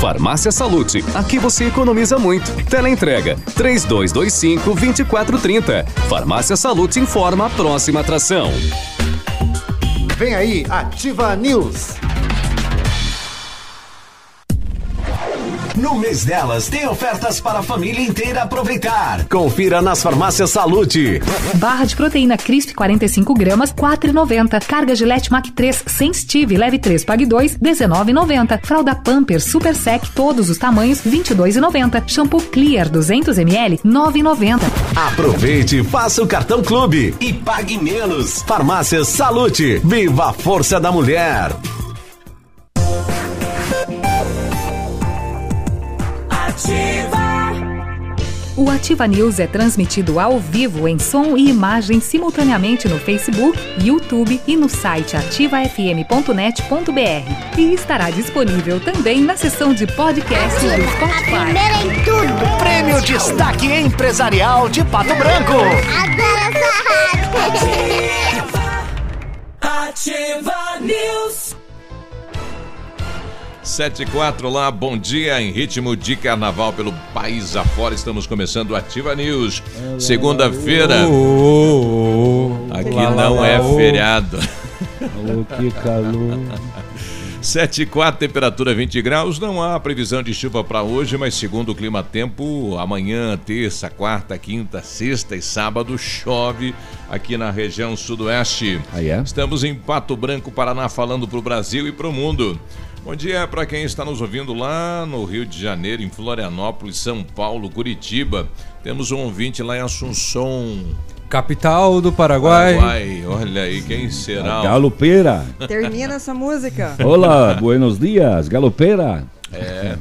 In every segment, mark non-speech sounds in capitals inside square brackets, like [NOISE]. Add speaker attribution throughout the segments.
Speaker 1: Farmácia Salute, aqui você economiza muito. Teleentrega 3225 2430. Farmácia Salute informa a próxima atração.
Speaker 2: Vem aí, Ativa News.
Speaker 3: No mês delas tem ofertas para a família inteira aproveitar. Confira nas farmácias Salute.
Speaker 4: Barra de proteína Crisp 45 gramas, 4,90. Carga Gillette Mac 3 sem Steve, leve 3, pague 2, 19,90. Fralda Pamper Super Sec, todos os tamanhos, 22,90. Shampoo Clear 200 ml, 9,90.
Speaker 3: Aproveite, faça o cartão clube e pague menos. Farmácias Salute. Viva a força da mulher.
Speaker 4: O Ativa News é transmitido ao vivo em som e imagem simultaneamente no Facebook, YouTube e no site ativafm.net.br. E estará disponível também na seção de podcast do Spotify.
Speaker 5: Primeira em tudo.
Speaker 3: Prêmio Destaque Empresarial de Pato Branco.
Speaker 5: Adoro essa rádio.
Speaker 6: Ativa News.
Speaker 7: 7 e 4 lá, bom dia em ritmo de carnaval pelo país afora. Estamos começando Ativa News. Segunda-feira. Aqui não é feriado.
Speaker 8: Que calor.
Speaker 7: 7 e 4, temperatura 20 graus. Não há previsão de chuva para hoje, mas segundo o Clima Tempo, amanhã, terça, quarta, quinta, sexta e sábado chove aqui na região sudoeste.
Speaker 8: Ah, é?
Speaker 7: Estamos em Pato Branco, Paraná, falando para o Brasil e para o mundo. Bom dia para quem está nos ouvindo lá no Rio de Janeiro, em Florianópolis, São Paulo, Curitiba. Temos um ouvinte lá em Assunção,
Speaker 9: Capital do Paraguai.
Speaker 7: Paraguai. Olha aí, quem será?
Speaker 8: Galopeira.
Speaker 10: Termina essa música.
Speaker 8: Olá, buenos dias, galopeira.
Speaker 7: É.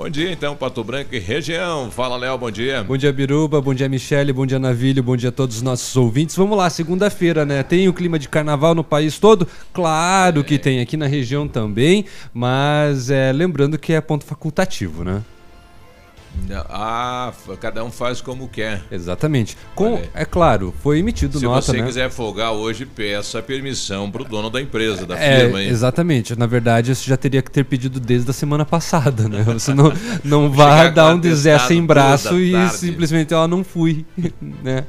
Speaker 7: Bom dia, então, Pato Branco e região. Fala, Léo, bom dia.
Speaker 9: Bom dia, Biruba. Bom dia, Michele. Bom dia, Navilho. Bom dia a todos os nossos ouvintes. Vamos lá, segunda-feira, né? Tem o clima de carnaval no país todo? Claro que tem, aqui na região também. Mas é, lembrando que é ponto facultativo, né?
Speaker 7: Ah, cada um faz como quer.
Speaker 9: Exatamente. Com, é claro, foi emitido
Speaker 7: Se
Speaker 9: nota,
Speaker 7: você
Speaker 9: né?
Speaker 7: quiser folgar hoje, peça permissão pro dono da empresa, da
Speaker 9: É,
Speaker 7: firma. hein?
Speaker 9: exatamente. Na verdade, você já teria que ter pedido desde a semana passada, né? [LAUGHS] Você não, não vai
Speaker 7: Chegar
Speaker 9: dar um desé sem braço e simplesmente, ó, não fui, [LAUGHS] né?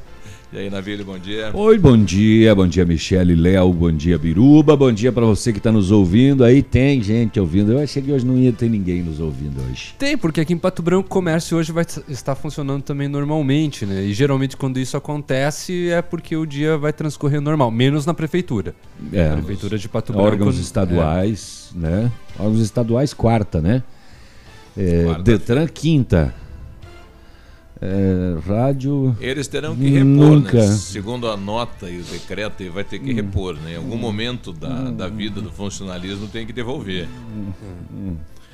Speaker 7: E aí, Navilho, bom dia.
Speaker 8: Oi, bom dia, bom dia Michele, Léo, bom dia Biruba, bom dia pra você que tá nos ouvindo. Aí tem gente ouvindo. Eu achei que hoje não ia ter ninguém nos ouvindo hoje.
Speaker 9: Tem, porque aqui em Pato Branco o comércio hoje vai estar funcionando também normalmente, né? E geralmente quando isso acontece é porque o dia vai transcorrer normal, menos na prefeitura.
Speaker 8: É,
Speaker 9: a prefeitura de Pato Branco.
Speaker 8: órgãos
Speaker 9: é.
Speaker 8: estaduais, né? Órgãos estaduais quarta, né? É. Detran quinta. É, rádio.
Speaker 7: Eles terão que repor,
Speaker 8: Nunca.
Speaker 7: né? Segundo a nota e o decreto, ele vai ter
Speaker 9: Hum.
Speaker 7: que repor, né? Em algum momento da, da vida do funcionalismo tem que devolver.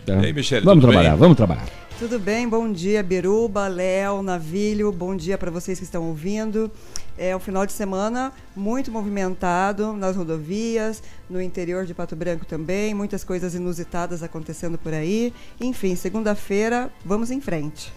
Speaker 8: Tá.
Speaker 7: E aí, Michele,
Speaker 8: Vamos
Speaker 7: tudo
Speaker 8: trabalhar,
Speaker 7: bem?
Speaker 8: vamos trabalhar.
Speaker 10: Tudo bem? Bom dia, Biruba, Léo, Navilho. Bom dia para vocês que estão ouvindo. É um final de semana muito movimentado nas rodovias, no interior de Pato Branco também, muitas coisas inusitadas acontecendo por aí. Enfim, segunda-feira, vamos em frente.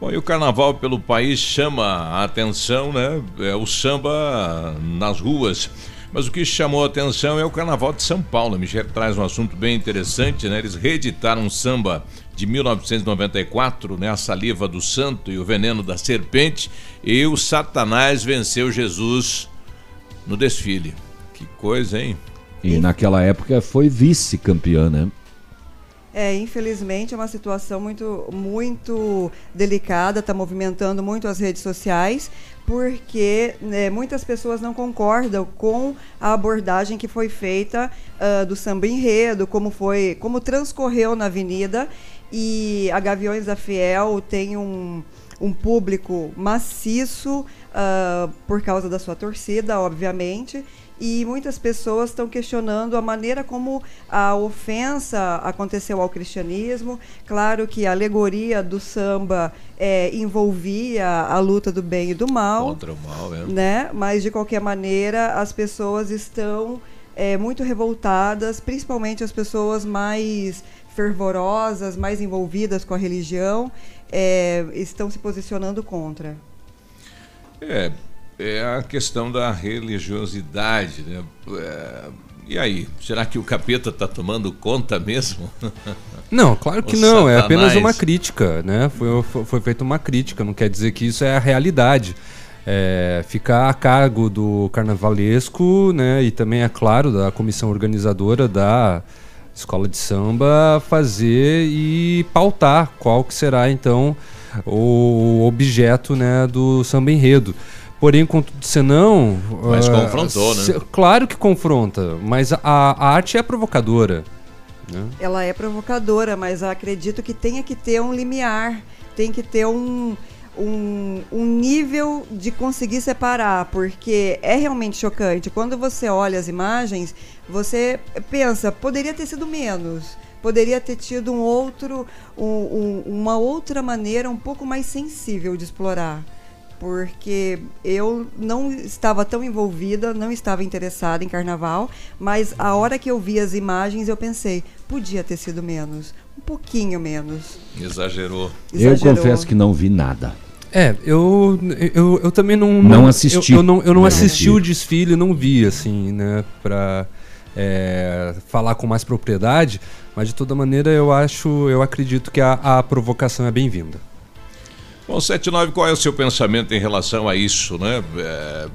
Speaker 7: Bom, e o carnaval pelo país chama a atenção, né? É o samba nas ruas. Mas o que chamou a atenção é o carnaval de São Paulo. A Michelle traz um assunto bem interessante, né? Eles reeditaram um samba de 1994, né? A saliva do santo e o veneno da serpente. E o Satanás venceu Jesus no desfile. Que coisa, hein?
Speaker 8: E naquela época foi vice-campeã, né?
Speaker 10: É, infelizmente é uma situação muito, muito delicada, está movimentando muito as redes sociais, porque né, muitas pessoas não concordam com a abordagem que foi feita ah, do samba enredo, como foi, como transcorreu na avenida. E a Gaviões da Fiel tem um, um público maciço ah, por causa da sua torcida, obviamente. E muitas pessoas estão questionando a maneira como a ofensa aconteceu ao cristianismo. Claro que a alegoria do samba eh, envolvia a luta do bem e do mal
Speaker 7: Contra o mal, é.
Speaker 10: né? Mas de qualquer maneira as pessoas estão é, muito revoltadas, principalmente as pessoas mais fervorosas, mais envolvidas com a religião, é, estão se posicionando contra.
Speaker 7: É, é a questão da religiosidade, né? É, E aí, será que o capeta tá tomando conta mesmo? [LAUGHS]
Speaker 9: Não, claro que
Speaker 7: O
Speaker 9: não, é apenas
Speaker 7: Satanás.
Speaker 9: uma crítica, né? Foi, foi, foi feita uma crítica, não quer dizer que isso é a realidade. É, ficar a cargo do carnavalesco, né? E também, é claro, da comissão organizadora da escola de samba fazer e pautar qual que será então o objeto né, do samba enredo. Porém, contudo, senão.
Speaker 7: Mas
Speaker 9: ah,
Speaker 7: confrontou, né?
Speaker 9: se- Claro que confronta, mas a, a arte é provocadora. né?
Speaker 10: Ela é provocadora, mas acredito que tenha que ter um limiar, tem que ter um, um, um nível de conseguir separar, porque é realmente chocante. Quando você olha as imagens, você pensa, poderia ter sido menos. Poderia ter tido um outro, um- um- uma outra maneira um pouco mais sensível de explorar. Porque eu não estava tão envolvida, não estava interessada em carnaval, mas a hora que eu vi as imagens eu pensei, podia ter sido menos, um pouquinho menos.
Speaker 7: Exagerou.
Speaker 8: Eu
Speaker 10: Exagerou.
Speaker 8: confesso que não vi nada.
Speaker 9: É, eu, eu, eu também não.
Speaker 8: Não assisti.
Speaker 9: Eu, eu não, eu não
Speaker 8: Não
Speaker 9: assisti
Speaker 8: assisti.
Speaker 9: o desfile, não vi, assim, né, pra é, falar com mais propriedade, mas de toda maneira eu acho, eu acredito que a, a provocação é bem-vinda.
Speaker 7: Bom, 79, qual é o seu pensamento em relação a isso, né? É,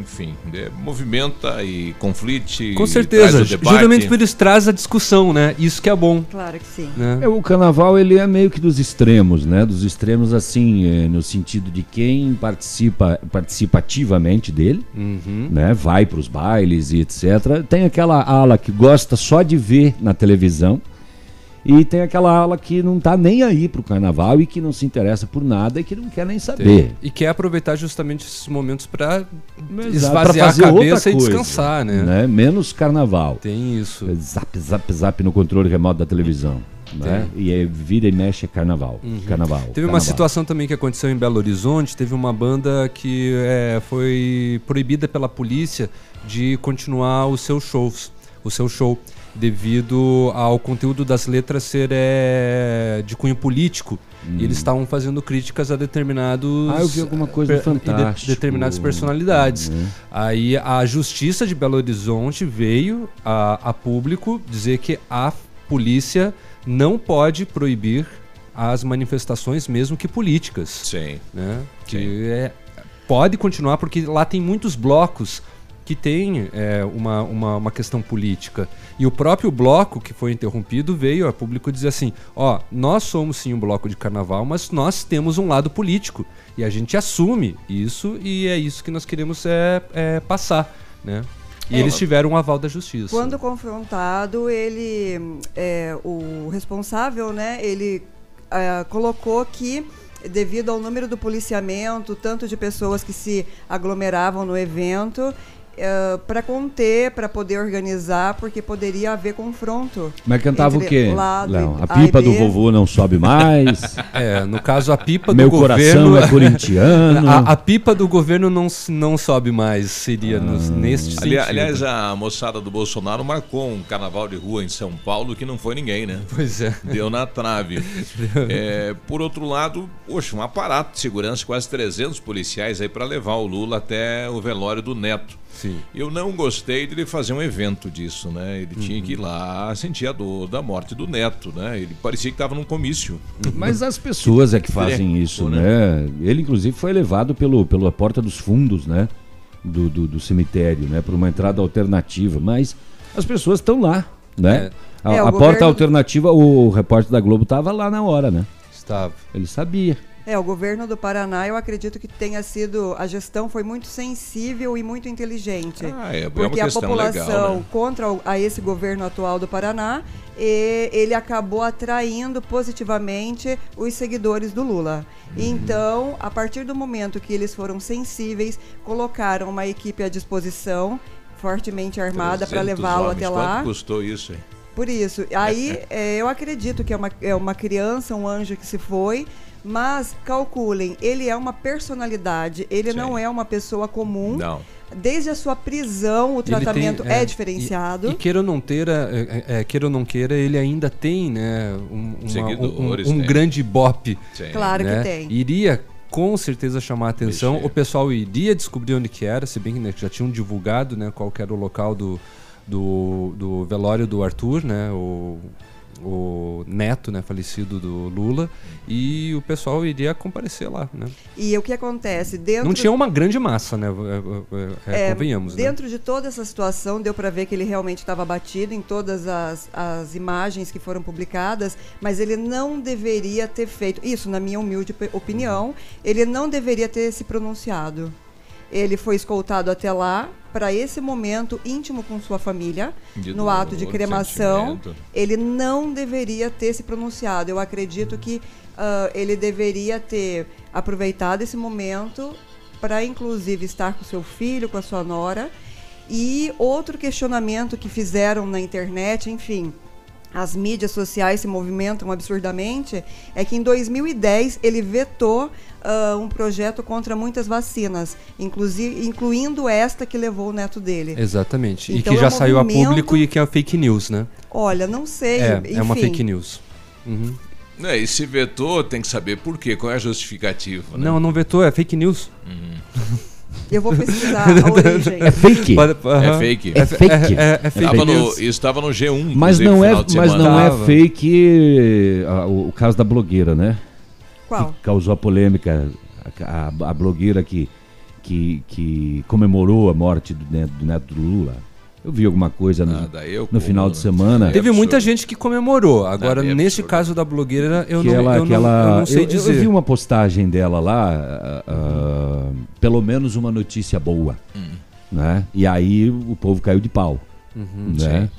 Speaker 7: enfim, é, movimenta e conflite.
Speaker 9: Com
Speaker 7: e
Speaker 9: certeza,
Speaker 7: traz o debate.
Speaker 9: justamente por isso traz a discussão, né? Isso que é bom.
Speaker 10: Claro que sim.
Speaker 9: Né?
Speaker 8: É, o carnaval ele é meio que dos extremos, né? Dos extremos assim, é, no sentido de quem participa, participa ativamente dele,
Speaker 9: Uhum.
Speaker 8: né? Vai para os bailes e etc. Tem aquela ala que gosta só de ver na televisão e tem aquela ala que não tá nem aí pro carnaval e que não se interessa por nada e que não quer nem saber.
Speaker 9: E quer aproveitar justamente esses momentos para esvaziar a cabeça e
Speaker 8: coisa,
Speaker 9: descansar, né?
Speaker 8: né? Menos carnaval.
Speaker 9: Tem isso.
Speaker 8: Zap, zap, zap no controle remoto da televisão. Né? E é, vira e mexe é carnaval. Carnaval.
Speaker 9: Uhum. Teve uma
Speaker 8: carnaval.
Speaker 9: situação também que aconteceu em Belo Horizonte. Teve uma banda que é, foi proibida pela polícia de continuar os seus shows, o seu show, devido ao conteúdo das letras ser é, de cunho político. E eles estavam fazendo críticas a determinados.
Speaker 8: Hum. Ah, eu vi alguma coisa
Speaker 9: per- de- determinadas personalidades.
Speaker 8: Uhum.
Speaker 9: Aí a justiça de Belo Horizonte veio a, a público dizer que a polícia não pode proibir as manifestações, mesmo que políticas.
Speaker 7: Sim.
Speaker 9: Né?
Speaker 7: Sim.
Speaker 9: Que é, pode continuar, porque lá tem muitos blocos que tem é, uma, uma, uma questão política. E o próprio bloco que foi interrompido veio a público dizer assim: ó, nós somos sim um bloco de carnaval, mas nós temos um lado político. E a gente assume isso e é isso que nós queremos é, é, passar. Né? E
Speaker 10: É.
Speaker 9: eles tiveram um aval da justiça.
Speaker 10: Quando confrontado, ele, é, o responsável, né, ele ah, colocou que devido ao número do policiamento, tanto de pessoas que se aglomeravam no evento, para conter, para poder organizar, porque poderia haver confronto.
Speaker 8: Mas cantava o quê?
Speaker 10: lado e-
Speaker 8: A pipa
Speaker 10: A
Speaker 8: do vovô não sobe mais. [LAUGHS]
Speaker 9: É, no caso, a pipa
Speaker 8: Meu
Speaker 9: do
Speaker 8: coração
Speaker 9: governo.
Speaker 8: é corintiano. [LAUGHS]
Speaker 9: a, a pipa do governo não, não sobe mais, seria nos, neste
Speaker 7: Ali-
Speaker 9: sentido.
Speaker 7: aliás, a moçada do Bolsonaro marcou um carnaval de rua em São Paulo que não foi ninguém, né?
Speaker 9: Pois é.
Speaker 7: Deu na trave. [LAUGHS] É, por outro lado, poxa, um aparato de segurança, quase 300 policiais aí para levar o Lula até o velório do Neto.
Speaker 9: Sim.
Speaker 7: Eu não gostei de ele fazer um evento disso, né? Ele tinha que ir lá sentir a dor da morte do Neto, né? Ele parecia que estava num comício.
Speaker 8: Mas as pessoas é que fazem
Speaker 7: Treco,
Speaker 8: isso,
Speaker 7: né?
Speaker 8: né? Ele, inclusive, foi levado pelo, pela porta dos fundos, né? Do, do, do cemitério, né? Por uma entrada alternativa. Mas as pessoas estão lá, né? A,
Speaker 10: É,
Speaker 8: a porta
Speaker 10: governo-
Speaker 8: alternativa, o repórter da Globo estava lá na hora, né?
Speaker 9: Estava.
Speaker 8: Ele sabia.
Speaker 10: É, o governo do Paraná, eu acredito que tenha sido. A gestão foi muito sensível e muito inteligente.
Speaker 7: Ah, é, é
Speaker 10: porque a
Speaker 7: questão
Speaker 10: população
Speaker 7: legal, né?
Speaker 10: contra o- a esse governo atual do Paraná, ele acabou atraindo positivamente os seguidores do Lula.
Speaker 7: Uhum.
Speaker 10: Então, a partir do momento que eles foram sensíveis, colocaram uma equipe à disposição, fortemente armada, para
Speaker 7: 300
Speaker 10: levá-lo até lá.
Speaker 7: Quanto custou isso, hein?
Speaker 10: Por isso, aí é, eu acredito que é uma, é uma criança, um anjo que se foi, mas calculem, ele é uma personalidade, ele
Speaker 7: Sim.
Speaker 10: não é uma pessoa comum.
Speaker 7: Não.
Speaker 10: Desde a sua prisão, o
Speaker 9: Ele tem,
Speaker 10: tratamento é, diferenciado.
Speaker 9: E, e queira ou não queira, é, é, queira ou não queira, ele ainda tem, né, um, uma- um, um
Speaker 7: tem.
Speaker 9: grande ibope.
Speaker 7: Sim.
Speaker 10: Claro
Speaker 9: né?
Speaker 10: que tem.
Speaker 9: Iria com certeza chamar a atenção.
Speaker 7: Mexer.
Speaker 9: O pessoal iria descobrir onde que era, se bem que né, já tinham divulgado, né, qual que era o local do, do, do velório do Arthur, né? O, o neto, né, falecido do Lula, e o pessoal iria comparecer lá, né?
Speaker 10: E o que acontece? Dentro
Speaker 9: Não tinha uma grande massa, né? É, é,
Speaker 10: É,
Speaker 9: convenhamos, né?
Speaker 10: dentro de toda essa situação, deu para ver que ele realmente estava abatido em todas as, as imagens que foram publicadas, mas ele não deveria ter feito. Isso, na minha humilde opinião, ele não deveria ter se pronunciado. Ele foi escoltado até lá para esse momento íntimo com sua família,
Speaker 7: De
Speaker 10: no ato de cremação.
Speaker 7: sentimento.
Speaker 10: Ele não deveria ter se pronunciado. Eu acredito que ah, ele deveria ter aproveitado esse momento para, inclusive, estar com seu filho, com a sua nora. E outro questionamento que fizeram na internet, enfim, as mídias sociais se movimentam absurdamente, é que em 2010 ele vetou ah, um projeto contra muitas vacinas, inclusive, incluindo esta que levou o neto dele.
Speaker 9: Exatamente.
Speaker 10: Então
Speaker 9: e que
Speaker 10: é
Speaker 9: já
Speaker 10: um
Speaker 9: saiu a
Speaker 10: movimento-
Speaker 9: público e que é fake news, né?
Speaker 10: Olha, não sei.
Speaker 9: É,
Speaker 10: enfim.
Speaker 9: é uma fake news. Uhum.
Speaker 7: É, e se vetou, tem que saber por quê, qual é a justificativa. Né?
Speaker 9: Não, não vetou, é fake news. [LAUGHS]
Speaker 10: Eu vou pesquisar [LAUGHS] a origem.
Speaker 8: É fake.
Speaker 9: Pode-
Speaker 7: É fake.
Speaker 8: É fake.
Speaker 9: É, é, é fake
Speaker 7: Estava no, estava no G1,
Speaker 8: Mas não é,
Speaker 7: final de
Speaker 8: mas não é fake ah, o, o caso da blogueira, né?
Speaker 10: Qual?
Speaker 8: Que causou a polêmica. A, a- a blogueira que, que, que comemorou a morte do neto, do neto do Lula. Eu vi alguma coisa no,
Speaker 7: Ah, daí eu
Speaker 8: no final de semana.
Speaker 7: É
Speaker 9: Teve muita gente que comemorou. Agora,
Speaker 7: Ah, é
Speaker 9: nesse
Speaker 7: absurdo.
Speaker 9: caso da blogueira, eu,
Speaker 8: que
Speaker 9: não,
Speaker 8: ela,
Speaker 9: eu,
Speaker 8: que
Speaker 9: não,
Speaker 8: ela,
Speaker 9: eu não sei
Speaker 8: eu-
Speaker 9: dizer.
Speaker 8: Eu vi uma postagem dela lá, ah, ah, pelo menos uma notícia boa,
Speaker 7: Hum.
Speaker 8: né? E aí o povo caiu de pau,
Speaker 9: Uhum.
Speaker 8: né?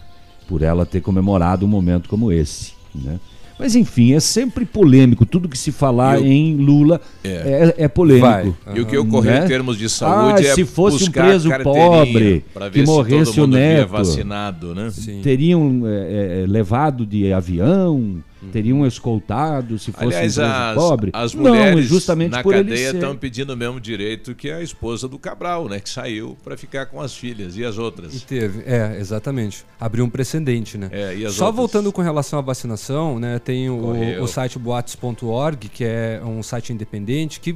Speaker 8: Por ela ter comemorado um momento como esse, né? Mas enfim, é sempre polêmico. Tudo que se falar
Speaker 7: E o-
Speaker 8: em Lula
Speaker 7: É.
Speaker 8: é, é polêmico.
Speaker 9: Vai.
Speaker 7: E o que ocorreu
Speaker 8: Né?
Speaker 7: em termos de saúde
Speaker 8: Ah,
Speaker 7: é
Speaker 8: se fosse um preso pobre que morresse
Speaker 7: todo mundo
Speaker 8: o neto.
Speaker 7: vacinado, né?
Speaker 8: Teriam é, é, levado de avião, teriam escoltado se fosse
Speaker 7: Aliás,
Speaker 8: um
Speaker 7: as,
Speaker 8: pobre.
Speaker 7: as
Speaker 8: Não,
Speaker 7: mulheres
Speaker 8: justamente
Speaker 7: na
Speaker 8: por
Speaker 7: cadeia estão pedindo o mesmo direito que a esposa do Cabral, né? Que saiu para ficar com as filhas e as
Speaker 9: E
Speaker 7: outras.
Speaker 9: teve, é, exatamente. Abriu um precedente, né?
Speaker 7: É, e as
Speaker 9: Só
Speaker 7: outras?
Speaker 9: voltando com relação à vacinação, né? Tem o, o site boatos.org, que é um site independente que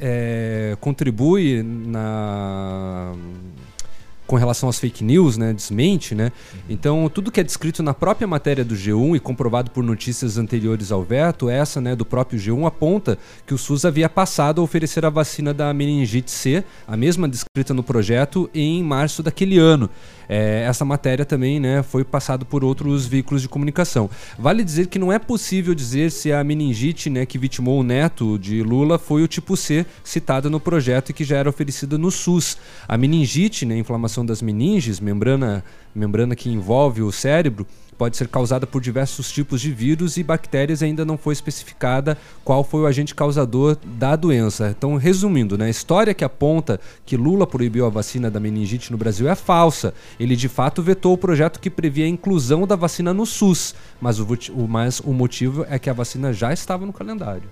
Speaker 9: é, contribui na com relação às fake news, né, desmente, né? Então, tudo que é descrito na própria matéria do G1 e comprovado por notícias anteriores ao veto, essa, né, do próprio G1 aponta que o SUS havia passado a oferecer a vacina da meningite C, a mesma descrita no projeto, em março daquele ano. É, essa matéria também, né, foi passado por outros veículos de comunicação. Vale dizer que não é possível dizer se a meningite, né, que vitimou o neto de Lula foi o tipo C citada no projeto e que já era oferecida no SUS. A meningite, né, inflamação das meninges, membrana, membrana que envolve o cérebro, pode ser causada por diversos tipos de vírus e bactérias e ainda não foi especificada qual foi o agente causador da doença. Então, resumindo, né, a história que aponta que Lula proibiu a vacina da meningite no Brasil é falsa. Ele de fato vetou o projeto que previa a inclusão da vacina no SUS, mas o, o- mas o motivo é que a vacina já estava no calendário.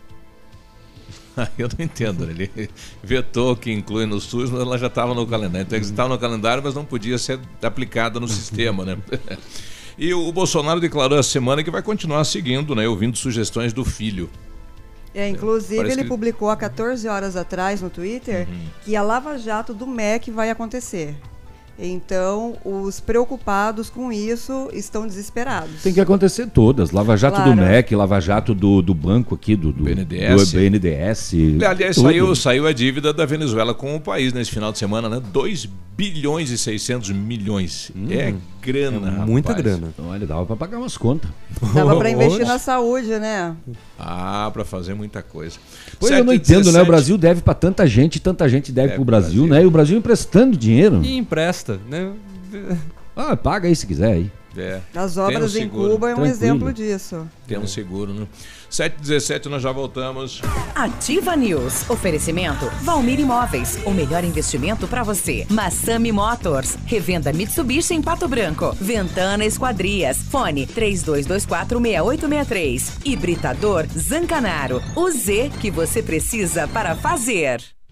Speaker 9: [LAUGHS]
Speaker 7: Eu não entendo. né? Ele vetou que inclui no SUS, mas ela já estava no calendário. Então, estava no calendário, mas não podia ser aplicada no [LAUGHS] sistema, né? E o Bolsonaro declarou essa semana que vai continuar seguindo, né? Ouvindo sugestões do filho.
Speaker 10: É, inclusive,
Speaker 7: Parece
Speaker 10: ele
Speaker 7: que-
Speaker 10: publicou há 14 horas atrás no Twitter
Speaker 7: Uhum.
Speaker 10: que a Lava Jato do MEC vai acontecer. Então, os preocupados com isso estão desesperados.
Speaker 8: Tem que acontecer todas. Lava Jato
Speaker 10: Claro.
Speaker 8: do MEC, Lava Jato do, do banco aqui, do, do
Speaker 7: BNDES.
Speaker 8: do BNDES.
Speaker 7: Aliás,
Speaker 8: tudo.
Speaker 7: saiu, saiu a dívida da Venezuela com o país nesse final de semana, né? 2 bilhões e 600 milhões. é grana,
Speaker 9: É muita
Speaker 7: rapaz.
Speaker 9: grana.
Speaker 8: Olha, dava pra pagar umas contas.
Speaker 10: Dava para [LAUGHS] investir na saúde, né?
Speaker 7: Ah, para fazer muita coisa.
Speaker 8: Pois eu não
Speaker 7: 7
Speaker 8: entendo, né? O
Speaker 7: 17.
Speaker 8: Brasil deve pra tanta gente, tanta gente deve,
Speaker 7: Deve
Speaker 8: pro
Speaker 7: pro
Speaker 8: Brasil,
Speaker 7: Brasil.
Speaker 8: né? E o Brasil emprestando dinheiro.
Speaker 9: E empresta, né? [LAUGHS]
Speaker 8: Ah, paga aí se quiser aí.
Speaker 7: É,
Speaker 10: As
Speaker 7: tem um
Speaker 10: obras em. Cuba é um
Speaker 8: Tranquilo.
Speaker 10: exemplo disso.
Speaker 7: Tem um seguro, né? 7h17, nós já voltamos.
Speaker 6: Ativa News. Oferecimento Valmir Imóveis. O melhor investimento para você. Massami Motors. Revenda Mitsubishi em Pato Branco. Ventana Esquadrias. Fone 32246863. Hibridador Zancanaro. O Z que você precisa para fazer.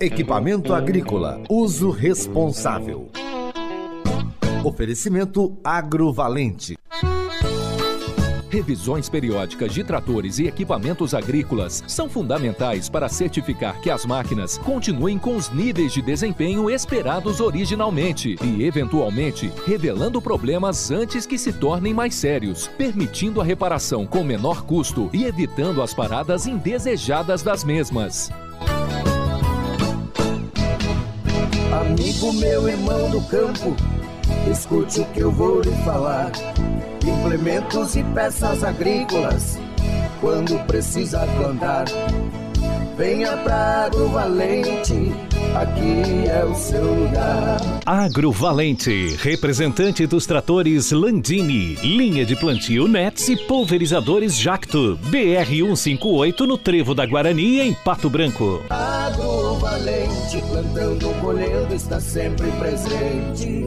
Speaker 2: Equipamento agrícola, uso responsável. Oferecimento agrovalente.
Speaker 11: Revisões periódicas de tratores e equipamentos agrícolas são fundamentais para certificar que as máquinas continuem com os níveis de desempenho esperados originalmente e, eventualmente, revelando problemas antes que se tornem mais sérios, permitindo a reparação com menor custo e evitando as paradas indesejadas das mesmas.
Speaker 12: Amigo meu irmão do campo, escute o que eu vou lhe falar. Implementos e peças agrícolas, quando precisa plantar. Venha pra Agrovalente, aqui é o seu lugar.
Speaker 13: Agrovalente, representante dos tratores Landini, linha de plantio Nets e pulverizadores Jacto, BR 158 no Trevo da Guarani, em Pato Branco.
Speaker 12: Agrovalente, plantando, colhendo, está sempre presente.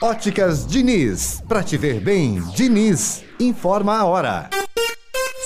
Speaker 2: Óticas Diniz. Pra te ver bem, Diniz. Informa a hora.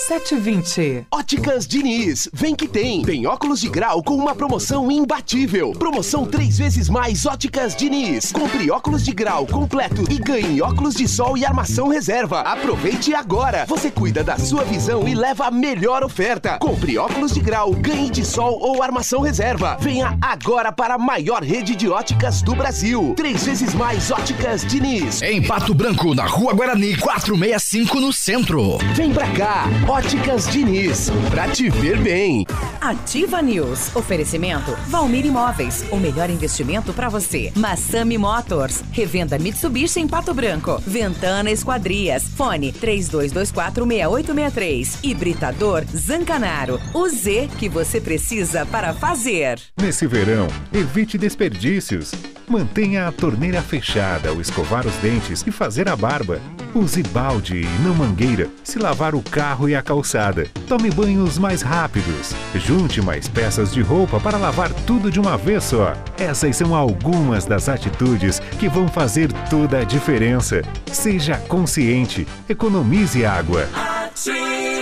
Speaker 14: 720.
Speaker 15: Óticas Diniz, vem que tem. Tem óculos de grau com uma promoção imbatível. Promoção três vezes mais Óticas Diniz. Compre óculos de grau completo e ganhe óculos de sol e armação reserva. Aproveite agora. Você cuida da sua visão e leva a melhor oferta. Compre óculos de grau, ganhe de sol ou armação reserva. Venha agora para a maior rede de óticas do Brasil. Três vezes mais Óticas Diniz.
Speaker 16: Em Pato Branco, na Rua Guarani 465 no centro.
Speaker 15: Vem pra cá. Óticas Diniz, pra te ver bem.
Speaker 6: Ativa News. Oferecimento Valmir Imóveis. O melhor investimento para você. Massami Motors. Revenda Mitsubishi em Pato Branco. Ventana Esquadrias. Fone 32246863. Hibridador Zancanaro. O Z que você precisa para fazer.
Speaker 17: Nesse verão, evite desperdícios. Mantenha a torneira fechada ao escovar os dentes e fazer a barba. Use balde e não mangueira se lavar o carro e a calçada. Tome banhos mais rápidos. Junte mais peças de roupa para lavar tudo de uma vez só. Essas são algumas das atitudes que vão fazer toda a diferença. Seja consciente. Economize água.
Speaker 12: Ativa!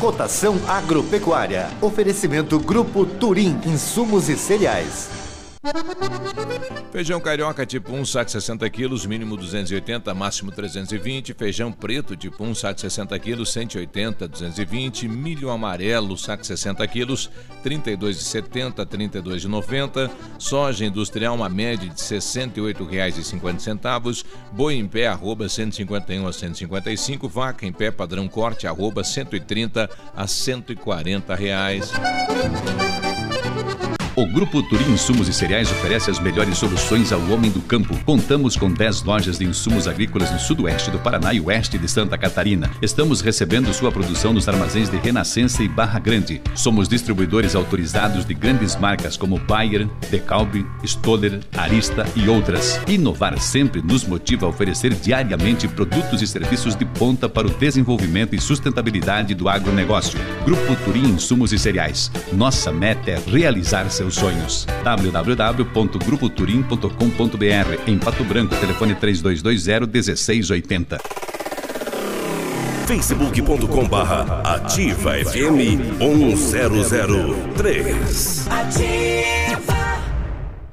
Speaker 2: Cotação agropecuária. Oferecimento Grupo Turim, insumos e cereais.
Speaker 7: Feijão carioca tipo 1, saco 60 quilos, mínimo 280, máximo 320. Feijão preto tipo 1, saco 60 quilos, 180, 220. Milho amarelo, saco 60 quilos, 32,70, 32,90. Soja industrial, uma média de R$ 68,50. Boi em pé, arroba 151 a 155. Vaca em pé, padrão corte, arroba 130 a 140 reais.
Speaker 18: O Grupo Turim Insumos e Cereais oferece as melhores soluções ao homem do campo. Contamos com 10 lojas de insumos agrícolas no sudoeste do Paraná e oeste de Santa Catarina. Estamos recebendo sua produção nos armazéns de Renascença e Barra Grande. Somos distribuidores autorizados de grandes marcas como Bayer, Decalbe, Stoller, Arista e outras. Inovar sempre nos motiva a oferecer diariamente produtos e serviços de ponta para o desenvolvimento e sustentabilidade do agronegócio. Grupo Turim Insumos e Cereais. Nossa meta é realizar seus sonhos. www.grupoturim.com.br Em Pato Branco, telefone 3220-1680.
Speaker 19: facebook.com barra ativa FM 1003
Speaker 12: Ativa!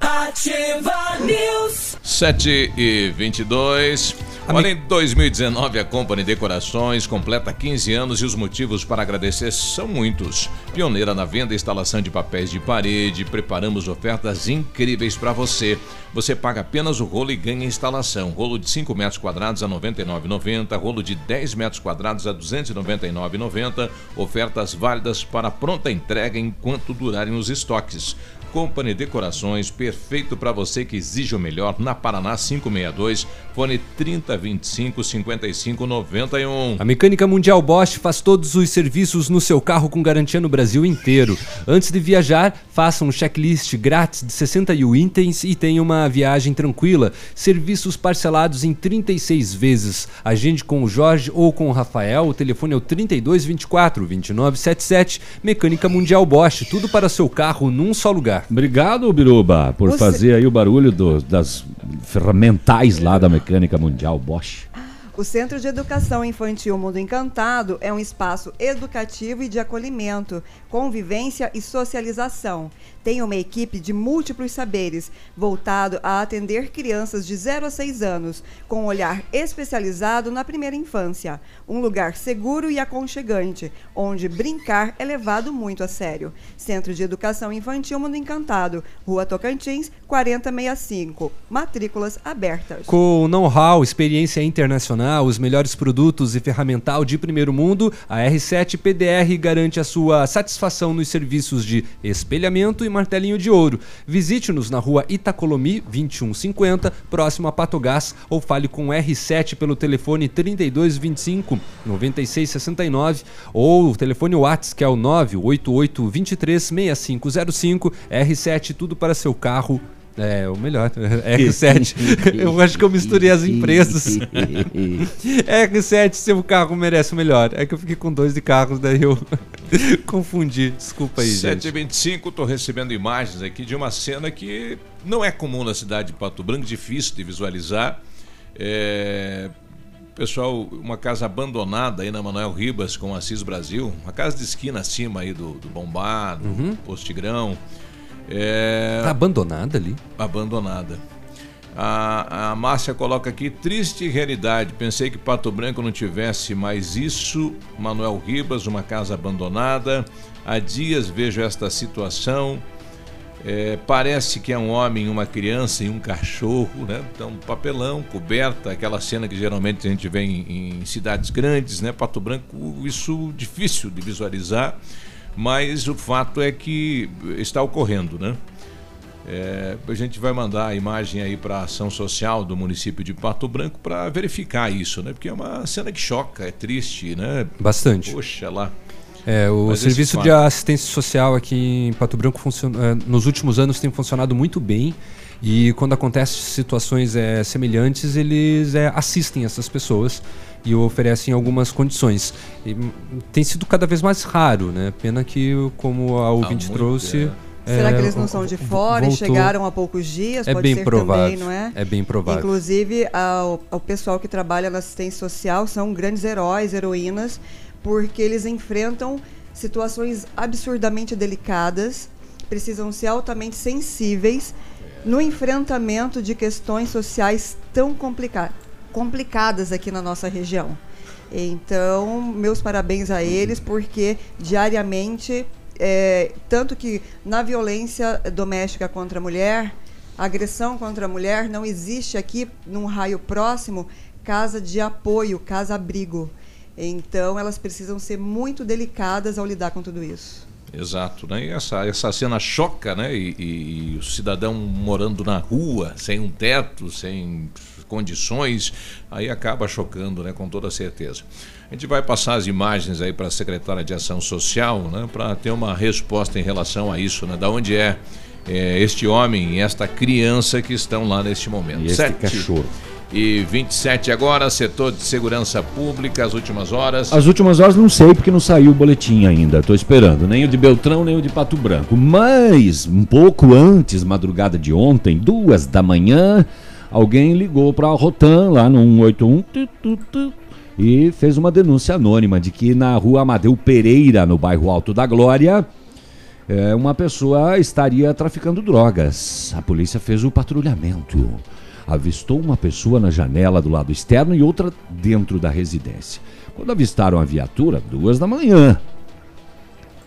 Speaker 12: Ativa News!
Speaker 7: 7 e 22. Olha, em 2019 a Company Decorações completa 15 anos e os motivos para agradecer são muitos. Pioneira na venda e instalação de papéis de parede, preparamos ofertas incríveis para você. Você paga apenas o rolo e ganha instalação. Rolo de 5 metros quadrados a R$ 99,90, rolo de 10 metros quadrados a R$ 299,90. Ofertas válidas para pronta entrega enquanto durarem os estoques. Company Decorações, perfeito para você que exige o melhor, na Paraná 562, fone 3025 5591.
Speaker 9: A Mecânica Mundial Bosch faz todos os serviços no seu carro com garantia no Brasil inteiro. Antes de viajar, faça um checklist grátis de 61 itens e tenha uma viagem tranquila. Serviços parcelados em 36 vezes. Agende com o Jorge ou com o Rafael. O telefone é o 3224 2977. Mecânica Mundial Bosch, tudo para seu carro num só lugar.
Speaker 8: Obrigado, Biruba, por
Speaker 10: Você-
Speaker 8: fazer aí o barulho do- das ferramentais lá da Mecânica Mundial Bosch.
Speaker 10: O Centro de Educação Infantil Mundo Encantado é um espaço educativo e de acolhimento, convivência e socialização. Tem uma equipe de múltiplos saberes, voltado a atender crianças de 0 a 6 anos, com um olhar especializado na primeira infância. Um lugar seguro e aconchegante, onde brincar é levado muito a sério. Centro de Educação Infantil Mundo Encantado, Rua Tocantins, 4065. Matrículas abertas.
Speaker 9: Com know-how, experiência internacional, os melhores produtos e ferramental de primeiro mundo, a R7 PDR garante a sua satisfação nos serviços de espelhamento e martelinho de ouro. Visite-nos na rua Itacolomi 2150, próximo a Patogás, ou fale com o R7 pelo telefone 3225 9669 ou o telefone WhatsApp que é o 988 23 6505 R7 tudo para seu carro é, o melhor. R7. [LAUGHS] eu acho que eu misturei as empresas. [LAUGHS] R7, seu carro merece o melhor. É que eu fiquei com dois de carros, daí eu [LAUGHS] confundi. Desculpa aí, gente.
Speaker 7: 7h25, estou recebendo imagens aqui de uma cena que não é comum na cidade de Pato Branco, difícil de visualizar. É, Pessoal, uma casa abandonada aí na Manuel Ribas com Assis Brasil, uma casa de esquina acima aí do, do Bombado,
Speaker 9: Uhum.
Speaker 7: Postigrão. É...
Speaker 9: Tá abandonada ali?
Speaker 7: Abandonada. A, a Márcia coloca aqui, triste realidade. Pensei que Pato Branco não tivesse mais isso. Manuel Ribas, uma casa abandonada. Há dias vejo esta situação. É, parece que é um homem, uma criança e um cachorro, né? Então, papelão, coberta, aquela cena que geralmente a gente vê em, em cidades grandes, né? Pato Branco, isso difícil de visualizar, mas o fato é que está ocorrendo, né? É, a gente vai mandar a imagem aí para a ação social do município de Pato Branco para verificar isso, né? Porque é uma cena que choca, é triste, né?
Speaker 9: Bastante.
Speaker 7: Poxa lá.
Speaker 9: É, o
Speaker 7: Mas
Speaker 9: serviço de assistência social aqui em Pato Branco funciona, é, nos últimos anos tem funcionado muito bem e quando acontecem situações é, semelhantes, eles é, assistem essas pessoas e oferecem algumas condições. E, tem sido cada vez mais raro, né? Pena que, como a ouvinte
Speaker 7: muito,
Speaker 9: trouxe...
Speaker 10: Será
Speaker 9: é,
Speaker 10: que eles não são de fora e
Speaker 9: voltou.
Speaker 10: chegaram há poucos dias?
Speaker 9: É
Speaker 10: Pode
Speaker 9: bem
Speaker 10: ser
Speaker 9: provável,
Speaker 10: também, não é?
Speaker 9: é bem provável.
Speaker 10: Inclusive, ao, ao pessoal que trabalha na assistência social são grandes heróis, heroínas, porque eles enfrentam situações absurdamente delicadas, precisam ser altamente sensíveis no enfrentamento de questões sociais tão complica complicadas aqui na nossa região. Então, meus parabéns a eles, porque diariamente, é, tanto que na violência doméstica contra a mulher, agressão contra a mulher, não existe aqui, num raio próximo, casa de apoio, casa-abrigo. Então, elas precisam ser muito delicadas ao lidar com tudo isso.
Speaker 7: Exato, né? E essa, essa cena choca, né? E, e- e o cidadão morando na rua, sem um teto, sem condições, aí acaba chocando, né? Com toda certeza. A gente vai passar as imagens aí para a secretária de Ação Social, né? Para ter uma resposta em relação a isso, né? Da onde é, é, este homem e esta criança que estão lá neste momento.
Speaker 8: E este
Speaker 7: Sete
Speaker 8: cachorro.
Speaker 7: E 27 agora, setor de segurança pública, as últimas horas.
Speaker 8: As últimas horas não sei porque não saiu o boletim ainda. Tô esperando. Nem o de Beltrão, nem o de Pato Branco. Mas, um pouco antes, madrugada de ontem, duas da manhã, alguém ligou para a Rotan lá no 181 tu, tu, tu, e fez uma denúncia anônima de que na rua Amadeu Pereira, no bairro Alto da Glória, é, uma pessoa estaria traficando drogas. A polícia fez o patrulhamento. avistou uma pessoa na janela do lado externo e outra dentro da residência. Quando avistaram a viatura, duas da manhã,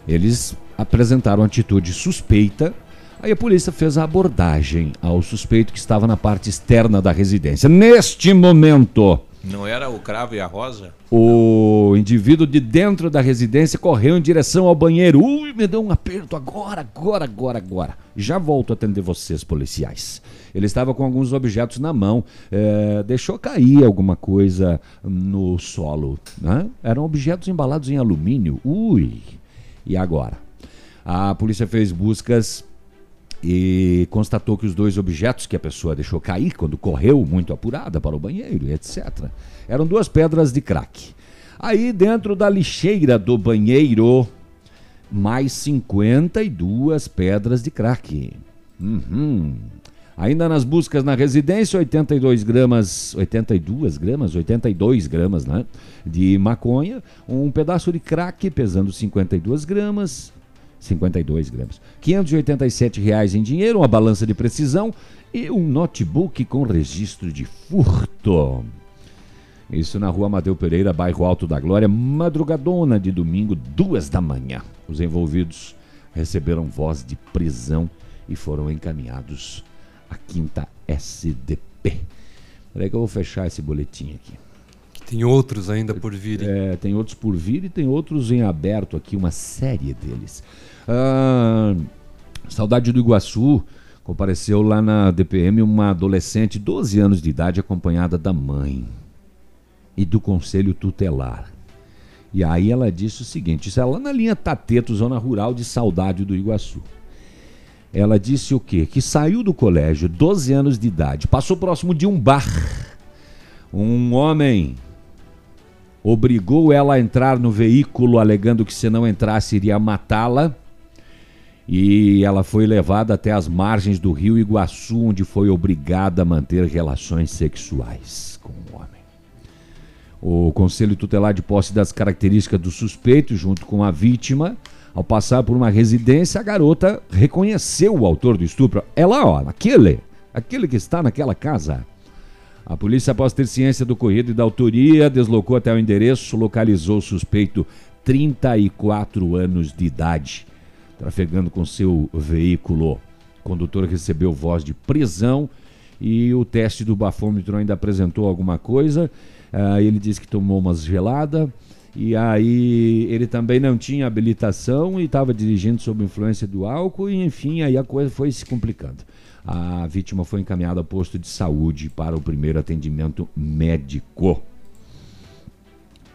Speaker 8: eles apresentaram atitude suspeita. Aí a polícia fez a abordagem ao suspeito que estava na parte externa da residência. Neste momento,
Speaker 7: Não era o cravo e a rosa?
Speaker 8: o indivíduo de dentro da residência correu em direção ao banheiro. Ui, me deu um aperto agora, agora, agora, agora. Já volto a atender vocês, policiais. Ele estava com alguns objetos na mão, eh, deixou cair alguma coisa no solo. Né? Eram objetos embalados em alumínio. Ui! E agora? A polícia fez buscas e constatou que os dois objetos que a pessoa deixou cair quando correu muito apurada para o banheiro, etc., eram duas pedras de crack. Aí dentro da lixeira do banheiro, mais 52 pedras de crack. Uhum. Ainda nas buscas na residência, 82 gramas, 82 gramas, 82 gramas, né? De maconha, um pedaço de crack pesando 52 gramas, 52 gramas. 587 reais em dinheiro, uma balança de precisão e um notebook com registro de furto. Isso na rua Amadeu Pereira, bairro Alto da Glória, madrugadona de domingo, duas da manhã. Os envolvidos receberam voz de prisão e foram encaminhados à quinta SDP. Peraí que eu vou fechar esse boletim aqui.
Speaker 9: Tem outros ainda por vir.
Speaker 8: É, tem outros por vir e tem outros em aberto aqui, uma série deles. Ah, Saudade do Iguaçu, compareceu lá na DPM uma adolescente, 12 anos de idade, acompanhada da mãe e do conselho tutelar. E aí ela disse o seguinte: isso é lá na linha Tateto, zona rural de Saudade do Iguaçu. Ela disse o quê? Que saiu do colégio, 12 anos de idade, passou próximo de um bar. Um homem obrigou ela a entrar no veículo, alegando que se não entrasse iria matá-la. E ela foi levada até as margens do rio Iguaçu, onde foi obrigada a manter relações sexuais com o homem. O Conselho Tutelar de posse das características do suspeito, junto com a vítima, ao passar por uma residência, a garota reconheceu o autor do estupro. É lá, ó, aquele, aquele que está naquela casa. A polícia, após ter ciência do ocorrido e da autoria, deslocou até o endereço, localizou o suspeito, 34 anos de idade, trafegando com seu veículo. O condutor recebeu voz de prisão e o teste do bafômetro ainda apresentou alguma coisa. Ah, ele disse que tomou umas geladas e aí ele também não tinha habilitação e estava dirigindo sob influência do álcool e enfim, aí a coisa foi se complicando. A vítima foi encaminhada ao posto de saúde para o primeiro atendimento médico.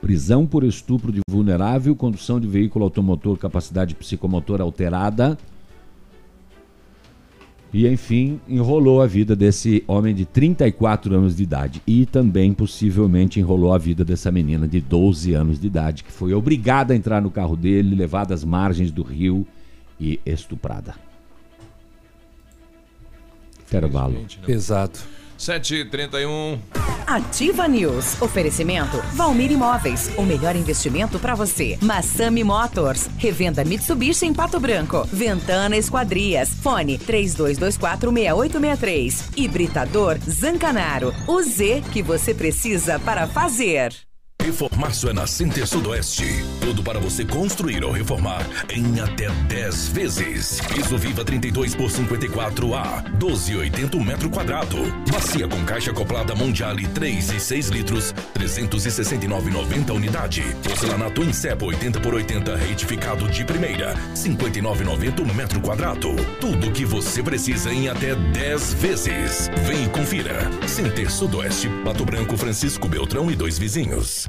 Speaker 8: Prisão por estupro de vulnerável, condução de veículo automotor, capacidade psicomotora alterada. E enfim, enrolou a vida desse homem de 34 anos de idade. E também, possivelmente, enrolou a vida dessa menina de 12 anos de idade, que foi obrigada a entrar no carro dele, levada às margens do rio e estuprada. Intervalo.
Speaker 9: Pesado.
Speaker 7: 7h31.
Speaker 6: Ativa News. Oferecimento Valmir Imóveis. O melhor investimento para você. Massami Motors. Revenda Mitsubishi em Pato Branco. Ventana Esquadrias. Fone 32246863. Hibridador Zancanaro. O Z que você precisa para fazer.
Speaker 19: Reformaço é na Center Sudoeste. Tudo para você construir ou reformar em até 10 vezes. Piso Viva 32 por 54A, 12,80 metro quadrado. Bacia com caixa acoplada Mondiale 3 e 6 litros, 369,90 unidade. Porcelanato em cepa 80 por 80 retificado de primeira, 59,90 metro quadrado. Tudo o que você precisa em até 10 vezes. Vem e confira. Center Sudoeste, Pato Branco, Francisco Beltrão e dois vizinhos.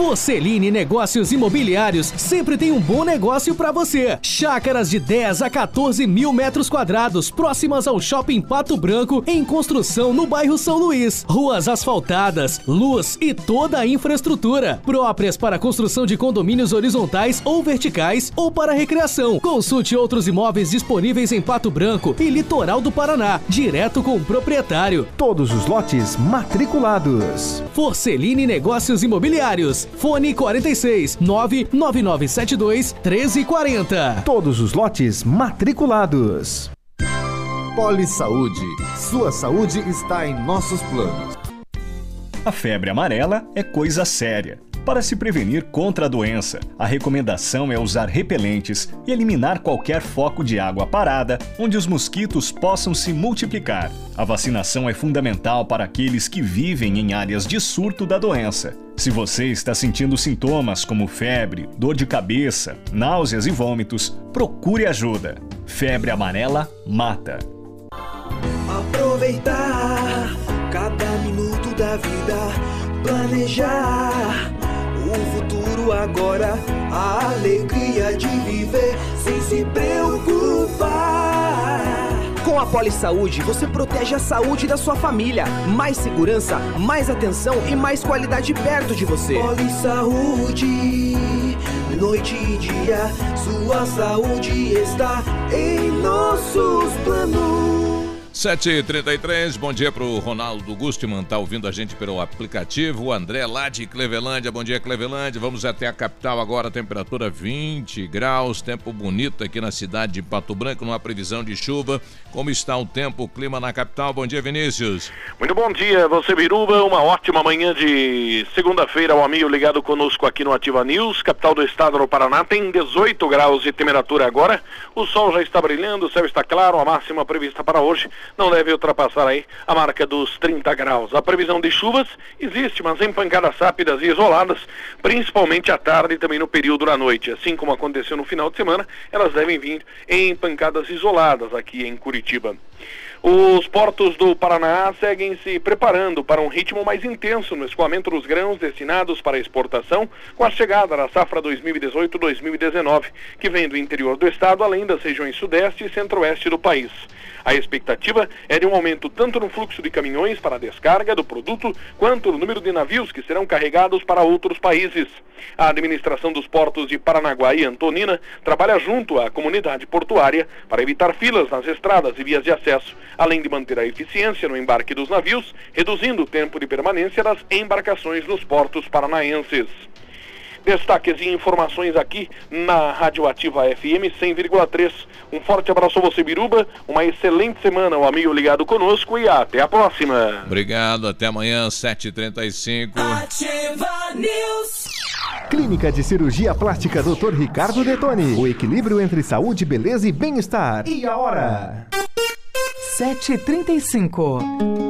Speaker 20: Forceline Negócios Imobiliários sempre tem um bom negócio para você. Chácaras de 10 a 14 mil metros quadrados, próximas ao Shopping Pato Branco, em construção no bairro São Luís. Ruas asfaltadas, luz e toda a infraestrutura. Próprias para construção de condomínios horizontais ou verticais ou para recreação. Consulte outros imóveis disponíveis em Pato Branco e Litoral do Paraná, direto com o proprietário.
Speaker 17: Todos os lotes matriculados.
Speaker 20: Forceline Negócios Imobiliários. Fone 46 99972 1340.
Speaker 17: Todos os lotes matriculados.
Speaker 2: Poli Saúde. Sua saúde está em nossos planos.
Speaker 21: A febre amarela é coisa séria. Para se prevenir contra a doença, a recomendação é usar repelentes e eliminar qualquer foco de água parada onde os mosquitos possam se multiplicar. A vacinação é fundamental para aqueles que vivem em áreas de surto da doença. Se você está sentindo sintomas como febre, dor de cabeça, náuseas e vômitos, procure ajuda. Febre amarela mata.
Speaker 12: Aproveitar cada minuto da vida, planejar o futuro agora, a alegria de viver sem se preocupar.
Speaker 22: Com a Poli Saúde, você protege a saúde da sua família. Mais segurança, mais atenção e mais qualidade perto de você.
Speaker 12: Poli Saúde, noite e dia, sua saúde está em nossos planos.
Speaker 7: 7h33, bom dia pro Ronaldo Gustman, tá ouvindo a gente pelo aplicativo. O André lá de Clevelândia, bom dia Clevelândia. Vamos até a capital agora, temperatura 20 graus, tempo bonito aqui na cidade de Pato Branco, numa previsão de chuva. Como está o tempo, o clima na capital? Bom dia, Vinícius.
Speaker 23: Muito bom dia, você Biruba, uma ótima manhã de segunda-feira, o amigo ligado conosco aqui no Ativa News, capital do estado do Paraná, tem 18 graus de temperatura agora, o sol já está brilhando, o céu está claro, a máxima prevista para hoje não deve ultrapassar aí a marca dos 30 graus. A previsão de chuvas existe, mas em pancadas rápidas e isoladas, principalmente à tarde e também no período da noite. Assim como aconteceu no final de semana, elas devem vir em pancadas isoladas aqui em Curitiba. Os portos do Paraná seguem se preparando para um ritmo mais intenso no escoamento dos grãos destinados para exportação com a chegada da safra 2018-2019, que vem do interior do estado, além das regiões sudeste e centro-oeste do país. A expectativa é de um aumento tanto no fluxo de caminhões para a descarga do produto, quanto no número de navios que serão carregados para outros países. A administração dos portos de Paranaguá e Antonina trabalha junto à comunidade portuária para evitar filas nas estradas e vias de acesso, além de manter a eficiência no embarque dos navios, reduzindo o tempo de permanência das embarcações nos portos paranaenses. Destaques e informações aqui na Rádio Ativa FM 100,3. Um forte abraço a você, Biruba. Uma excelente semana, o amigo ligado conosco e até a próxima.
Speaker 7: Obrigado, até amanhã, 7h35.
Speaker 17: Ativa News. Clínica de Cirurgia Plástica Dr. Ricardo Detoni. O equilíbrio entre saúde, beleza e bem-estar. E a hora?
Speaker 24: 7h35.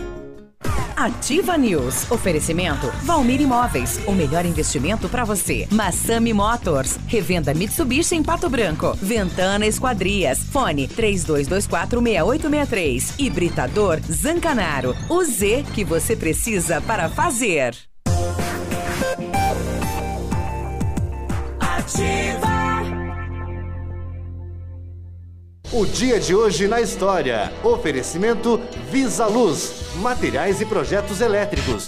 Speaker 6: Ativa News. Oferecimento Valmir Imóveis. O melhor investimento para você. Massami Motors. Revenda Mitsubishi em Pato Branco. Ventana Esquadrias. Fone 32246863. Hibridador Zancanaro. O Z que você precisa para fazer.
Speaker 2: Ativa. O dia de hoje na história. Oferecimento Visa Luz. Materiais e projetos elétricos.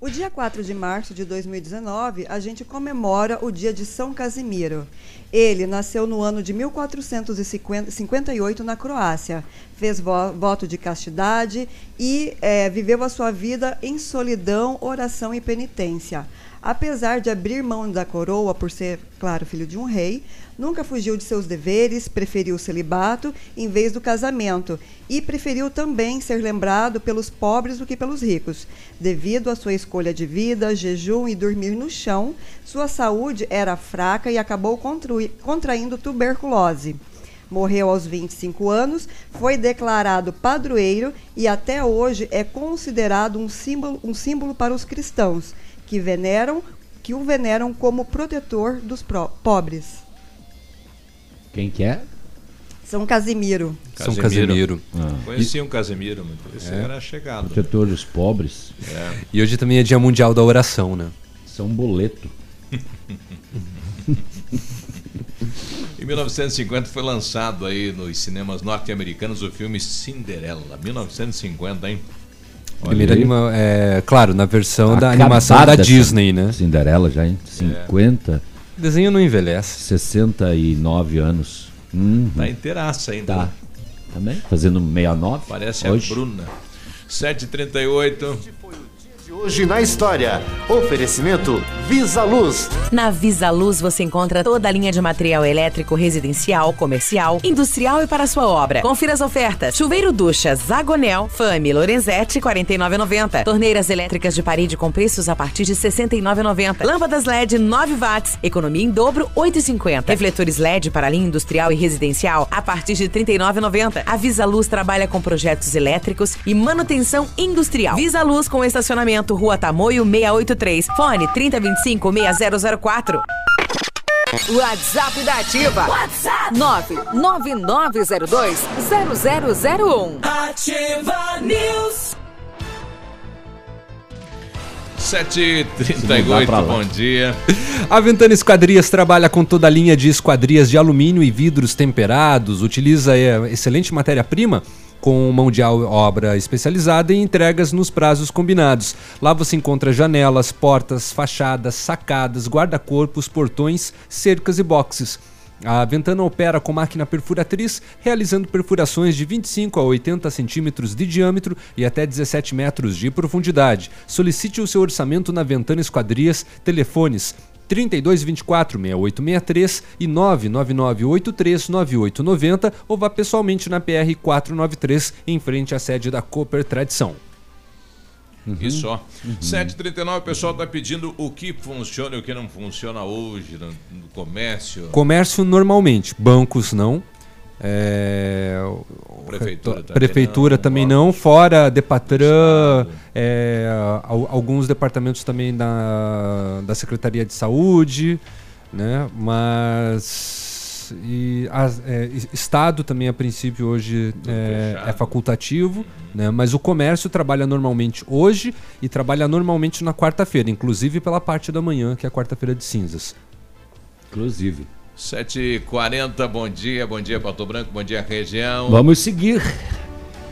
Speaker 10: O dia 4 de março de 2019, a gente comemora o dia de São Casimiro. Ele nasceu no ano de 1458 na Croácia. Fez vo voto de castidade e é, viveu a sua vida em solidão, oração e penitência. Apesar de abrir mão da coroa por ser, claro, filho de um rei, nunca fugiu de seus deveres, preferiu o celibato em vez do casamento e preferiu também ser lembrado pelos pobres do que pelos ricos. Devido à sua escolha de vida, jejum e dormir no chão, sua saúde era fraca e acabou contraindo tuberculose. Morreu aos 25 anos, foi declarado padroeiro e até hoje é considerado um símbolo, um símbolo para os cristãos que veneram, que o veneram como protetor dos pobres.
Speaker 8: Quem que é?
Speaker 10: São Casimiro.
Speaker 9: São Casimiro.
Speaker 7: Ah. Conheci um Casimiro, mas esse
Speaker 9: É.
Speaker 7: era chegado.
Speaker 8: Protetor dos pobres.
Speaker 7: É.
Speaker 9: E hoje também é Dia Mundial da Oração, né?
Speaker 8: São Boleto. [LAUGHS]
Speaker 7: Em 1950 foi lançado aí nos cinemas norte-americanos o filme Cinderela. 1950, hein?
Speaker 9: Primeira
Speaker 8: aí.
Speaker 9: anima, é, claro, na versão da
Speaker 8: Acabada
Speaker 9: animação da Disney, né?
Speaker 8: Cinderela já em 50.
Speaker 9: O desenho não envelhece.
Speaker 8: 69 anos. Uhum.
Speaker 7: Tá inteiraça ainda.
Speaker 8: Tá.
Speaker 7: né?
Speaker 8: Também? Fazendo 69.
Speaker 7: Parece
Speaker 8: hoje.
Speaker 7: a Bruna. 7h38.
Speaker 2: Hoje na história. Oferecimento Visa Luz.
Speaker 6: Na Visa Luz você encontra toda a linha de material elétrico residencial, comercial, industrial e para sua obra. Confira as ofertas. Chuveiro ducha Zagonel, Fami Lorenzetti 49,90. Torneiras elétricas de parede com preços a partir de 69,90. Lâmpadas LED 9 watts, economia em dobro 8,50. Refletores LED para linha industrial e residencial a partir de 39,90. A Visa Luz trabalha com projetos elétricos e manutenção industrial. Visa Luz com estacionamento Rua Tamoio 683. Fone 3025 6004.
Speaker 25: WhatsApp da Ativa. WhatsApp 99902 0001. Ativa News.
Speaker 7: 7h38, bom dia.
Speaker 9: A Ventana Esquadrias trabalha com toda a linha de esquadrias de alumínio e vidros temperados, utiliza é, excelente matéria-prima com mão de obra especializada e entregas nos prazos combinados. Lá você encontra janelas, portas, fachadas, sacadas, guarda-corpos, portões, cercas e boxes. A Ventana opera com máquina perfuratriz, realizando perfurações de 25 a 80 centímetros de diâmetro e até 17 metros de profundidade. Solicite o seu orçamento na Ventana Esquadrias, telefones 3224 6863 e 99983 9890 ou vá pessoalmente na PR 493 em frente à sede da Cooper Tradição.
Speaker 7: E só. 7h39, o pessoal está pedindo o que funciona e o que não funciona hoje no, no comércio.
Speaker 9: Comércio normalmente, bancos não. É,
Speaker 7: Prefeitura também
Speaker 9: Prefeitura
Speaker 7: não,
Speaker 9: também não, fora Depatran, é, al- alguns departamentos também da, da Secretaria de Saúde, né? Mas e as- é, es- Estado também a princípio hoje é, é facultativo, né? Mas o comércio trabalha normalmente hoje e trabalha normalmente na quarta-feira, inclusive pela parte da manhã, que é a quarta-feira de cinzas.
Speaker 8: Inclusive.
Speaker 7: 7h40, bom dia, bom dia Pato Branco, bom dia região.
Speaker 8: Vamos seguir.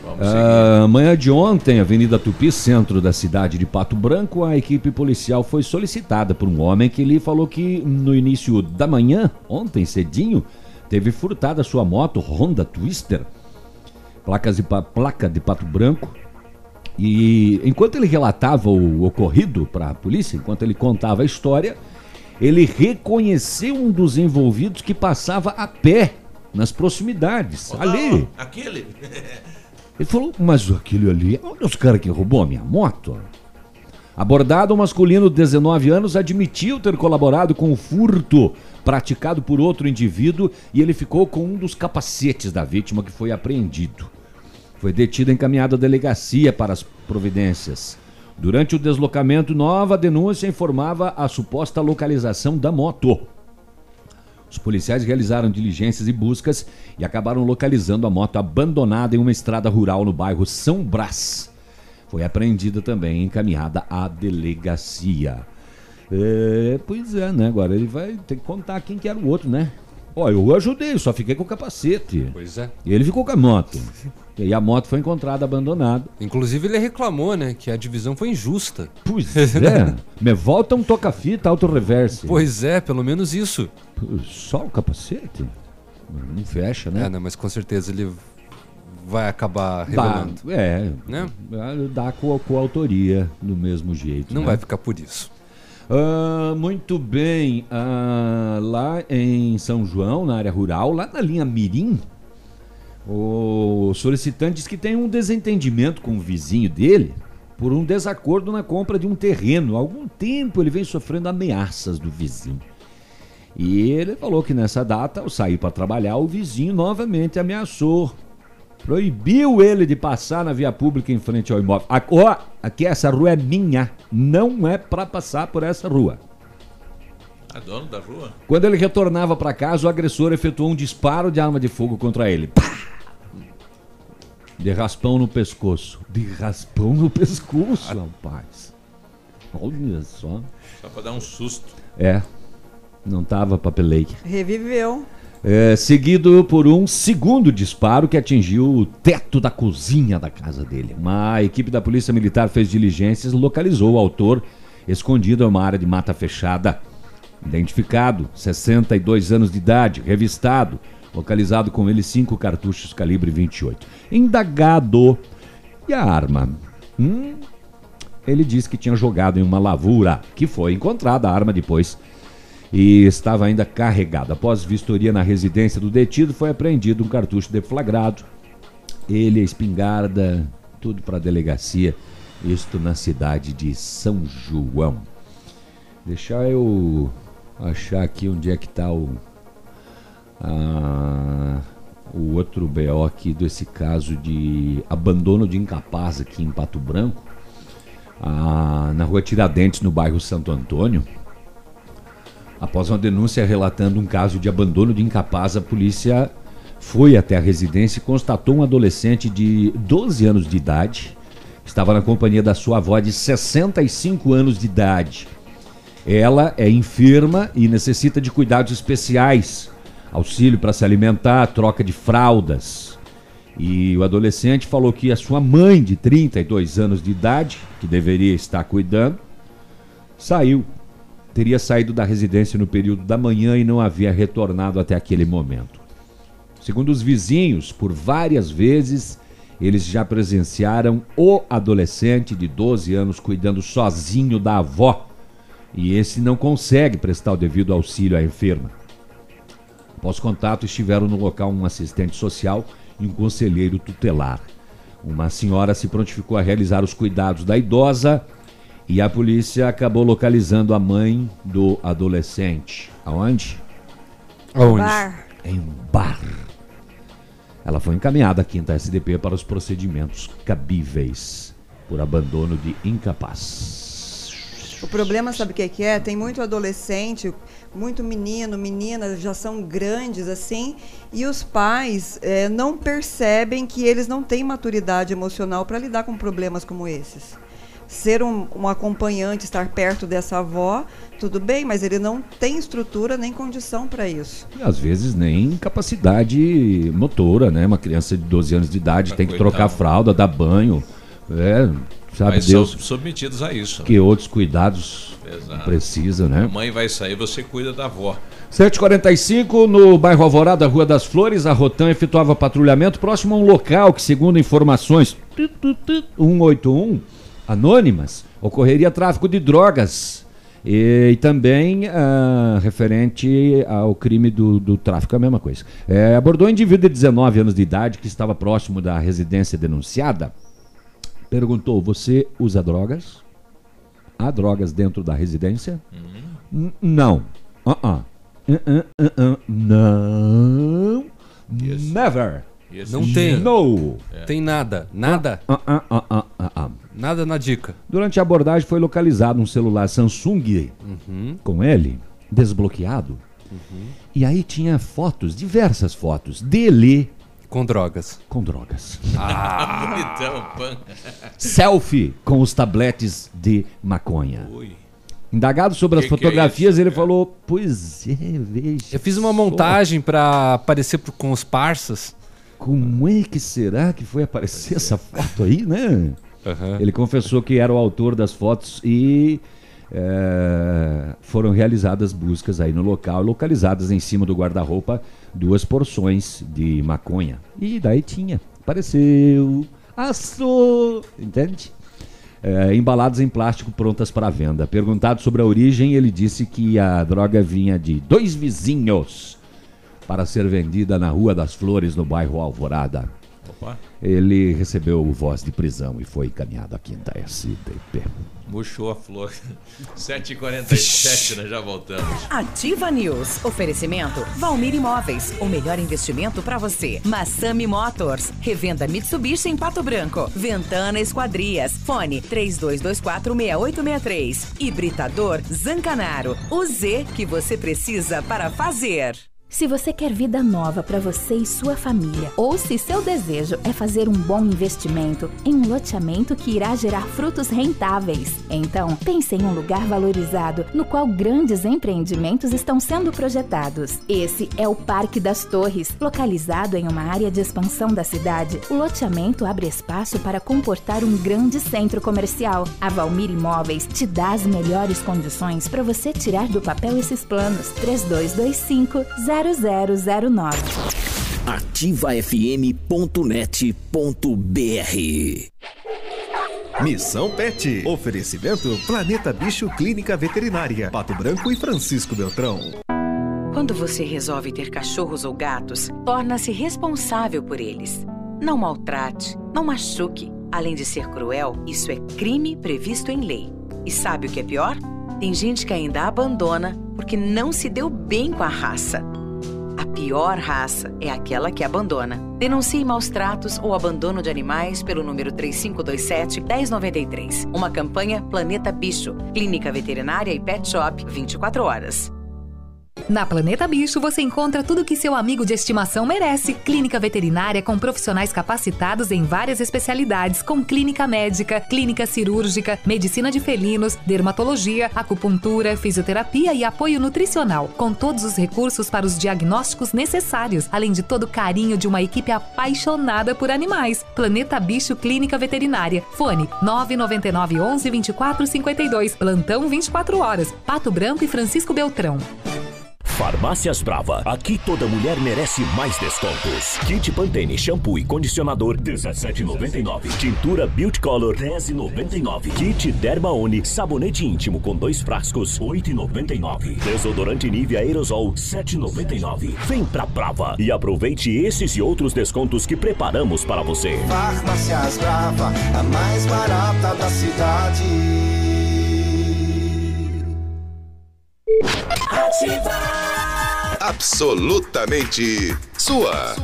Speaker 7: Vamos
Speaker 8: Ah, Manhã de ontem, Avenida Tupi, centro da cidade de Pato Branco, a equipe policial foi solicitada por um homem que lhe falou que no início da manhã, ontem cedinho, teve furtada sua moto Honda Twister, placas de placa de Pato Branco. E enquanto ele relatava o ocorrido para a polícia, enquanto ele contava a história, ele reconheceu um dos envolvidos que passava a pé nas proximidades, ali.
Speaker 7: Aquele.
Speaker 8: Ele falou, mas aquele ali, olha os caras que roubou a minha moto. Abordado, o masculino de 19 anos admitiu ter colaborado com o furto praticado por outro indivíduo e ele ficou com um dos capacetes da vítima que foi apreendido. Foi detido e encaminhado à delegacia para as providências. Durante o deslocamento, nova denúncia informava a suposta localização da moto. Os policiais realizaram diligências e buscas e acabaram localizando a moto abandonada em uma estrada rural no bairro São Brás. Foi apreendida também e encaminhada à delegacia. É, pois é, né? Agora ele vai ter que contar quem que era o outro, né? Ó, eu ajudei, só fiquei com o capacete.
Speaker 9: Pois é.
Speaker 8: E ele ficou com a moto. E a moto foi encontrada abandonada.
Speaker 9: Inclusive ele reclamou, né, que a divisão foi injusta.
Speaker 8: Pois É, [LAUGHS] me volta um toca-fita auto-reverse.
Speaker 9: Pois é, pelo menos isso.
Speaker 8: Só o capacete? Não fecha, né?
Speaker 9: É, não, mas com certeza ele vai acabar
Speaker 8: Dá,
Speaker 9: revelando.
Speaker 8: é,
Speaker 9: Né?
Speaker 8: dá com, com autoria do mesmo jeito.
Speaker 9: Não
Speaker 8: né?
Speaker 9: vai ficar por isso.
Speaker 8: Ah, muito bem. Ah, lá em São João, na área rural, lá na linha Mirim, o solicitante diz que tem um desentendimento com o vizinho dele por um desacordo na compra de um terreno. Há algum tempo ele vem sofrendo ameaças do vizinho. E ele falou que nessa data, ao sair para trabalhar, o vizinho novamente ameaçou. Proibiu ele de passar na via pública em frente ao imóvel. Ó, aqui essa rua é minha. Não é para passar por essa rua.
Speaker 7: A dono da rua?
Speaker 8: Quando ele retornava para casa, o agressor efetuou um disparo de arma de fogo contra ele. Pá! De raspão no pescoço. De raspão no pescoço, rapaz. Olha só.
Speaker 7: Só pra dar um susto.
Speaker 8: É, não tava papelei.
Speaker 10: Reviveu.
Speaker 8: É, seguido por um segundo disparo que atingiu o teto da cozinha da casa dele. Uma equipe da Polícia Militar fez diligências e localizou o autor escondido em uma área de mata fechada. Identificado, 62 anos de idade, revistado, localizado com ele cinco cartuchos calibre 28. Indagado. E a arma? Hum, ele disse que tinha jogado em uma lavura, que foi encontrada a arma depois e estava ainda carregada. Após vistoria na residência do detido, foi apreendido um cartucho deflagrado. Ele, a espingarda, tudo para a delegacia. Isto na cidade de São João. Deixa eu achar aqui onde é que está o. a- o outro BO aqui desse caso de abandono de incapaz aqui em Pato Branco. Ah, na rua Tiradentes, no bairro Santo Antônio. Após uma denúncia relatando um caso de abandono de incapaz, a polícia foi até a residência e constatou um adolescente de 12 anos de idade. Estava na companhia da sua avó de 65 anos de idade. Ela é enferma e necessita de cuidados especiais, auxílio para se alimentar, troca de fraldas. E o adolescente falou que a sua mãe, de 32 anos de idade, que deveria estar cuidando, saiu. Teria saído da residência no período da manhã e não havia retornado até aquele momento. Segundo os vizinhos, por várias vezes eles já presenciaram o adolescente de 12 anos cuidando sozinho da avó e esse não consegue prestar o devido auxílio à enferma. Após contato, estiveram no local um assistente social e um conselheiro tutelar. Uma senhora se prontificou a realizar os cuidados da idosa e a polícia acabou localizando a mãe do adolescente. Aonde?
Speaker 9: Aonde?
Speaker 10: Bar.
Speaker 8: Em um bar. Ela foi encaminhada à quinta SDP para os procedimentos cabíveis por abandono de incapaz.
Speaker 10: O problema, sabe o que que é? Tem muito adolescente, muito menino, menina, já são grandes assim, e os pais eh, não percebem que eles não têm maturidade emocional para lidar com problemas como esses. Ser um, um acompanhante, estar perto dessa avó, tudo bem, mas ele não tem estrutura nem condição para isso.
Speaker 8: E às vezes nem capacidade motora, né? Uma criança de 12 anos de idade tem que
Speaker 7: coitado.
Speaker 8: trocar fralda, dar banho. É, sabe
Speaker 7: Mas
Speaker 8: Deus
Speaker 7: são submetidos a isso.
Speaker 8: que outros cuidados
Speaker 7: Exato.
Speaker 8: precisa,
Speaker 7: A
Speaker 8: né?
Speaker 7: mãe vai sair, você cuida da avó.
Speaker 8: 7h45, no bairro Alvorada, Rua das Flores, a Rotan efetuava patrulhamento próximo a um local que, segundo informações 181 anônimas, ocorreria tráfico de drogas. E, e também ah, referente ao crime do, do tráfico, a mesma coisa. É, abordou um indivíduo de 19 anos de idade que estava próximo da residência denunciada. Perguntou: Você usa drogas? Há drogas dentro da residência? N- Não. Uh-uh. Uh-uh, uh-uh. Não. Never.
Speaker 9: Não tem.
Speaker 8: No.
Speaker 9: Tem nada. Nada.
Speaker 8: Ah, ah, ah, ah, ah, ah.
Speaker 9: Nada na dica.
Speaker 8: Durante a abordagem foi localizado um celular Samsung
Speaker 9: Uhum.
Speaker 8: com ele desbloqueado. E aí tinha fotos, diversas fotos dele
Speaker 9: Com drogas.
Speaker 8: com drogas.
Speaker 7: Ah, [LAUGHS] bonitão, pan.
Speaker 8: Selfie com os tabletes de maconha.
Speaker 7: Ui.
Speaker 8: Indagado sobre as
Speaker 7: Que que é
Speaker 8: fotografias,
Speaker 7: isso,
Speaker 8: ele falou: Pois é, veja.
Speaker 9: Eu fiz uma montagem pra aparecer pro- com os parças.
Speaker 8: Como é que será que foi aparecer essa foto aí, né?
Speaker 9: Aham.
Speaker 8: Ele confessou que era o autor das fotos e eh, foram realizadas buscas aí no local, localizadas em cima do guarda-roupa duas porções de maconha. E daí tinha, apareceu, assou, entende? Eh, embaladas em plástico prontas para venda. Perguntado sobre a origem, ele disse que a droga vinha de dois vizinhos para ser vendida na Rua das Flores, no bairro Alvorada.
Speaker 7: Opa.
Speaker 8: Ele recebeu voz de prisão e foi encaminhado à quinta SDP.
Speaker 7: Murchou a flor. [LAUGHS] 7h47, nós já voltamos.
Speaker 6: Ativa News. Oferecimento Valmir Imóveis. O melhor investimento para você. Massami Motors. Revenda Mitsubishi em Pato Branco. Ventana Esquadrias. Fone 32246863. Hibridador Zancanaro. O Z que você precisa para fazer.
Speaker 26: Se você quer vida nova para você e sua família, ou se seu desejo é fazer um bom investimento em um loteamento que irá gerar frutos rentáveis, então pense em um lugar valorizado no qual grandes empreendimentos estão sendo projetados. Esse é o Parque das Torres, localizado em uma área de expansão da cidade. O loteamento abre espaço para comportar um grande centro comercial. A Valmir Imóveis te dá as melhores condições para você tirar do papel esses planos. 3225 0009.
Speaker 27: ativafm.net.br Missão Pet. Oferecimento Planeta Bicho Clínica Veterinária. Pato Branco e Francisco Beltrão.
Speaker 6: Quando você resolve ter cachorros ou gatos, torna-se responsável por eles. Não maltrate, não machuque. Além de ser cruel, isso é crime previsto em lei. E sabe o que é pior? Tem gente que ainda abandona porque não se deu bem com a raça. A pior raça é aquela que abandona. Denuncie maus tratos ou abandono de animais pelo número 3527-1093. Uma campanha Planeta Bicho, Clínica Veterinária e Pet Shop 24 horas.
Speaker 14: Na Planeta Bicho você encontra tudo que seu amigo de estimação merece. Clínica veterinária com profissionais capacitados em várias especialidades, com clínica médica, clínica cirúrgica, medicina de felinos, dermatologia, acupuntura, fisioterapia e apoio nutricional, com todos os recursos para os diagnósticos necessários, além de todo o carinho de uma equipe apaixonada por animais. Planeta Bicho Clínica Veterinária. Fone 999 11 24 52. Plantão 24 horas. Pato Branco e Francisco Beltrão.
Speaker 19: Farmácias Brava. Aqui toda mulher merece mais descontos. Kit Pantene shampoo e condicionador 17,99. Tintura Beauty Color 10,99. Kit Dermaone sabonete íntimo com dois frascos 8,99. Desodorante Nivea aerosol 7,99. Vem pra Brava e aproveite esses e outros descontos que preparamos para você.
Speaker 2: Farmácias Brava, a mais barata da cidade.
Speaker 17: Absolutamente sua.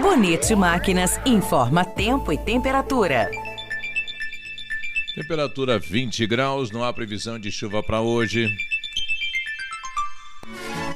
Speaker 6: Bonito Máquinas informa tempo e temperatura.
Speaker 7: Temperatura 20 graus, não há previsão de chuva para hoje.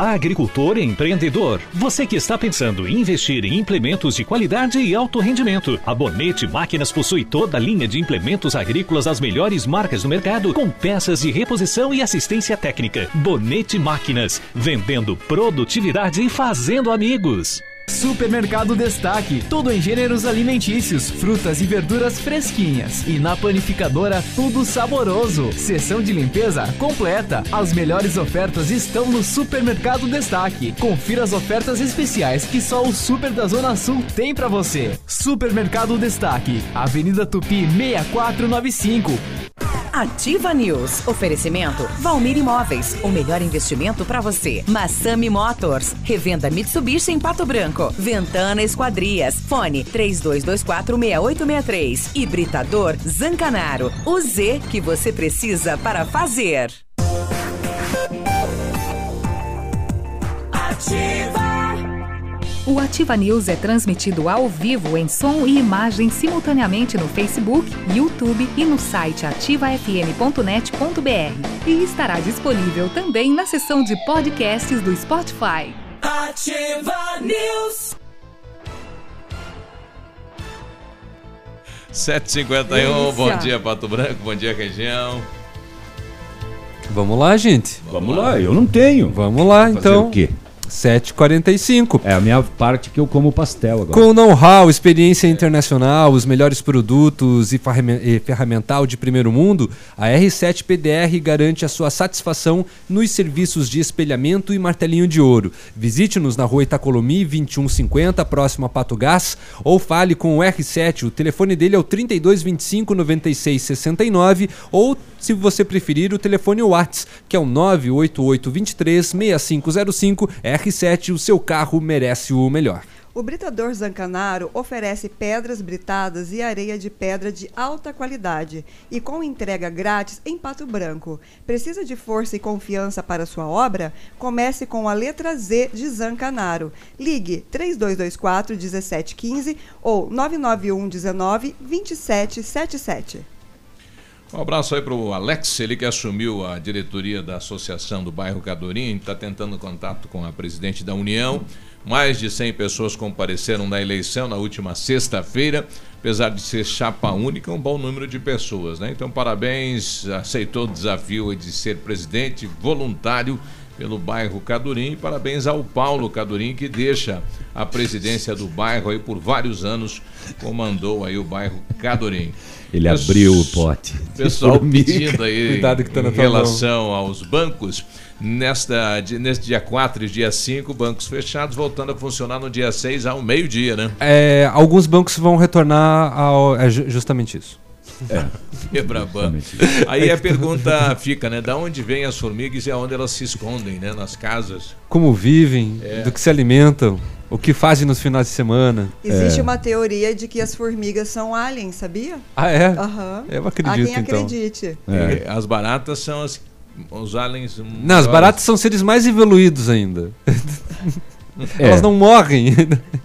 Speaker 13: Agricultor e empreendedor, você que está pensando em investir em implementos de qualidade e alto rendimento, a Bonete Máquinas possui toda a linha de implementos agrícolas das melhores marcas do mercado, com peças de reposição e assistência técnica. Bonete Máquinas, vendendo produtividade e fazendo amigos.
Speaker 20: Supermercado Destaque, tudo em gêneros alimentícios, frutas e verduras fresquinhas. E na panificadora, tudo saboroso. Seção de limpeza completa. As melhores ofertas estão no Supermercado Destaque. Confira as ofertas especiais que só o Super da Zona Sul tem para você. Supermercado Destaque, Avenida Tupi 6495.
Speaker 6: Ativa News. Oferecimento Valmir Imóveis. O melhor investimento para você. Massami Motors. Revenda Mitsubishi em Pato Branco. Ventana Esquadrias. Fone 32246863. Hibridador Zancanaro. O Z que você precisa para fazer.
Speaker 14: Ativa. O Ativa News é transmitido ao vivo em som e imagem simultaneamente no Facebook, YouTube e no site ativafm.net.br. E estará disponível também na seção de podcasts do Spotify.
Speaker 28: Ativa News.
Speaker 7: 7h51, bom dia Pato Branco, bom dia região.
Speaker 9: Vamos lá, gente.
Speaker 8: Vamos lá, eu não tenho.
Speaker 9: Vamos lá,
Speaker 8: Fazer
Speaker 9: então.
Speaker 8: o quê?
Speaker 9: 7h45.
Speaker 8: É a minha parte que eu como pastel agora.
Speaker 9: Com know-how, experiência internacional, os melhores produtos e ferramen- ferramental de primeiro mundo, a R7 PDR garante a sua satisfação nos serviços de espelhamento e martelinho de ouro. Visite-nos na rua Itacolomi 2150, próximo a Pato Gás, ou fale com o R7. O telefone dele é o 3225 9669 ou, se você preferir, o telefone Whats, que é o 98823 6505. R7, o seu carro merece o melhor.
Speaker 10: O Britador Zancanaro oferece pedras britadas e areia de pedra de alta qualidade e com entrega grátis em Pato Branco. Precisa de força e confiança para sua obra? Comece com a letra Z de Zancanaro. Ligue 3224 1715 ou 991 19 2777.
Speaker 7: Um abraço aí pro Alex, ele que assumiu a diretoria da Associação do Bairro Cadorim, está tentando contato com a presidente da União. Mais de 100 pessoas compareceram na eleição na última sexta-feira, apesar de ser chapa única, um bom número de pessoas, né? Então, parabéns, aceitou o desafio de ser presidente voluntário pelo bairro Cadurim. Parabéns ao Paulo Cadurim, que deixa a presidência do bairro aí por vários anos, comandou aí o bairro Cadurim.
Speaker 8: Ele abriu o pote. [LAUGHS]
Speaker 7: Pessoal pedindo aí
Speaker 9: Cuidado que tá na
Speaker 7: em
Speaker 9: tua mão.
Speaker 7: relação aos bancos. Nesta, neste dia 4 e dia 5, bancos fechados, voltando a funcionar no dia 6 ao meio-dia, né?
Speaker 9: É, alguns bancos vão retornar ao. É ju- justamente isso.
Speaker 8: É. [LAUGHS]
Speaker 7: Quebraban. Aí a pergunta fica, né? Da onde vêm as formigas e aonde elas se escondem, né? Nas casas.
Speaker 9: Como vivem,
Speaker 7: É.
Speaker 9: do que se alimentam, o que fazem nos finais de semana.
Speaker 10: Existe uma teoria de que as formigas são aliens, sabia?
Speaker 9: Ah, é?
Speaker 10: Aham.
Speaker 9: Eu
Speaker 10: Há
Speaker 9: acredito,
Speaker 10: quem
Speaker 9: então.
Speaker 10: acredite.
Speaker 7: E As baratas são as, os aliens.
Speaker 9: Não, as baratas são seres mais evoluídos ainda.
Speaker 8: É.
Speaker 9: Elas não morrem.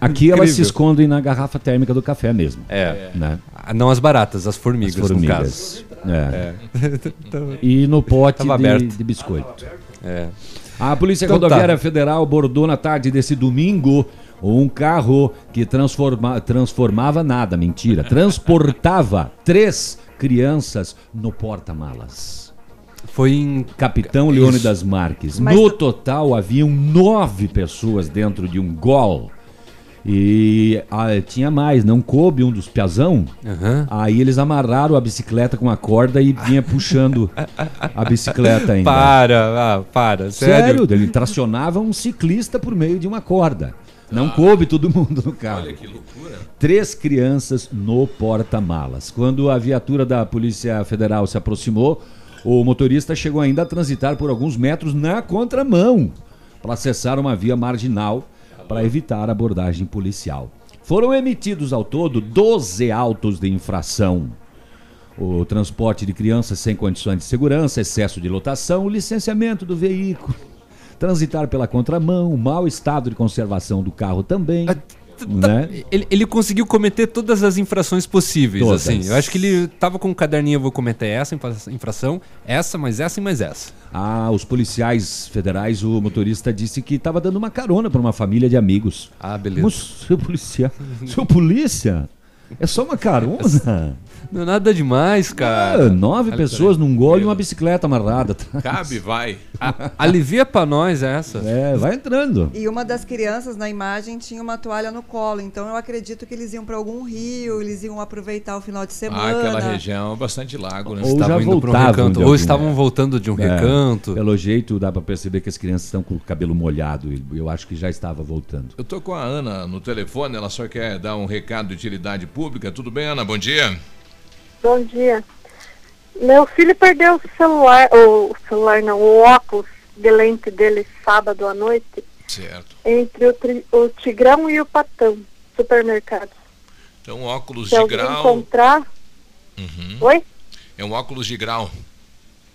Speaker 8: Aqui elas se escondem na garrafa térmica do café mesmo.
Speaker 9: É.
Speaker 8: Né?
Speaker 9: Ah, Não as baratas, as formigas,
Speaker 8: As
Speaker 9: no
Speaker 8: formigas.
Speaker 9: caso.
Speaker 8: É. [LAUGHS]
Speaker 9: Então-
Speaker 8: E no pote de,
Speaker 9: aberto.
Speaker 8: de biscoito.
Speaker 9: É.
Speaker 8: A Polícia
Speaker 9: Então tá.
Speaker 8: Rodoviária Federal abordou na tarde desse domingo um carro que transforma, transformava nada, mentira, [LAUGHS] transportava três crianças no porta-malas.
Speaker 9: Foi em
Speaker 8: Capitão Leônidas Marques.
Speaker 9: Mas-
Speaker 8: No total haviam nove pessoas dentro de um gol. E ah, tinha mais, não coube um dos piazão. Aí eles amarraram a bicicleta com a corda e vinha puxando a bicicleta ainda.
Speaker 9: Para, ah, para,
Speaker 8: Sério,
Speaker 9: sério.
Speaker 8: ele tracionava um ciclista por meio de uma corda. Não coube todo mundo no carro.
Speaker 7: Olha que loucura.
Speaker 8: Três crianças no porta-malas. Quando a viatura da Polícia Federal se aproximou, o motorista chegou ainda a transitar por alguns metros na contramão para acessar uma via marginal para evitar abordagem policial. Foram emitidos ao todo 12 autos de infração. O transporte de crianças sem condições de segurança, excesso de lotação, o licenciamento do veículo, transitar pela contramão, mau estado de conservação do carro também. Né?
Speaker 9: Ele, ele conseguiu cometer todas as infrações possíveis,
Speaker 8: Todas.
Speaker 9: assim. Eu acho que ele tava com um caderninho, eu vou cometer essa infra- infração, essa, mais essa e mais essa.
Speaker 8: Ah, os policiais federais, o motorista disse que estava dando uma carona para uma família de amigos.
Speaker 9: Ah, beleza.
Speaker 8: Mas, seu policial, seu polícia, é só uma carona. [LAUGHS]
Speaker 9: Não é nada demais, cara.
Speaker 8: Ah, nove pessoas num gol e uma bicicleta amarrada. atrás.
Speaker 7: Cabe, vai.
Speaker 9: Alivia pra nós essa.
Speaker 8: É, vai entrando.
Speaker 10: E uma das crianças na imagem tinha uma toalha no colo, então eu acredito que eles iam para algum rio, eles iam aproveitar o final de
Speaker 7: Ah,
Speaker 10: semana.
Speaker 7: aquela região é bastante lago, né?
Speaker 8: Ou
Speaker 9: Estavam
Speaker 8: já
Speaker 9: indo pra um
Speaker 8: voltavam.
Speaker 9: recanto, ou estavam voltando de um
Speaker 8: É,
Speaker 9: recanto.
Speaker 8: Pelo jeito, dá para perceber que as crianças estão com o cabelo molhado. e Eu acho que já estava voltando.
Speaker 7: Eu tô com a Ana no telefone, ela só quer dar um recado de utilidade pública. Tudo bem, Ana? Bom dia.
Speaker 29: Bom dia. Meu filho perdeu o celular, ou o celular não, o óculos de lente dele sábado à noite
Speaker 7: Certo.
Speaker 29: entre o, tri- o Tigrão e o Patão, supermercado.
Speaker 7: Então, óculos
Speaker 29: Se
Speaker 7: de grau.
Speaker 29: encontrar,
Speaker 7: Uhum.
Speaker 29: oi?
Speaker 7: É um óculos de grau.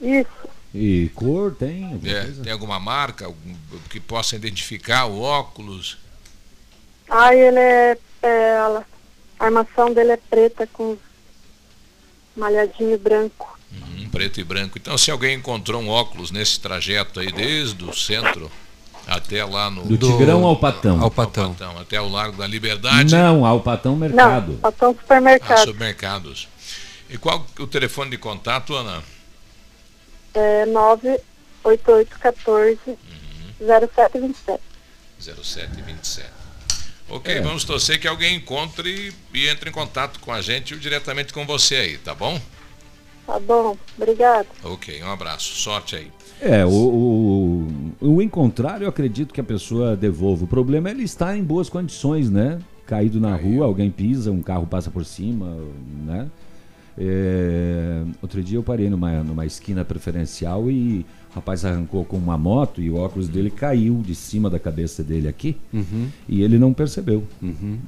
Speaker 29: Isso.
Speaker 8: E cor tem?
Speaker 7: É, tem alguma marca algum- que possa identificar o óculos?
Speaker 29: Ah, ele é, é, a armação dele é preta com malhadinho branco.
Speaker 7: Hum, preto e branco. Então, se alguém encontrou um óculos nesse trajeto aí, desde o centro até lá no.
Speaker 8: Do Tigrão ao Patão.
Speaker 9: Ao Patão.
Speaker 7: Patão, até o Largo da Liberdade.
Speaker 8: Não, ao Patão Mercado.
Speaker 29: Não, Patão
Speaker 7: Ah,
Speaker 29: supermercado.
Speaker 7: supermercados. E qual o telefone de contato, Ana?
Speaker 29: É 98814 0727.
Speaker 7: 0727. Ok, vamos torcer que alguém encontre e entre em contato com a gente ou diretamente com você aí, tá bom?
Speaker 29: Tá bom, obrigado.
Speaker 7: Ok, um abraço. Sorte aí.
Speaker 8: É, o, o, o encontrar, eu acredito que a pessoa devolva. O problema é ele estar em boas condições, né? Caído na rua, alguém pisa, um carro passa por cima, né? É, outro dia eu parei numa, numa esquina preferencial e o rapaz arrancou com uma moto e o óculos dele caiu de cima da cabeça dele aqui
Speaker 9: Uhum.
Speaker 8: e ele não percebeu.
Speaker 9: Uhum.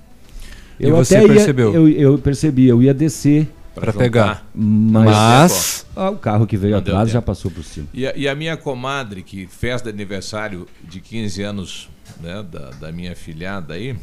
Speaker 8: Eu
Speaker 9: E você
Speaker 8: até ia-
Speaker 9: percebeu?
Speaker 8: eu, eu percebi, eu ia descer
Speaker 9: Pra pegar.
Speaker 8: Mas,
Speaker 9: Mas-
Speaker 8: Ah, o carro que veio atrás já passou por cima.
Speaker 7: E a, e a minha comadre, que festa de aniversário de 15 anos né, da, da minha filhada aí,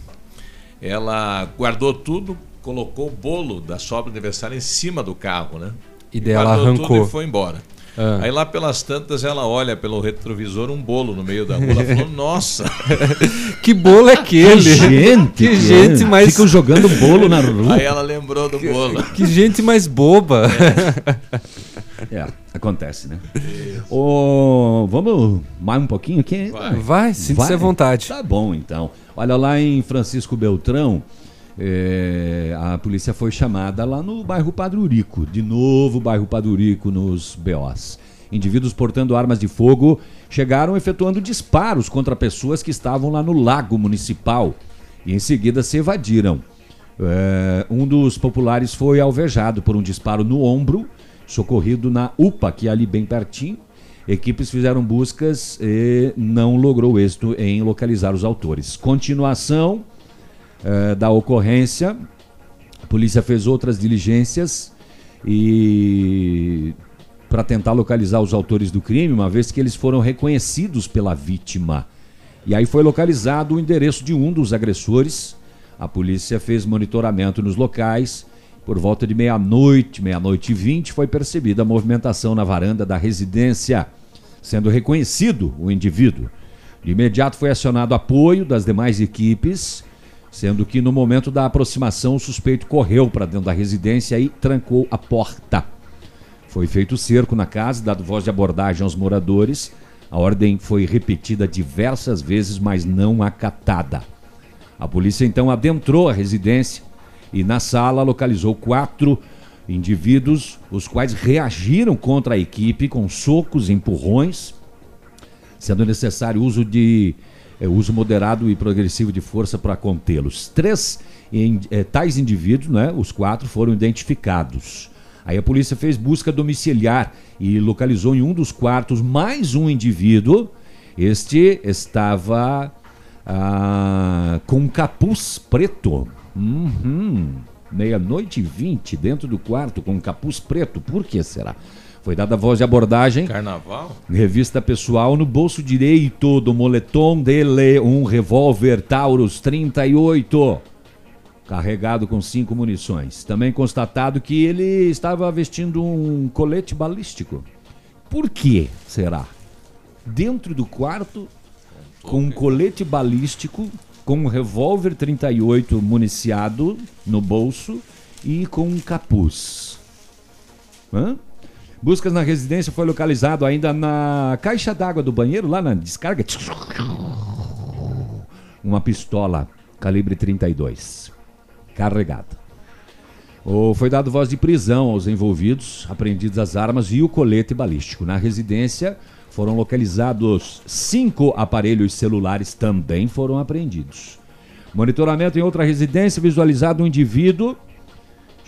Speaker 7: ela guardou tudo, colocou o bolo da sobra de aniversário em cima do carro, né?
Speaker 9: E daí ela
Speaker 7: guardou tudo
Speaker 9: arrancou.
Speaker 7: e foi embora.
Speaker 9: Ah.
Speaker 7: Aí lá pelas tantas ela olha pelo retrovisor um bolo no meio da rua. Ela falou, nossa! [LAUGHS]
Speaker 9: que bolo é aquele?
Speaker 8: Que gente,
Speaker 9: Que
Speaker 8: que
Speaker 9: gente
Speaker 8: é.
Speaker 9: mais.
Speaker 8: Ficam jogando bolo na rua.
Speaker 7: Aí ela lembrou do bolo.
Speaker 9: Que gente mais boba.
Speaker 8: É, acontece, né? Ô, vamos mais um pouquinho aqui?
Speaker 9: Vai. Vai, sinta-se à vontade.
Speaker 8: Tá bom, então. Olha, lá em Francisco Beltrão, é, a polícia foi chamada lá no bairro Padre Urico. De novo, bairro Padre Urico nos BOs. Indivíduos portando armas de fogo chegaram efetuando disparos contra pessoas que estavam lá no lago municipal e em seguida se evadiram. É, um dos populares foi alvejado por um disparo no ombro, socorrido na UPA, que é ali bem pertinho. Equipes fizeram buscas e não logrou êxito em localizar os autores. Continuação eh, da ocorrência, a polícia fez outras diligências e para tentar localizar os autores do crime, uma vez que eles foram reconhecidos pela vítima. E aí foi localizado o endereço de um dos agressores. A polícia fez monitoramento nos locais. Por volta de meia-noite, meia-noite e vinte, foi percebida a movimentação na varanda da residência, sendo reconhecido o indivíduo. De imediato foi acionado apoio das demais equipes, sendo que no momento da aproximação o suspeito correu para dentro da residência e trancou a porta. Foi feito cerco na casa, dado voz de abordagem aos moradores. A ordem foi repetida diversas vezes, mas não acatada. A polícia então adentrou a residência e na sala localizou quatro indivíduos, os quais reagiram contra a equipe com socos e empurrões, sendo necessário uso de eh, uso moderado e progressivo de força para contê-los. Três em- eh, tais indivíduos, né, os quatro, foram identificados. Aí a polícia fez busca domiciliar e localizou em um dos quartos mais um indivíduo. Este estava ah, com um capuz preto. Uhum. Meia-noite e vinte dentro do quarto com um capuz preto. Por que será? Foi dada a voz de abordagem.
Speaker 7: Carnaval?
Speaker 8: Revista pessoal no bolso direito do moletom dele, um revólver Taurus 38, carregado com cinco munições. Também constatado que ele estava vestindo um colete balístico. Por que será? Dentro do quarto, com um colete balístico, com um revólver 38 municiado no bolso e com um capuz. Hã? Buscas na residência foi localizado ainda na caixa d'água do banheiro, lá na descarga. Uma pistola calibre 32, carregada. O- Foi dado voz de prisão aos envolvidos, apreendidos as armas e o colete balístico. Na residência foram localizados cinco aparelhos celulares, também foram apreendidos. Monitoramento em outra residência, visualizado um indivíduo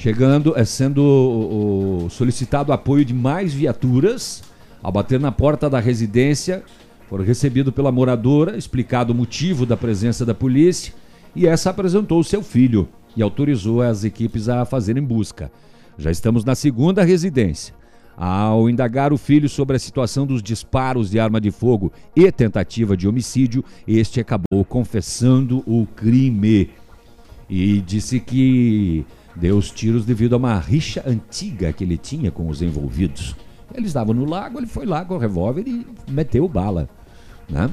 Speaker 8: chegando, é sendo o- o- solicitado apoio de mais viaturas. Ao bater na porta da residência, foram recebido pela moradora, explicado o motivo da presença da polícia, e essa apresentou o seu filho e autorizou as equipes a fazerem busca. Já estamos na segunda residência. Ao indagar o filho sobre a situação dos disparos de arma de fogo e tentativa de homicídio, este acabou confessando o crime e disse que deu os tiros devido a uma rixa antiga que ele tinha com os envolvidos. Eles estavam no lago, ele foi lá com o revólver e meteu bala. Né?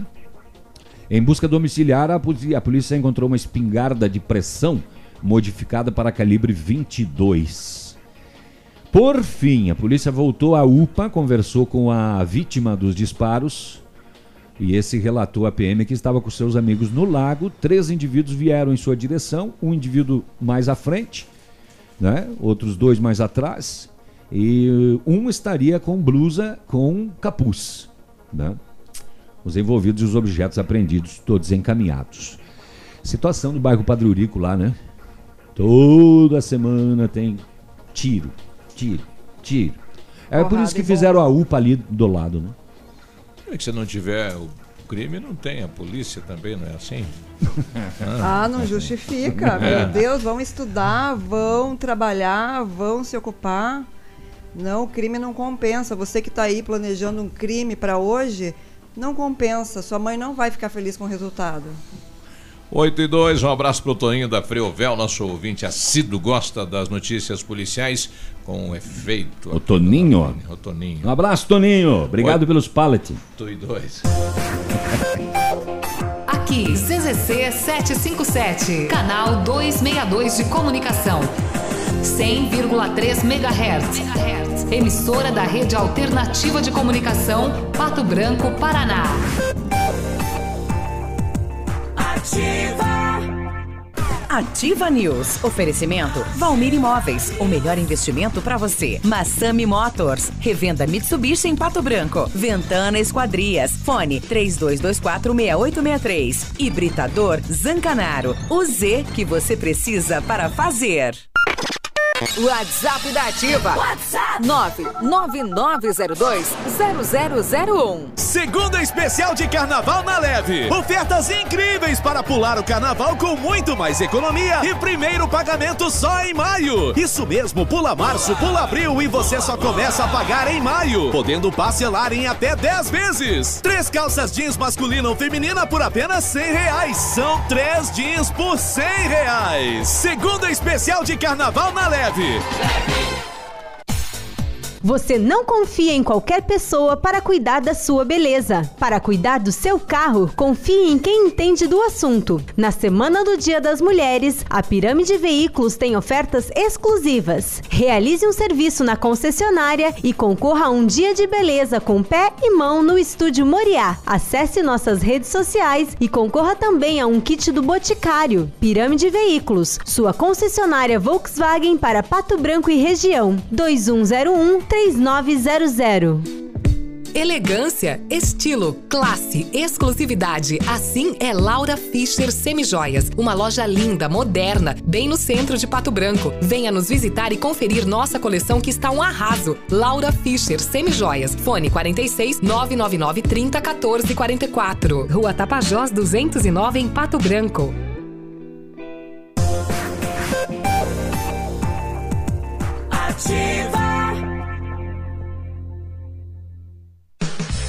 Speaker 8: Em busca domiciliar, a polícia encontrou uma espingarda de pressão modificada para calibre 22. Por fim, a polícia voltou à UPA, conversou com a vítima dos disparos e esse relatou à PM que estava com seus amigos no lago. Três indivíduos vieram em sua direção, um indivíduo mais à frente, né? outros dois mais atrás, e um estaria com blusa com capuz. Né? Os envolvidos e os objetos apreendidos, todos encaminhados. Situação do bairro Padre Eurico lá, né? Toda semana tem tiro, tiro, tiro. É por isso que fizeram a UPA ali do lado, né?
Speaker 7: É que se não tiver o crime, não tem a polícia também, não é assim? [LAUGHS]
Speaker 10: Ah, não justifica.
Speaker 7: É.
Speaker 10: Meu Deus, vão estudar, vão trabalhar, vão se ocupar. Não, o crime não compensa. Você que está aí planejando um crime para hoje, não compensa. Sua mãe não vai ficar feliz com o resultado.
Speaker 7: 8 e 2, um abraço pro Toninho da Freovel, nosso ouvinte assíduo, gosta das notícias policiais. com efeito.
Speaker 8: O Toninho.
Speaker 7: O Toninho.
Speaker 8: Um abraço, Toninho. Obrigado
Speaker 7: Oi.
Speaker 8: pelos pallets.
Speaker 7: Tu e dois. [LAUGHS]
Speaker 14: Aqui, CZC 757, canal 262 de comunicação. 100,3 MHz. Emissora da Rede Alternativa de Comunicação, Pato Branco, Paraná.
Speaker 30: Ativa.
Speaker 6: Ativa News. Oferecimento Valmir Imóveis. O melhor investimento para você. Massami Motors. Revenda Mitsubishi em Pato Branco. Ventana Esquadrias. Fone 32246863. Hibridador Zancanaro. O Z que você precisa para fazer.
Speaker 31: WhatsApp da Ativa. WhatsApp 999020001.
Speaker 32: Segunda especial de carnaval na leve. Ofertas incríveis para pular o carnaval com muito mais economia e primeiro pagamento só em maio. Isso mesmo, pula março, pula abril e você só começa a pagar em maio, podendo parcelar em até 10 vezes. Três calças jeans masculina ou feminina por apenas 100 reais. São três jeans por 100 reais. Segunda especial de carnaval na leve. Leve. Leve.
Speaker 33: Você não confia em qualquer pessoa para cuidar da sua beleza. Para cuidar do seu carro, confie em quem entende do assunto. Na semana do Dia das Mulheres, a Pirâmide Veículos tem ofertas exclusivas. Realize um serviço na concessionária e concorra a um dia de beleza com pé e mão no Estúdio Moriá. Acesse nossas redes sociais e concorra também a um kit do Boticário. Pirâmide Veículos, sua concessionária Volkswagen para Pato Branco e região. 2101 3900.
Speaker 14: Elegância, estilo, classe, exclusividade. Assim é Laura Fischer Semijoias. Uma loja linda, moderna, bem no centro de Pato Branco. Venha nos visitar e conferir nossa coleção que está um arraso. Laura Fischer Semijoias. Fone 46 999 30 14 44. Rua Tapajós 209 em Pato Branco.
Speaker 30: Ativa.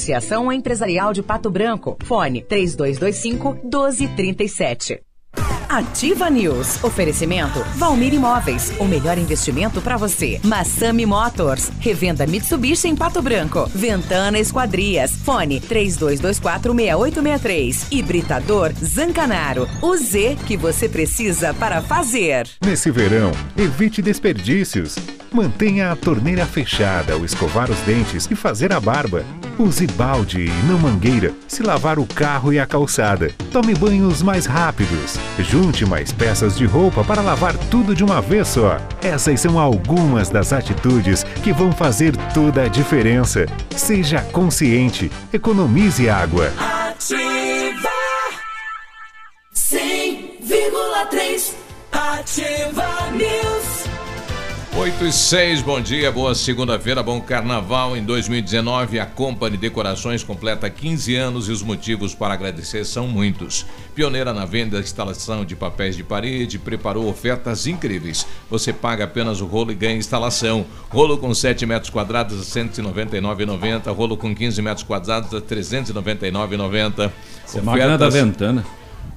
Speaker 6: Associação Empresarial de Pato Branco. Fone 3225 1237. Ativa News. Oferecimento Valmir Imóveis. O melhor investimento para você. Massami Motors. Revenda Mitsubishi em Pato Branco. Ventana Esquadrias. Fone 32246863. Hibridador Zancanaro. O Z que você precisa para fazer.
Speaker 17: Nesse verão, evite desperdícios. Mantenha a torneira fechada ao escovar os dentes e fazer a barba. Use balde e não mangueira se lavar o carro e a calçada. Tome banhos mais rápidos. Mais peças de roupa para lavar tudo de uma vez só. Essas são algumas das atitudes que vão fazer toda a diferença. Seja consciente. Economize água.
Speaker 30: Ativa 100,3. Ativa News.
Speaker 7: 8 e 6, bom dia, boa segunda-feira, bom carnaval. Em 2019, a Company Decorações completa 15 anos e os motivos para agradecer são muitos. Pioneira na venda e instalação de papéis de parede, preparou ofertas incríveis. Você paga apenas o rolo e ganha instalação. Rolo com 7 metros quadrados a R$ 199,90, rolo com 15 metros quadrados a R$ 399,90.
Speaker 8: Isso é máquina da Ventana.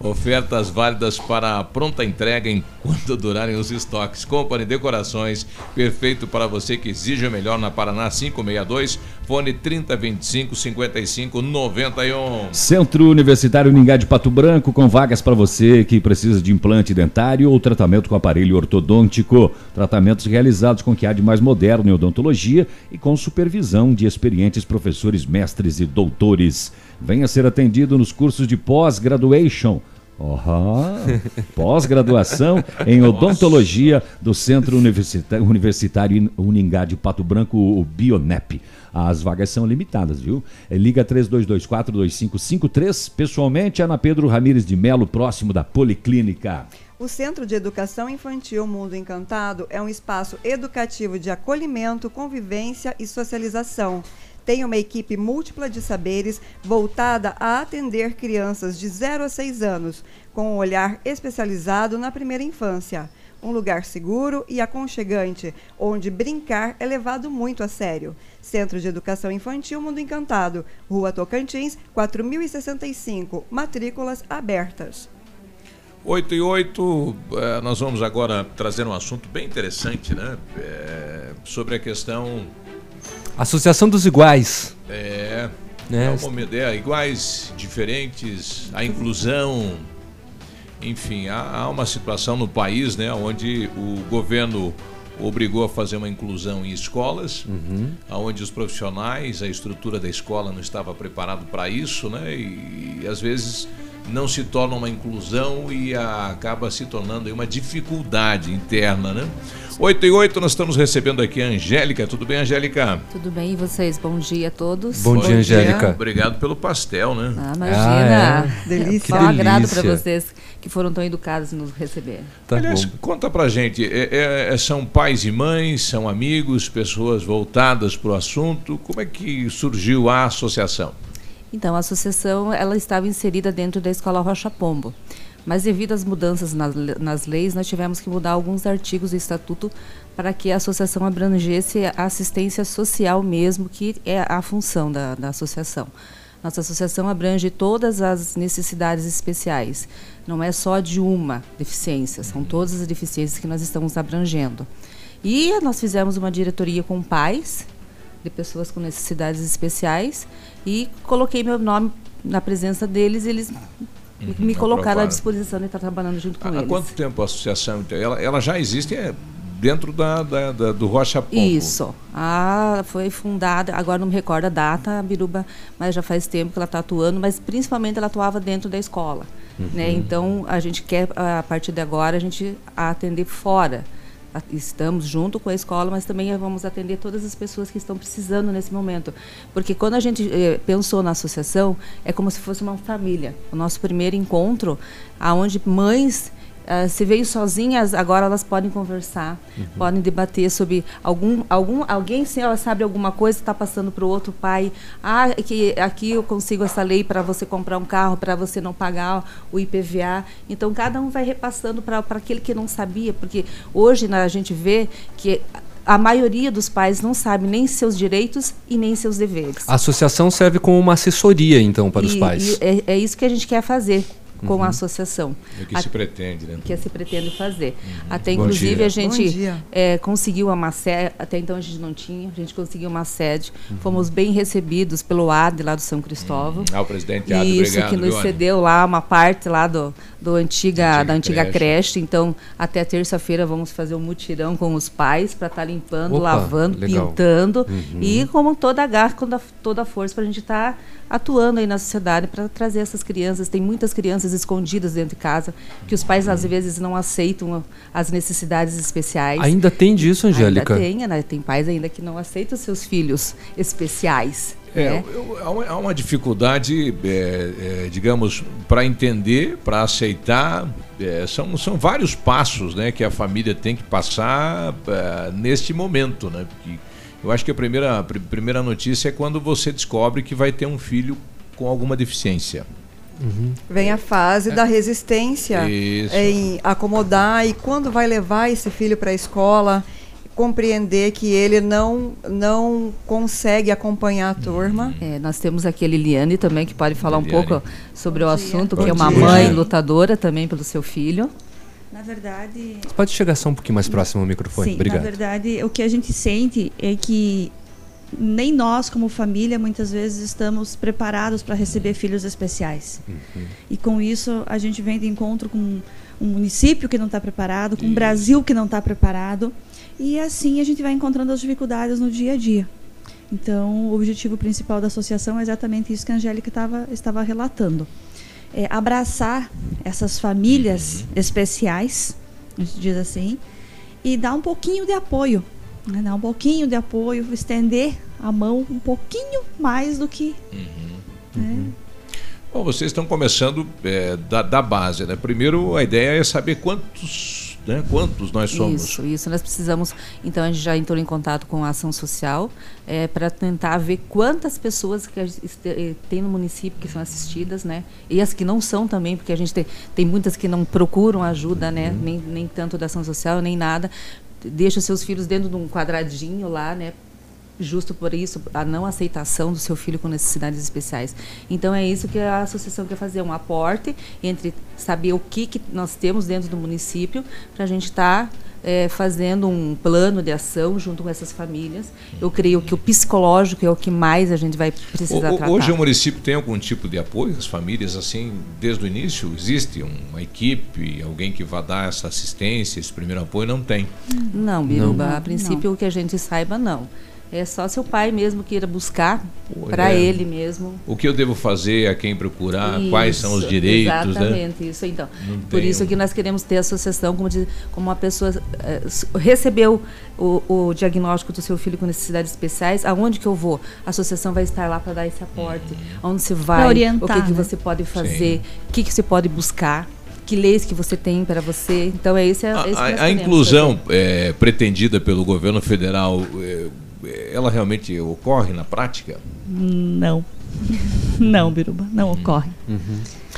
Speaker 7: Ofertas válidas para pronta entrega enquanto durarem os estoques. Company Decorações, perfeito para você que exige o melhor na Paraná 562, fone 3025 55 91.
Speaker 8: Centro Universitário Ningá de Pato Branco, com vagas para você que precisa de implante dentário ou tratamento com aparelho ortodôntico. Tratamentos realizados com o que há de mais moderno em odontologia e com supervisão de experientes professores, mestres e doutores. Venha ser atendido nos cursos de pós-graduation Pós-graduação em odontologia do Centro Universita- Universitário Uningá de Pato Branco, o Bionep. As vagas são limitadas, viu? É, Liga 32242553. Pessoalmente, Ana Pedro Ramires de Melo, próximo da Policlínica.
Speaker 10: O Centro de Educação Infantil Mundo Encantado é um espaço educativo de acolhimento, convivência e socialização. Tem uma equipe múltipla de saberes voltada a atender crianças de 0 a 6 anos, com um olhar especializado na primeira infância. Um lugar seguro e aconchegante, onde brincar é levado muito a sério. Centro de Educação Infantil Mundo Encantado, Rua Tocantins, 4065, matrículas abertas.
Speaker 7: 8 e 8, eh, nós vamos agora trazer um assunto bem interessante, né? Eh, sobre a questão.
Speaker 9: Associação dos Iguais.
Speaker 7: É,
Speaker 9: Né?
Speaker 7: é momento, é, iguais, diferentes, a inclusão. Enfim, há, há uma situação no país, né, onde o governo obrigou a fazer uma inclusão em escolas, onde os profissionais, a estrutura da escola não estava preparado para isso, né, e, e às vezes não se torna uma inclusão e a- acaba se tornando aí uma dificuldade interna, né? 8 e 8, nós estamos recebendo aqui a Angélica. Tudo bem, Angélica?
Speaker 34: Tudo bem, e vocês? Bom dia a todos.
Speaker 9: Bom dia, Angélica.
Speaker 7: Obrigado pelo pastel, né?
Speaker 34: Ah, imagina.
Speaker 9: Ah, é?
Speaker 34: Delícia.
Speaker 9: Que
Speaker 34: Só um agrado para vocês que foram tão educados em nos receber.
Speaker 9: Tá
Speaker 7: Aliás,
Speaker 9: bom.
Speaker 7: conta pra gente, é- é- são pais e mães, são amigos, pessoas voltadas para o assunto. Como é que surgiu a associação?
Speaker 34: Então, a associação ela estava inserida dentro da Escola Rocha Pombo. Mas devido às mudanças nas, le- nas leis, nós tivemos que mudar alguns artigos do estatuto para que a associação abrangesse a assistência social mesmo, que é a função da, da associação. Nossa associação abrange todas as necessidades especiais. Não é só de uma deficiência, são todas as deficiências que nós estamos abrangendo. E nós fizemos uma diretoria com pais de pessoas com necessidades especiais e coloquei meu nome na presença deles e eles me colocaram à disposição de estar trabalhando junto com
Speaker 7: Há, há
Speaker 34: eles.
Speaker 7: quanto tempo a associação? Ela, ela já existe é, dentro da, da- da- do Rocha Pombo.
Speaker 34: Isso. Ah, foi fundada, agora não me recordo a data, a Biruba, mas já faz tempo que ela está atuando, mas principalmente ela atuava dentro da escola. Né?
Speaker 35: Uhum.
Speaker 34: Então, a gente quer, a partir de agora, a gente atender fora. Estamos junto com a escola, mas também vamos atender todas as pessoas que estão precisando nesse momento. Porque quando a gente eh, pensou na associação, é como se fosse uma família. O nosso primeiro encontro, aonde mães ah, se veio sozinhas, agora elas podem conversar, podem debater sobre algum, algum alguém se ela sabe alguma coisa está passando para o outro pai. Ah, é que aqui eu consigo essa lei para você comprar um carro, para você não pagar o IPVA. Então cada um vai repassando para aquele que não sabia, porque hoje né, a gente vê que a maioria dos pais não sabe nem seus direitos e nem seus deveres.
Speaker 9: A associação serve como uma assessoria, então, para os
Speaker 34: E-
Speaker 9: pais.
Speaker 34: e é, é isso que a gente quer fazer com
Speaker 9: Uhum.
Speaker 34: a associação.
Speaker 7: É o que
Speaker 34: A-
Speaker 7: se pretende, né?
Speaker 34: que se pretende fazer. Até
Speaker 7: Bom
Speaker 34: inclusive
Speaker 7: dia.
Speaker 34: a gente
Speaker 7: Bom dia.
Speaker 34: é, conseguiu uma sede, até então a gente não tinha, a gente conseguiu uma sede,
Speaker 7: Uhum.
Speaker 34: fomos bem recebidos pelo AD lá do São Cristóvão.
Speaker 7: Ah, o presidente Ado,
Speaker 34: Isso
Speaker 7: obrigado.
Speaker 34: que nos
Speaker 7: viu,
Speaker 34: cedeu lá uma parte lá do, do antiga, da antiga
Speaker 7: creche.
Speaker 34: creche. Então, até terça-feira vamos fazer um mutirão com os pais para estar limpando,
Speaker 9: Opa,
Speaker 34: lavando,
Speaker 9: legal.
Speaker 34: pintando
Speaker 9: Uhum.
Speaker 34: e com toda a garra, com toda a força para a gente estar atuando aí na sociedade para trazer essas crianças. Tem muitas crianças escondidas dentro de casa que os pais às vezes não aceitam as necessidades especiais.
Speaker 9: Ainda tem disso, Angélica?
Speaker 34: Ainda tem, né? tem pais ainda que não aceitam seus filhos especiais.
Speaker 7: É,
Speaker 34: né?
Speaker 7: eu- há uma- há uma dificuldade, é, é, digamos, para entender, para aceitar. é, são, são vários passos né, que a família tem que passar é, neste momento. Né? Porque eu acho que a primeira, a pri- primeira notícia é quando você descobre que vai ter um filho com alguma deficiência.
Speaker 10: Vem a fase da resistência
Speaker 7: Isso.
Speaker 10: em acomodar e quando vai levar esse filho para a escola, compreender que ele não não consegue acompanhar a turma.
Speaker 34: É, nós temos aqui a Liliane também, que pode falar
Speaker 10: Liliane.
Speaker 34: um pouco sobre o assunto,
Speaker 9: Bom
Speaker 34: que é uma
Speaker 9: dia.
Speaker 34: mãe lutadora também pelo seu filho.
Speaker 36: Na verdade,
Speaker 9: Você pode chegar só um pouquinho mais próximo ao microfone?
Speaker 36: sim,
Speaker 9: Obrigado.
Speaker 36: na verdade, o que a gente sente é que nem nós, como família, muitas vezes estamos preparados para receber filhos especiais.
Speaker 9: Uhum.
Speaker 36: E com isso, a gente vem de encontro com um município que não está preparado, com um Brasil que não está preparado. E assim a gente vai encontrando as dificuldades no dia a dia. Então, o objetivo principal da associação é exatamente isso que a Angélica tava, estava relatando. é, abraçar essas famílias especiais, a gente diz assim, e dar um pouquinho de apoio, né? dar um pouquinho de apoio, estender a mão um pouquinho mais do que. né?
Speaker 7: Bom, vocês estão começando é, da, da base, né? Primeiro, a ideia é saber quantos, né? Quantos nós somos.
Speaker 34: Isso, isso. Nós precisamos. Então, a gente já entrou em contato com a ação social para tentar ver quantas pessoas que gente eh, tem no município que são assistidas, né? E as que não são também, porque a gente tem, tem muitas que não procuram ajuda, né?
Speaker 7: Uhum.
Speaker 34: Nem, nem tanto da ação social, nem nada. Deixa os seus filhos dentro de um quadradinho lá, né? Justo por isso, a não aceitação do seu filho com necessidades especiais. Então, é isso que a associação quer fazer, um aporte entre saber o que, que nós temos dentro do município, para a gente estar fazendo um plano de ação junto com essas famílias. Eu creio que o psicológico é o que mais a gente vai precisar
Speaker 7: O-
Speaker 34: tratar.
Speaker 7: hoje o município tem algum tipo de apoio às famílias assim desde o início? Existe uma equipe, alguém que vá dar essa assistência, esse primeiro apoio? Não tem.
Speaker 34: Não, Biruba,
Speaker 7: Não.
Speaker 34: a princípio o que a gente saiba, não. É só seu pai mesmo queira buscar para
Speaker 7: é.
Speaker 34: ele mesmo.
Speaker 7: O que eu devo fazer, a quem procurar, quais são os
Speaker 34: Isso,
Speaker 7: direitos, né?
Speaker 34: Exatamente, isso então.
Speaker 7: Não
Speaker 34: Por isso
Speaker 7: um-
Speaker 34: que nós queremos ter a associação como, de, como uma pessoa eh, recebeu o, o diagnóstico do seu filho com necessidades especiais, aonde que eu vou? A associação vai estar lá para dar esse aporte. Onde você vai,
Speaker 36: orientar,
Speaker 34: o que, que
Speaker 36: né?
Speaker 34: você pode fazer, o que, que você pode buscar, que leis que você tem para você. Então é esse, é, esse que nós
Speaker 7: A, a
Speaker 34: queremos
Speaker 7: inclusão é, pretendida pelo governo federal, é, ela realmente ocorre na prática?
Speaker 36: Não. [LAUGHS] Não, Biruba, não ocorre.
Speaker 9: Uhum.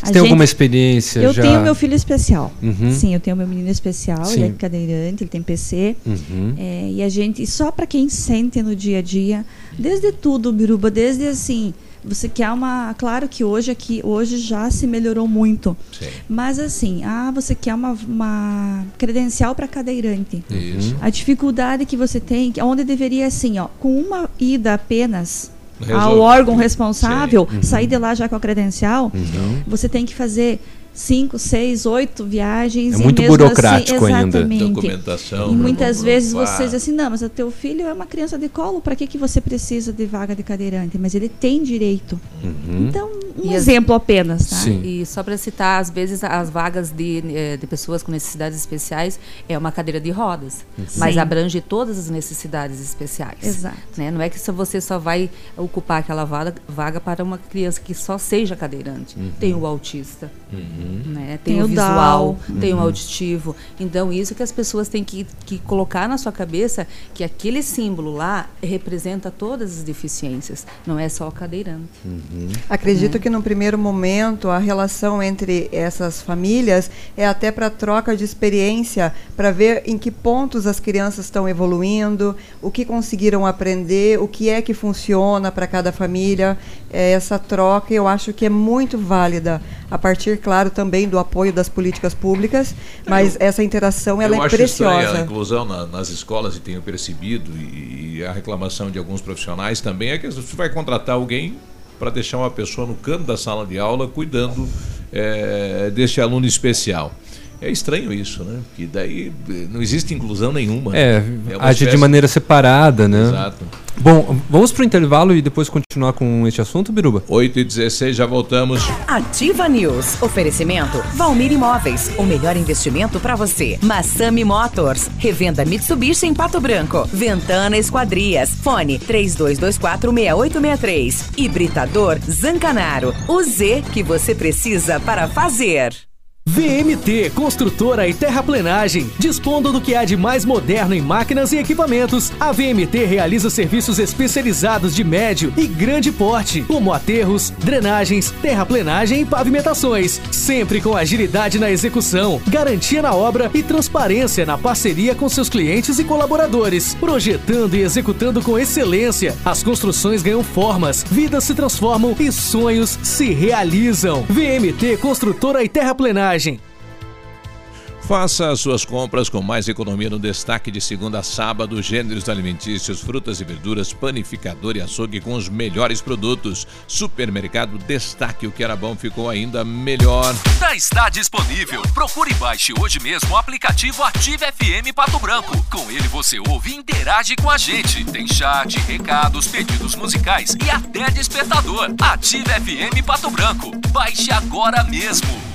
Speaker 36: A
Speaker 9: Você tem alguma experiência
Speaker 36: Eu
Speaker 9: já?
Speaker 36: tenho meu filho especial.
Speaker 9: Uhum.
Speaker 36: Sim, eu tenho meu menino especial,
Speaker 9: Sim.
Speaker 36: ele é cadeirante, ele tem PC.
Speaker 9: Uhum.
Speaker 36: É, e a gente, e só para quem sente no dia a dia, desde tudo, Biruba, desde assim, você quer uma, claro que hoje aqui, hoje já se melhorou muito.
Speaker 7: Sim.
Speaker 36: Mas assim, ah, você quer uma, uma credencial para cadeirante.
Speaker 7: Isso.
Speaker 36: A dificuldade que você tem, onde deveria assim, ó, com uma ida apenas ao
Speaker 7: Resolve.
Speaker 36: órgão responsável.
Speaker 7: Uhum.
Speaker 36: sair de lá já com a credencial, você tem que fazer cinco, seis, oito viagens.
Speaker 9: É
Speaker 36: e
Speaker 9: muito
Speaker 36: mesmo
Speaker 9: burocrático
Speaker 36: assim,
Speaker 9: ainda.
Speaker 7: Documentação,
Speaker 36: E muitas vezes
Speaker 7: blá,
Speaker 36: você
Speaker 7: blá.
Speaker 36: diz assim, não, mas o teu filho é uma criança de colo, para que, que você precisa de vaga de cadeirante? Mas ele tem direito.
Speaker 9: Uhum.
Speaker 36: Então, um
Speaker 34: E as-
Speaker 36: exemplo apenas, tá?
Speaker 34: E só para citar, às vezes as vagas de, eh, de pessoas com necessidades especiais é uma cadeira de rodas, mas
Speaker 36: Sim.
Speaker 34: abrange todas as necessidades especiais.
Speaker 36: Exato.
Speaker 34: Né? Não é que só você só vai ocupar aquela vaga, vaga para uma criança que só seja cadeirante.
Speaker 7: Uhum.
Speaker 34: Tem o autista, né? tem,
Speaker 36: Tem
Speaker 34: o visual, tem o
Speaker 36: Uhum.
Speaker 34: auditivo. Então, isso que as pessoas têm que, que colocar na sua cabeça que aquele símbolo lá representa todas as deficiências, não é só o cadeirante.
Speaker 10: Acredito
Speaker 34: É.
Speaker 10: que no primeiro momento a relação entre essas famílias é até para troca de experiência, para ver em que pontos as crianças estão evoluindo, o que conseguiram aprender, o que é que funciona para cada família. É, essa troca eu acho que é muito válida, a partir, claro, também do apoio das políticas públicas, mas essa interação ela
Speaker 7: eu
Speaker 10: é
Speaker 7: acho estranha a
Speaker 10: preciosa.
Speaker 7: inclusão na- nas escolas e tenho percebido e, e a reclamação de alguns profissionais também é que você vai contratar alguém para deixar uma pessoa no canto da sala de aula cuidando eh, deste aluno especial. É estranho isso, né? Porque daí eh, não existe inclusão nenhuma.
Speaker 9: É,
Speaker 7: uma
Speaker 9: age de
Speaker 7: espécie-
Speaker 9: maneira separada, né?
Speaker 7: Exato.
Speaker 9: Bom, vamos pro intervalo e depois continuar com este assunto, Biruba?
Speaker 7: 8 e 16 já voltamos.
Speaker 6: Ativa News. Oferecimento Valmir Imóveis. O melhor investimento para você. Massami Motors. Revenda Mitsubishi em Pato Branco. Ventana Esquadrias. Fone 32246863. Hibridador Zancanaro. O Z que você precisa para fazer.
Speaker 20: VMT Construtora e Terraplenagem. Dispondo do que há de mais moderno em máquinas e equipamentos, a VMT realiza serviços especializados de médio e grande porte, como aterros, drenagens, terraplenagem e pavimentações, sempre com agilidade na execução, garantia na obra e transparência na parceria com seus clientes e colaboradores, projetando e executando com excelência. As construções ganham formas, vidas se transformam e sonhos se realizam. VMT Construtora e Terraplenagem.
Speaker 7: Faça as suas compras com mais economia no destaque de segunda a sábado, gêneros alimentícios, frutas e verduras, panificador e açougue com os melhores produtos. Supermercado Destaque, o que era bom ficou ainda melhor.
Speaker 11: Já está disponível. Procure e baixe hoje mesmo o aplicativo Ative FM Pato Branco. Com ele você ouve e interage com a gente. Tem chat, recados, pedidos musicais e até despertador. Ative FM Pato Branco. Baixe agora mesmo.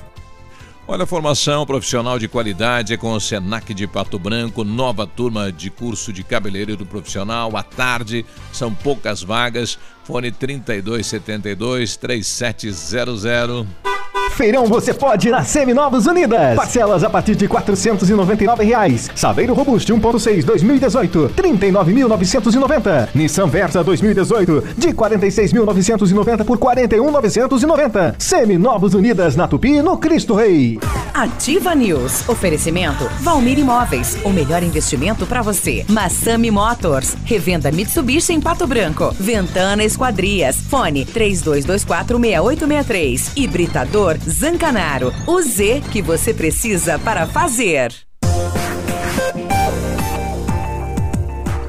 Speaker 7: Olha, formação profissional de qualidade é com o Senac de Pato Branco, nova turma de curso de cabeleireiro profissional à tarde, são poucas vagas, fone 3272 3700.
Speaker 35: Feirão você pode na Seminovos Unidas. Parcelas a partir de 499 reais. Saveiro Robuste 1.6 2018, 39.990. Nissan Versa 2018, de 46.990 por 41.990. Seminovos Unidas na Tupi, no Cristo Rei.
Speaker 6: Ativa News. Oferecimento Valmir Imóveis. O melhor investimento para você. Massami Motors. Revenda Mitsubishi em Pato Branco. Ventana Esquadrias. Fone 32246863. Hibridador Zancanaro. O Z que você precisa para fazer.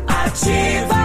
Speaker 25: Ativa.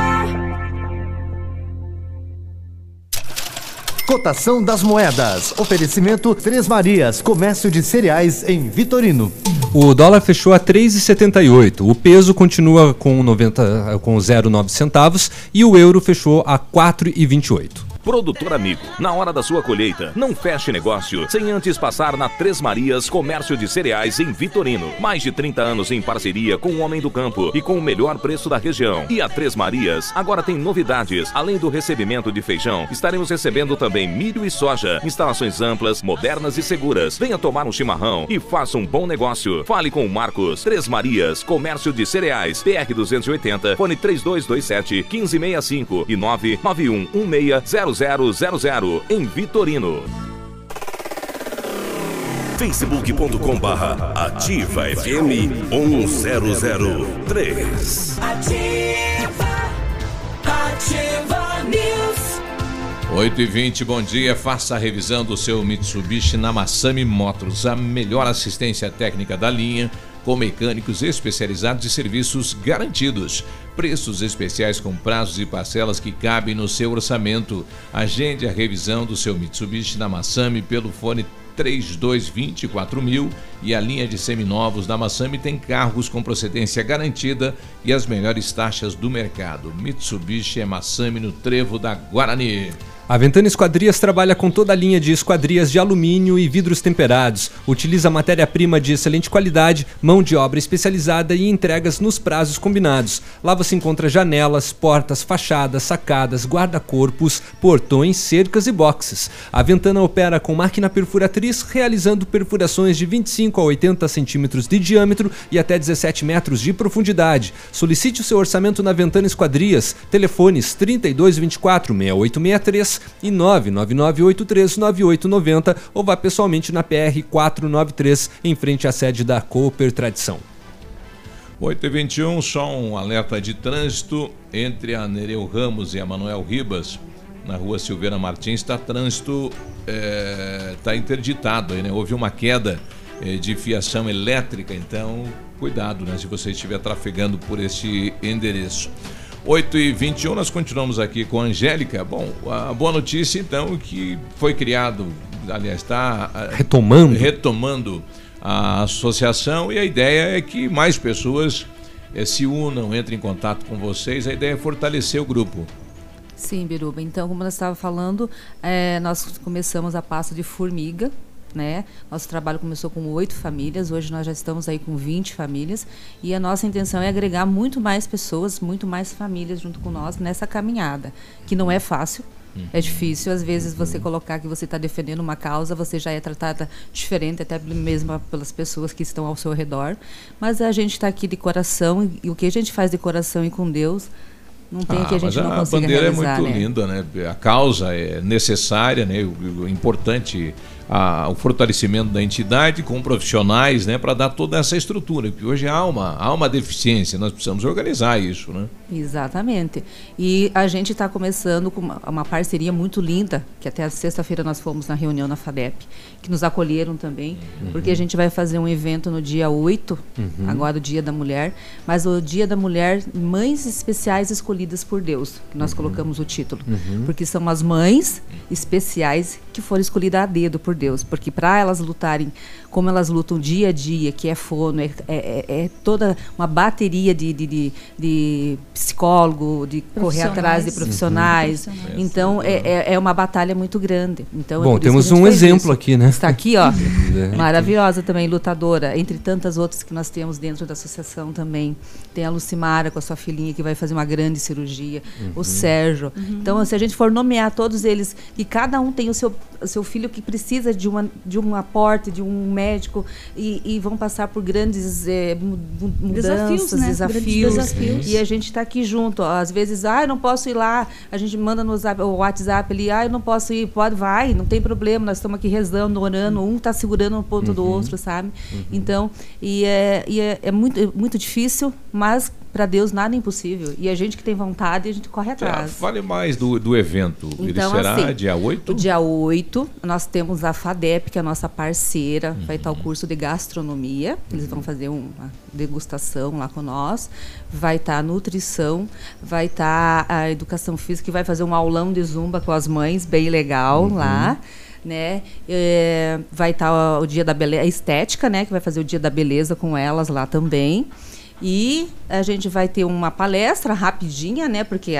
Speaker 20: Cotação das moedas. Oferecimento Três Marias, comércio de cereais em Vitorino.
Speaker 9: O dólar fechou a 3,78. O peso continua com 90 com 0,9 centavos e o euro fechou a 4,28.
Speaker 37: Produtor amigo, na hora da sua colheita, não feche negócio sem antes passar na Três Marias Comércio de Cereais em Vitorino. Mais de 30 anos em parceria com o Homem do Campo e com o melhor preço da região. E a Três Marias agora tem novidades. Além do recebimento de feijão, estaremos recebendo também milho e soja. Instalações amplas, modernas e seguras. Venha tomar um chimarrão e faça um bom negócio. Fale com o Marcos. Três Marias Comércio de Cereais. PR 280, fone 3227 1565 e 991 1600 em Vitorino.
Speaker 19: facebook.com barra ativa FM 1003.
Speaker 25: Ativa. Ativa News.
Speaker 7: 8 e 20 bom dia. Faça a revisão do seu Mitsubishi na Massami Motors, a melhor assistência técnica da linha, com mecânicos especializados e serviços garantidos. Preços especiais com prazos e parcelas que cabem no seu orçamento. Agende a revisão do seu Mitsubishi na Massami pelo fone 3224 mil e a linha de seminovos da Massami tem carros com procedência garantida e as melhores taxas do mercado. Mitsubishi é Massami no Trevo da Guarani.
Speaker 9: A Ventana Esquadrias trabalha com toda a linha de esquadrias de alumínio e vidros temperados. Utiliza matéria-prima de excelente qualidade, mão de obra especializada e entregas nos prazos combinados. Lá você encontra janelas, portas, fachadas, sacadas, guarda-corpos, portões, cercas e boxes. A Ventana opera com máquina perfuratriz, realizando perfurações de 25 a 80 centímetros de diâmetro e até 17 metros de profundidade. Solicite o seu orçamento na Ventana Esquadrias. Telefones 3224 6863 e 999839890 ou vá pessoalmente na PR 493 em frente à sede da Cooper Tradição.
Speaker 7: 8 e 21 só um alerta de trânsito entre a Nereu Ramos e a Manuel Ribas. Na rua Silveira Martins está trânsito está interditado. Aí, né? Houve uma queda eh, de fiação elétrica, então cuidado né, se você estiver trafegando por este endereço. 8 e 21 nós continuamos aqui com a Angélica. Bom, a boa notícia então é que foi criado, aliás, está
Speaker 9: Retomando.
Speaker 7: retomando a associação e a ideia é que mais pessoas eh, se unam, entrem em contato com vocês. A ideia é fortalecer o grupo.
Speaker 34: Sim, Biruba. Então, como nós estava falando, eh, nós começamos a pasta de formiga, Né? Nosso trabalho começou com oito famílias, hoje nós já estamos aí com 20 famílias e a nossa intenção é agregar muito mais pessoas, muito mais famílias junto com nós nessa caminhada, que não é fácil, é difícil, às vezes, você colocar que você está defendendo uma causa, você já é tratada diferente, até mesmo pelas pessoas que estão ao seu redor. Mas a gente está aqui de coração, e, o que a gente faz de coração e com Deus, não tem que a gente
Speaker 7: Ah, mas
Speaker 34: não
Speaker 7: a
Speaker 34: consiga
Speaker 7: bandeira
Speaker 34: realizar,
Speaker 7: é muito
Speaker 34: né?
Speaker 7: linda, né? A causa é necessária, né? O, o importante a- o fortalecimento da entidade com profissionais, né? Para dar toda essa estrutura. Porque hoje há uma, há uma deficiência, nós precisamos organizar isso, né?
Speaker 34: Exatamente. E a gente está começando com uma, uma parceria muito linda, que até a sexta-feira nós fomos na reunião na FADEP, que nos acolheram também,
Speaker 38: Uhum.
Speaker 34: porque a gente vai fazer um evento no dia 8,
Speaker 38: Uhum.
Speaker 34: agora o Dia da Mulher, mas o Dia da Mulher, Mães Especiais Escolhidas por Deus, que nós colocamos o título.
Speaker 38: Uhum.
Speaker 34: Porque são as mães especiais que foram escolhidas a dedo por Deus, porque para elas lutarem como elas lutam dia a dia, que é fono, é, é- é- é toda uma bateria de, de, de, de psicólogo, de correr atrás de
Speaker 36: Profissionais.
Speaker 34: profissionais.
Speaker 36: Uhum.
Speaker 34: Então é, é, é uma batalha muito grande. Então, é
Speaker 9: Bom, temos um exemplo
Speaker 34: isso.
Speaker 9: aqui, né?
Speaker 34: Está aqui, ó. [LAUGHS]
Speaker 9: É.
Speaker 34: Maravilhosa também, lutadora, entre tantas outras que nós temos dentro da associação também. Tem a Lucimara com a sua filhinha que vai fazer uma grande cirurgia,
Speaker 38: Uhum.
Speaker 34: o Sérgio. Então, se a gente for nomear todos eles, e cada um tem o seu, o seu filho que precisa de, uma, de um aporte, de um médico, e, e vão passar por grandes eh, mu- mu-
Speaker 36: Desafios,
Speaker 34: mudanças,
Speaker 36: né?
Speaker 34: desafios.
Speaker 36: Grandes desafios.
Speaker 34: E a gente está aqui junto. ó. Às vezes, ah, eu não posso ir lá. A gente manda no WhatsApp ali, ah, eu não posso ir. Pode, vai, não tem problema. Nós estamos aqui rezando, orando. Um está segurando um ponto do
Speaker 38: Uhum.
Speaker 34: outro, sabe? Então, e é, e é, é muito, é muito difícil, mas para Deus nada é impossível. E a gente que tem vontade, a gente corre atrás.
Speaker 7: fale mais do, do evento. Ele
Speaker 34: Então,
Speaker 7: será
Speaker 34: assim,
Speaker 7: dia 8?
Speaker 34: O dia 8, nós temos a FADEP, que é a nossa parceira, vai estar o
Speaker 7: Uhum.
Speaker 34: curso de gastronomia, eles vão fazer uma degustação lá com nós, vai estar a nutrição, vai estar a educação física, que vai fazer um aulão de zumba com as mães, bem legal
Speaker 7: Uhum.
Speaker 34: lá. Né? É, vai estar o dia da beleza, a estética, né? Que vai fazer o dia da beleza com elas lá também. E a gente vai ter uma palestra rapidinha, né? Porque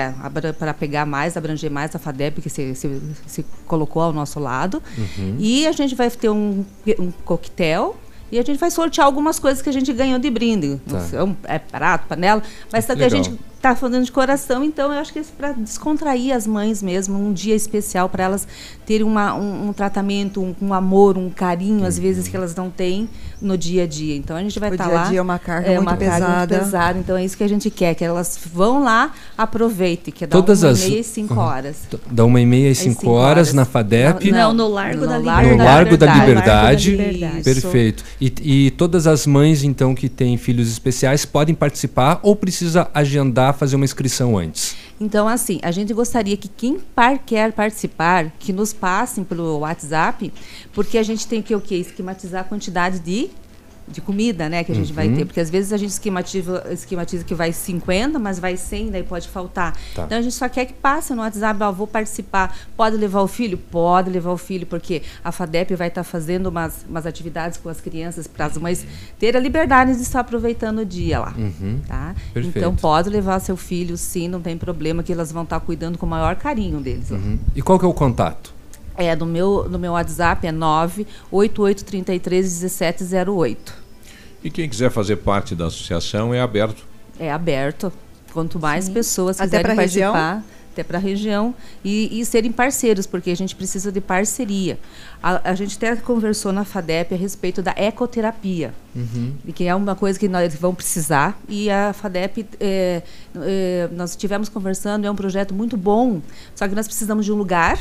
Speaker 34: para pegar mais, abranger mais a FADEP que se, se, se colocou ao nosso lado.
Speaker 38: Uhum.
Speaker 34: E a gente vai ter um, um coquetel. E a gente vai sortear algumas coisas que a gente ganhou de brinde.
Speaker 38: Tá.
Speaker 34: É, um- é prato, panela. Mas só que a gente está fazendo de coração, então eu acho que é para descontrair as mães mesmo, um dia especial para elas terem uma, um, um tratamento, um, um amor, um carinho, às vezes que elas não têm no dia a dia. Então a gente vai
Speaker 10: O
Speaker 34: estar
Speaker 10: dia a
Speaker 34: lá.
Speaker 10: dia é uma carga
Speaker 34: é
Speaker 10: muito
Speaker 34: uma carga
Speaker 10: pesada.
Speaker 34: muito pesada. Então é isso que a gente quer, que elas vão lá, aproveitem, que é da
Speaker 9: Todas
Speaker 34: uma
Speaker 9: as-
Speaker 34: e meia e cinco
Speaker 9: Uhum.
Speaker 34: horas.
Speaker 9: Da uma e meia às
Speaker 34: Às
Speaker 9: 5
Speaker 34: cinco
Speaker 9: horas,
Speaker 34: horas.
Speaker 9: na FADEP.
Speaker 34: Não,
Speaker 36: no Largo da
Speaker 9: no
Speaker 36: Liberdade.
Speaker 9: Largo da
Speaker 36: Largo da
Speaker 9: Liberdade.
Speaker 36: Liberdade.
Speaker 9: Perfeito. E, e todas as mães, então, que têm filhos especiais podem participar ou precisa agendar, fazer uma inscrição antes?
Speaker 34: Então, assim, a gente gostaria que quem par quer participar, que nos passem pelo WhatsApp, porque a gente tem que o quê? Esquematizar a quantidade de, de comida, né, que a gente vai
Speaker 38: Uhum.
Speaker 34: ter. Porque às vezes a gente esquematiza, esquematiza que vai 50, mas vai 100, daí pode faltar.
Speaker 38: Tá.
Speaker 34: Então a gente só quer que passe no WhatsApp, ó, vou participar. Pode levar o filho? Pode levar o filho, porque a FADEP vai estar fazendo umas, umas atividades com as crianças para as mães terem a liberdade de estar aproveitando o dia lá.
Speaker 9: Uhum.
Speaker 34: Tá?
Speaker 9: Perfeito.
Speaker 34: Então pode levar seu filho, sim, não tem problema, que elas vão estar cuidando com o maior carinho deles. lá.
Speaker 9: Uhum. E qual que é o contato?
Speaker 34: É, no meu, no meu WhatsApp é 988331708.
Speaker 7: E quem quiser fazer parte da associação é aberto.
Speaker 34: É aberto. Quanto mais
Speaker 10: Sim.
Speaker 34: pessoas
Speaker 10: Até
Speaker 34: quiserem
Speaker 10: pra região?
Speaker 34: Até para a região, e, e serem parceiros, porque a gente precisa de parceria. A, a gente até conversou na FADEP a respeito da ecoterapia. e que é uma coisa que nós vamos precisar. E a FADEP, é, é, nós estivemos conversando, é um projeto muito bom, só que nós precisamos de um lugar,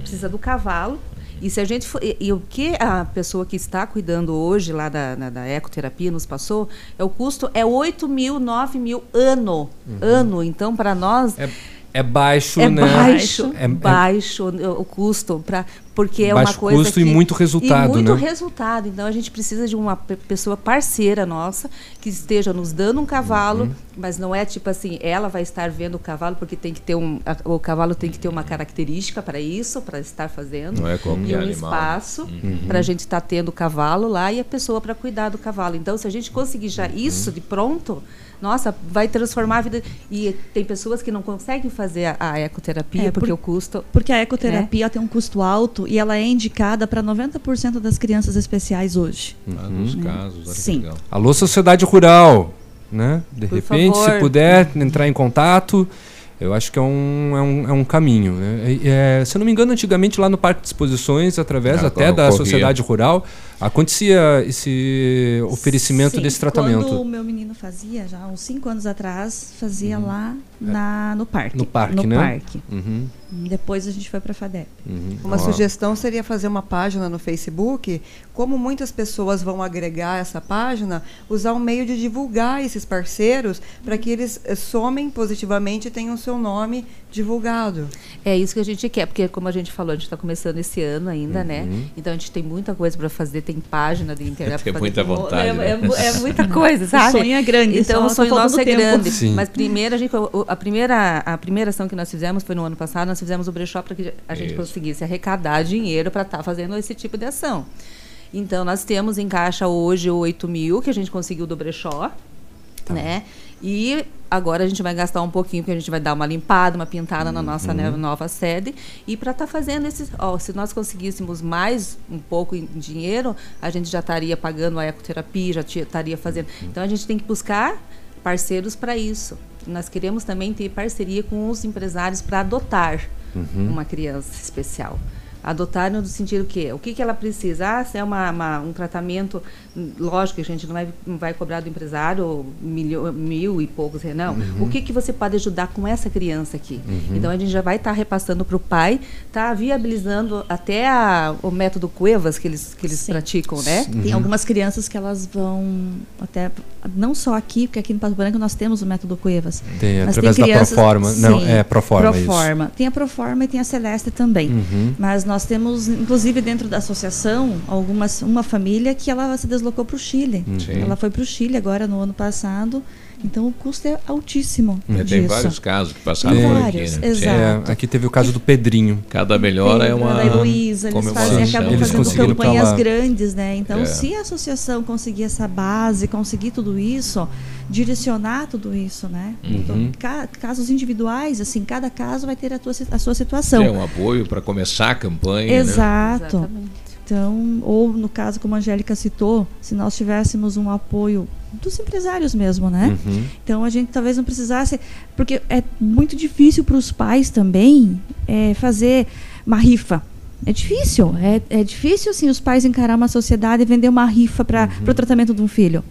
Speaker 34: precisa do cavalo. E se a gente for, e, e o que a pessoa que está cuidando hoje lá da, na- da ecoterapia nos passou, é o custo é 8 mil, 9 mil ano. Ano. Então, para nós.
Speaker 9: É, é baixo,
Speaker 34: É
Speaker 9: né?
Speaker 34: baixo,
Speaker 9: É- é-
Speaker 34: baixo o o custo para porque é
Speaker 9: Baixo
Speaker 34: uma coisa
Speaker 9: custo e
Speaker 34: que-
Speaker 9: muito resultado,
Speaker 34: e muito
Speaker 9: né?
Speaker 34: resultado. Então a gente precisa de uma pe- pessoa parceira nossa que esteja nos dando um cavalo,
Speaker 9: Uhum.
Speaker 34: mas não é tipo assim, ela vai estar vendo o cavalo porque tem que ter um a- o cavalo tem que ter uma característica para isso, para estar fazendo.
Speaker 7: Não é qualquer
Speaker 34: e um
Speaker 7: animal.
Speaker 34: espaço
Speaker 7: Uhum.
Speaker 34: para a gente estar tendo o cavalo lá e a pessoa para cuidar do cavalo. Então se a gente conseguir já
Speaker 9: Uhum.
Speaker 34: isso de pronto, nossa, vai transformar a vida. E tem pessoas que não conseguem fazer a, a ecoterapia
Speaker 36: É,
Speaker 34: porque
Speaker 36: por-
Speaker 34: o custo.
Speaker 36: Porque a ecoterapia tem um custo alto e ela é indicada para 90% das crianças especiais hoje.
Speaker 7: Ah, nos
Speaker 36: Né?
Speaker 7: casos, olha que
Speaker 36: Sim.
Speaker 7: legal.
Speaker 9: Alô, sociedade rural, né? De
Speaker 36: Por
Speaker 9: repente, se
Speaker 36: favor.
Speaker 9: puder entrar em contato, eu acho que é um, é um, é um caminho. Né? É, se eu não me engano, antigamente lá no Parque de Exposições, através
Speaker 7: Ah,
Speaker 9: até da
Speaker 7: ocorria.
Speaker 9: sociedade rural, acontecia esse oferecimento
Speaker 36: Sim,
Speaker 9: desse tratamento.
Speaker 36: Quando o meu menino fazia, já uns 5 anos atrás, fazia lá na, no parque.
Speaker 9: No parque,
Speaker 36: no
Speaker 9: né?
Speaker 36: parque.
Speaker 9: Uhum.
Speaker 36: Depois a gente foi para a FADEP.
Speaker 10: Uma
Speaker 7: Ó.
Speaker 10: sugestão seria fazer uma página no Facebook. Como muitas pessoas vão agregar essa página, usar um meio de divulgar esses parceiros para que eles eh, somem positivamente e tenham o seu nome divulgado.
Speaker 34: É isso que a gente quer, porque como a gente falou, a gente está começando esse ano ainda, né?
Speaker 7: Uhum.
Speaker 34: Então a gente tem muita coisa para fazer, tem página de internet.
Speaker 7: Tem muita
Speaker 34: mo-
Speaker 7: vontade,
Speaker 34: É,
Speaker 7: né?
Speaker 34: é é muita [LAUGHS] coisa, sabe?
Speaker 36: O sonho é grande,
Speaker 34: Então o
Speaker 36: tá
Speaker 34: sonho nosso é
Speaker 36: tempo.
Speaker 34: grande.
Speaker 9: Sim.
Speaker 34: Mas primeiro a gente, a primeira a primeira ação que nós fizemos foi no ano passado, nós fizemos o brechó para que a gente
Speaker 7: Isso.
Speaker 34: conseguisse arrecadar dinheiro para estar fazendo esse tipo de ação. Então nós temos em caixa hoje o 8 mil que a gente conseguiu do brechó, né? E agora a gente vai gastar um pouquinho, porque a gente vai dar uma limpada, uma pintada na nossa né, nova sede. E para estar fazendo esses. Ó, se nós conseguíssemos mais um pouco em dinheiro, a gente já estaria pagando a ecoterapia, já estaria fazendo. Então a gente tem que buscar parceiros para isso. Nós queremos também ter parceria com os empresários para adotar
Speaker 9: Uhum.
Speaker 34: uma criança especial. Adotar no sentido que o que, que ela precisa? Ah, se é uma, uma- um tratamento, lógico que a gente não vai, não vai cobrar do empresário milho, mil e poucos, não.
Speaker 38: Uhum.
Speaker 34: O que, que você pode ajudar com essa criança aqui?
Speaker 38: Uhum.
Speaker 34: Então a gente já vai estar repassando para o pai, tá viabilizando até a- o método Cuevas que eles, que eles praticam, né?
Speaker 36: Tem algumas crianças que elas vão até não só aqui, porque aqui no Pato Branco nós temos o método Cuevas.
Speaker 9: Tem,
Speaker 36: Mas
Speaker 9: através da Proforma. Não, é Proforma, isso.
Speaker 36: Proforma. Tem a Proforma e tem a Celeste também.
Speaker 9: Uhum.
Speaker 36: Mas nós temos, inclusive dentro da associação, algumas uma família que ela se deslocou para o Chile.
Speaker 7: Sim.
Speaker 36: Ela foi para o Chile agora no ano passado. Então o custo é altíssimo.
Speaker 7: É, tem vários casos que passaram
Speaker 36: Tem
Speaker 7: por
Speaker 36: vários,
Speaker 7: aqui, né?
Speaker 36: exato.
Speaker 9: É, aqui teve o caso do Pedrinho.
Speaker 7: Cada melhora é uma
Speaker 36: da Heloísa, eles fazem, acabam
Speaker 9: Eles
Speaker 36: fazendo campanhas grandes, né? Então,
Speaker 7: É.
Speaker 36: se a associação conseguir essa base, conseguir tudo isso, direcionar tudo isso, né?
Speaker 7: Uhum.
Speaker 36: Então, ca- casos individuais, assim, cada caso vai ter a, tua, a sua situação.
Speaker 7: É um apoio para começar a campanha. Né?
Speaker 36: Exato. Então, ou no caso, como a Angélica citou, se nós tivéssemos um apoio dos empresários mesmo, né?
Speaker 9: Uhum.
Speaker 36: Então a gente talvez não precisasse, porque é muito difícil para os pais também é, fazer uma rifa. É difícil, é, é difícil assim os pais encarar uma sociedade e vender uma rifa para
Speaker 9: Uhum.
Speaker 36: o tratamento de um filho.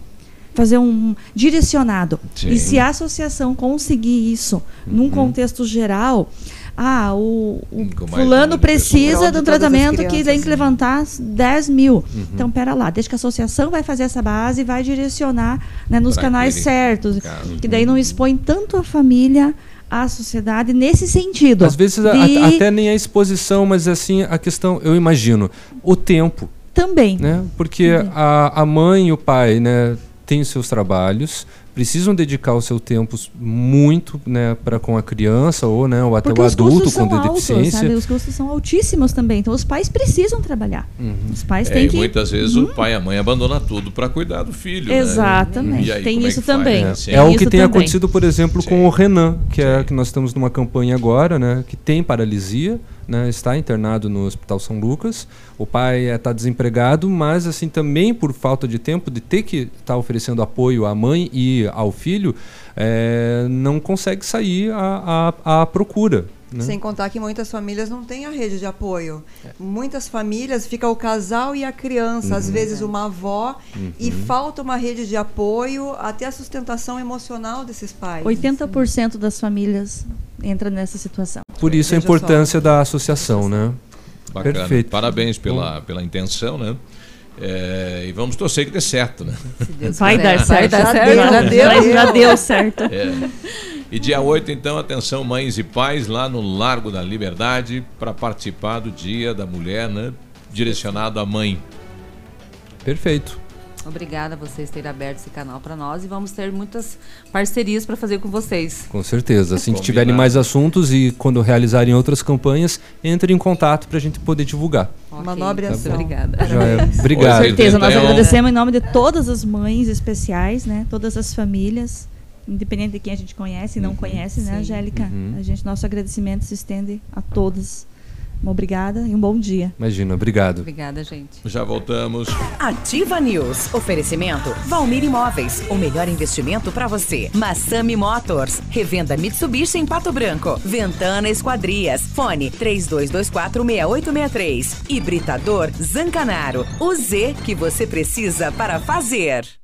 Speaker 36: Fazer um direcionado.
Speaker 38: Sim.
Speaker 36: E se a associação conseguir isso num contexto geral, ah, o, o fulano precisa de um tratamento que tem que
Speaker 10: né?
Speaker 36: levantar 10 mil.
Speaker 7: Uhum.
Speaker 36: Então, pera lá, deixa que a associação vai fazer essa base e vai direcionar né, nos
Speaker 38: Pra
Speaker 36: canais
Speaker 38: aquele
Speaker 36: certos.
Speaker 38: caso.
Speaker 36: Que daí não expõe tanto a família, a sociedade nesse sentido.
Speaker 9: Às vezes a-
Speaker 36: de-
Speaker 9: até nem a exposição, mas assim, a questão, eu imagino, o tempo.
Speaker 36: Também.
Speaker 9: Né? Porque a, a mãe e o pai né, têm os seus trabalhos, precisam dedicar o seu tempo muito né, para com a criança ou, né, ou até
Speaker 36: Porque
Speaker 9: o adulto com
Speaker 36: altos,
Speaker 9: deficiência.
Speaker 36: sabe? Os custos são altíssimos também. Então, os pais precisam trabalhar.
Speaker 9: Uhum.
Speaker 36: Os pais
Speaker 7: É,
Speaker 36: têm
Speaker 7: e
Speaker 36: que...
Speaker 7: muitas vezes o pai e a mãe abandonam tudo para cuidar do filho. né?
Speaker 36: Exatamente.
Speaker 7: E aí,
Speaker 36: Tem
Speaker 7: é
Speaker 36: isso
Speaker 7: faz,
Speaker 36: também.
Speaker 7: né?
Speaker 9: É,
Speaker 7: Sim.
Speaker 9: é o que tem
Speaker 36: também.
Speaker 9: acontecido, por exemplo, com o Renan, que é que nós estamos numa campanha agora, né, que tem paralisia, né, está internado no Hospital São Lucas. O pai está desempregado, mas assim também por falta de tempo de ter que estar oferecendo apoio à mãe e ao filho, é, não consegue sair à, à, à procura. Né?
Speaker 10: Sem contar que muitas famílias não têm a rede de apoio. Muitas famílias fica o casal e a criança, às
Speaker 9: Uhum.
Speaker 10: vezes uma avó, e
Speaker 9: Uhum.
Speaker 10: falta uma rede de apoio até a sustentação emocional desses pais.
Speaker 36: 80% das famílias entra nessa situação.
Speaker 9: Por isso a
Speaker 10: só.
Speaker 9: importância da associação, né?
Speaker 7: Bacana.
Speaker 9: Perfeito.
Speaker 7: Parabéns pela, pela intenção, né? É, e vamos torcer que dê certo, né?
Speaker 36: Vai dar certo.
Speaker 34: dar
Speaker 36: Já
Speaker 34: certo.
Speaker 36: deu,
Speaker 34: Já deu,
Speaker 36: já deu certo.
Speaker 7: É. E dia 8, então, atenção, mães e pais, lá no Largo da Liberdade, para participar do Dia da Mulher, né? Direcionado à mãe.
Speaker 9: Perfeito.
Speaker 34: Obrigada a vocês terem aberto esse canal para nós e vamos ter muitas parcerias para fazer com vocês.
Speaker 9: Com certeza. Assim que
Speaker 7: Combinado.
Speaker 9: tiverem mais assuntos e quando realizarem outras campanhas, entrem em contato para a gente poder divulgar.
Speaker 10: Uma nobre
Speaker 34: Muito
Speaker 10: ação.
Speaker 34: obrigada.
Speaker 9: Já é. [LAUGHS] Obrigado.
Speaker 36: Com certeza, nós
Speaker 7: Então-
Speaker 36: agradecemos em nome de todas as mães especiais, né? Todas as famílias, independente de quem a gente conhece e não conhece, né,
Speaker 34: Sim.
Speaker 36: Angélica?
Speaker 9: Uhum.
Speaker 36: A gente, nosso agradecimento se estende a todas Obrigada e um bom dia.
Speaker 9: Imagina, obrigado.
Speaker 34: Obrigada, gente.
Speaker 7: Já voltamos.
Speaker 6: Ativa News. Oferecimento Valmir Imóveis. O melhor investimento para você. Massami Motors. Revenda Mitsubishi em Pato Branco. Ventana Esquadrias. Fone 32246863. Hibridador Zancanaro. O Z que você precisa para fazer.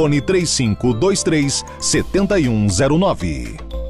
Speaker 38: fone 3523 7109.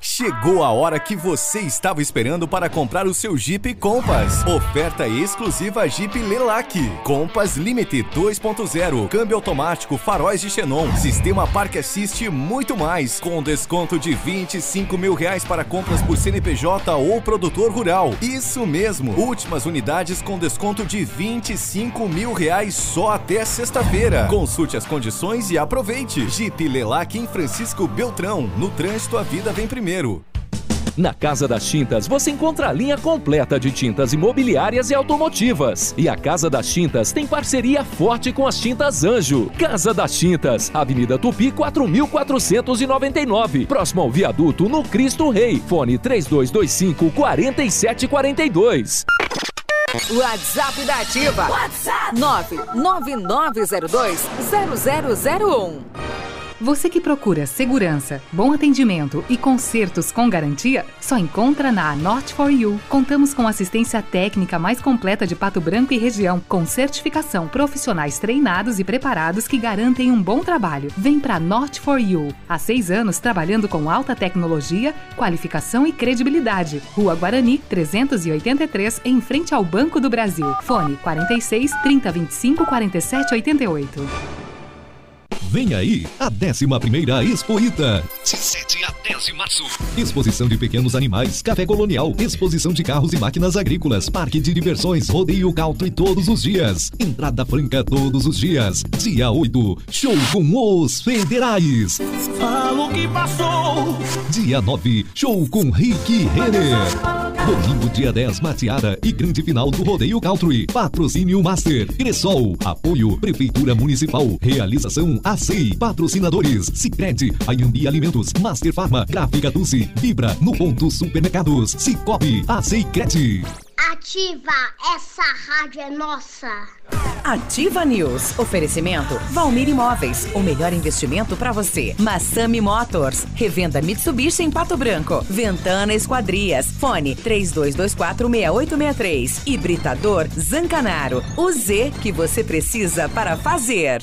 Speaker 32: Chegou a hora que você estava esperando para comprar o seu Jeep Compass. Oferta exclusiva Jeep Lelac. Compass Limite 2.0, câmbio automático, faróis de xenon, sistema Park Assist e muito mais, com desconto de 25 mil reais para compras por CNPJ ou produtor rural. Isso mesmo, últimas unidades com desconto de 25 mil reais só até sexta-feira. Consulte as condições e aproveite. Jeep Lelac em Francisco Beltrão. No trânsito, a vida vem primeiro.
Speaker 11: Na Casa das Tintas você encontra a linha completa de tintas imobiliárias e automotivas. E a Casa das Tintas tem parceria forte com as Tintas Anjo. Casa das Tintas, Avenida Tupi 4499, próximo ao viaduto no Cristo Rei. Fone 3225 4742.
Speaker 39: WhatsApp da Ativa. WhatsApp 99902 0001.
Speaker 14: Você que procura segurança, bom atendimento e consertos com garantia, só encontra na Not for You. Contamos com assistência técnica mais completa de Pato Branco e região, com certificação, profissionais treinados e preparados que garantem um bom trabalho. Vem para Not for You. Há seis anos trabalhando com alta tecnologia, qualificação e credibilidade. Rua Guarani, 383, em frente ao Banco do Brasil. Fone 46 3025 4788.
Speaker 40: Vem aí a 11ª Expo Ita. De 7 a 10 de março. Exposição de pequenos animais, café colonial, exposição de carros e máquinas agrícolas, parque de diversões, rodeio country todos os dias. Entrada franca todos os dias. Dia 8, show com os federais.
Speaker 25: Falo que passou.
Speaker 40: Dia 9, show com Rick Renner. Domingo, dia 10, mateada e grande final do Rodeio Country. Patrocínio Master. Cressol. Apoio Prefeitura Municipal. Realização ACEI. Patrocinadores. Cicred. Ayambi Alimentos. Master Farma. Gráfica Dulce. Vibra. No Ponto Supermercados. Cicobi. ACEI Cred.
Speaker 41: Ativa, essa rádio é nossa.
Speaker 6: Ativa News. Oferecimento Valmir Imóveis. O melhor investimento para você. Massami Motors. Revenda Mitsubishi em Pato Branco. Ventana Esquadrias. Fone 32246863. Hibridador Zancanaro. O Z que você precisa para fazer.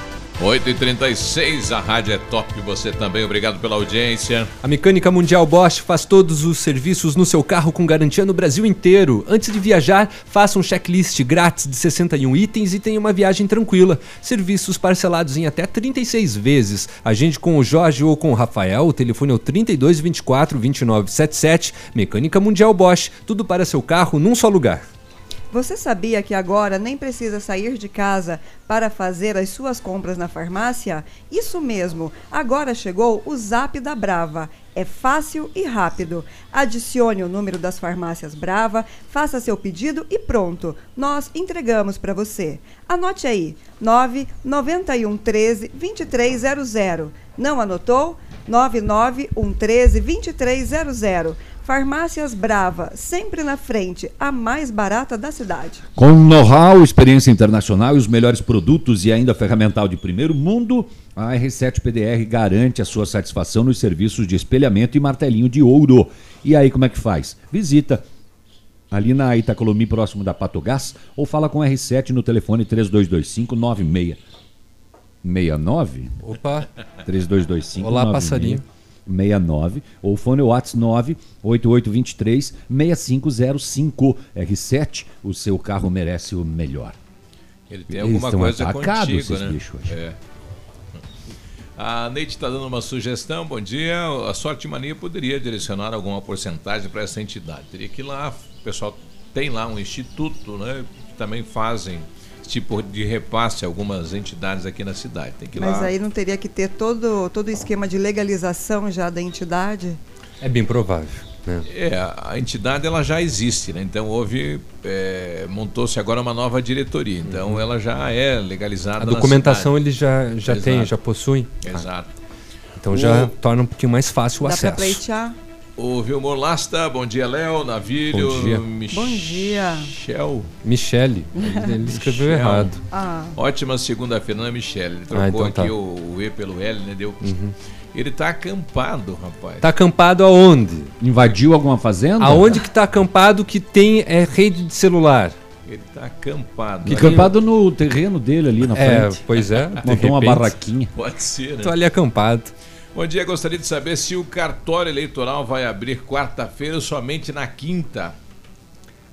Speaker 7: 8h36, a rádio é top. Você também, obrigado pela audiência.
Speaker 9: A Mecânica Mundial Bosch faz todos os serviços no seu carro com garantia no Brasil inteiro. Antes de viajar, faça um checklist grátis de 61 itens e tenha uma viagem tranquila. Serviços parcelados em até 36 vezes. Agende com o Jorge ou com o Rafael. O telefone é o 32 24 29 77. Mecânica Mundial Bosch. Tudo para seu carro num só lugar.
Speaker 10: Você sabia que agora nem precisa sair de casa para fazer as suas compras na farmácia? Isso mesmo, agora chegou o Zap da Brava. É fácil e rápido. Adicione o número das farmácias Brava, faça seu pedido e pronto. Nós entregamos para você. Anote aí: 99113 2300. Não anotou? 99113 2300. Farmácias Brava, sempre na frente, a mais barata da cidade.
Speaker 42: Com know-how, experiência internacional e os melhores produtos e ainda ferramental de primeiro mundo, a R7 PDR garante a sua satisfação nos serviços de espelhamento e martelinho de ouro. E aí como é que faz? Visita ali na Itacolomi, próximo da Patogás, ou fala com R7 no telefone 3225 9669.
Speaker 9: Opa!
Speaker 42: 3225
Speaker 9: Olá, passarinho.
Speaker 42: 69 ou fone Whats 98823 6505 R7, o seu carro merece o melhor.
Speaker 7: Ele tem
Speaker 42: Eles
Speaker 7: alguma
Speaker 42: estão
Speaker 7: coisa contigo,
Speaker 42: esses
Speaker 7: né?
Speaker 42: bichos hoje.
Speaker 7: É. A Neide está dando uma sugestão. Bom dia. A Sorte Mania poderia direcionar alguma porcentagem para essa entidade. Teria que ir lá. O pessoal tem lá um instituto, né? Que também fazem tipo de repasse a algumas entidades aqui na cidade. Tem que ir
Speaker 10: Mas
Speaker 7: lá.
Speaker 10: aí não teria que ter todo, todo o esquema de legalização já da entidade?
Speaker 9: É bem provável. Né?
Speaker 7: É, a entidade ela já existe, né? Então houve, é, montou-se agora uma nova diretoria. Então ela já é legalizada.
Speaker 9: Uhum. A
Speaker 7: na
Speaker 9: documentação eles já, já têm, já possuem.
Speaker 7: Exato.
Speaker 9: Então já
Speaker 7: O-
Speaker 9: torna um pouquinho mais fácil o
Speaker 10: Dá para
Speaker 9: acesso.
Speaker 10: pleitear?
Speaker 7: O Vilmor Lasta, bom dia, Léo, Navílio,
Speaker 9: Bom dia.
Speaker 10: Bom dia.
Speaker 7: Michel.
Speaker 9: Michele, ele, ele [LAUGHS] escreveu
Speaker 7: Michel.
Speaker 9: errado.
Speaker 10: Ah.
Speaker 7: Ótima segunda-feira, não é Michele. Ele trocou
Speaker 9: Ah, então
Speaker 7: aqui
Speaker 9: tá.
Speaker 7: o, o E pelo L, né? Deu.
Speaker 9: Uhum.
Speaker 7: Ele tá acampado, rapaz.
Speaker 9: Tá acampado aonde?
Speaker 42: Invadiu alguma fazenda?
Speaker 9: Aonde que tá acampado que tem é, rede de celular?
Speaker 7: Ele tá acampado.
Speaker 42: E acampado no terreno dele ali na
Speaker 9: É,
Speaker 42: frente.
Speaker 9: pois é. [LAUGHS]
Speaker 42: Montou uma barraquinha.
Speaker 7: Pode ser, né?
Speaker 9: Tô ali acampado.
Speaker 7: Bom dia, gostaria de saber se o cartório eleitoral vai abrir quarta-feira ou somente na quinta,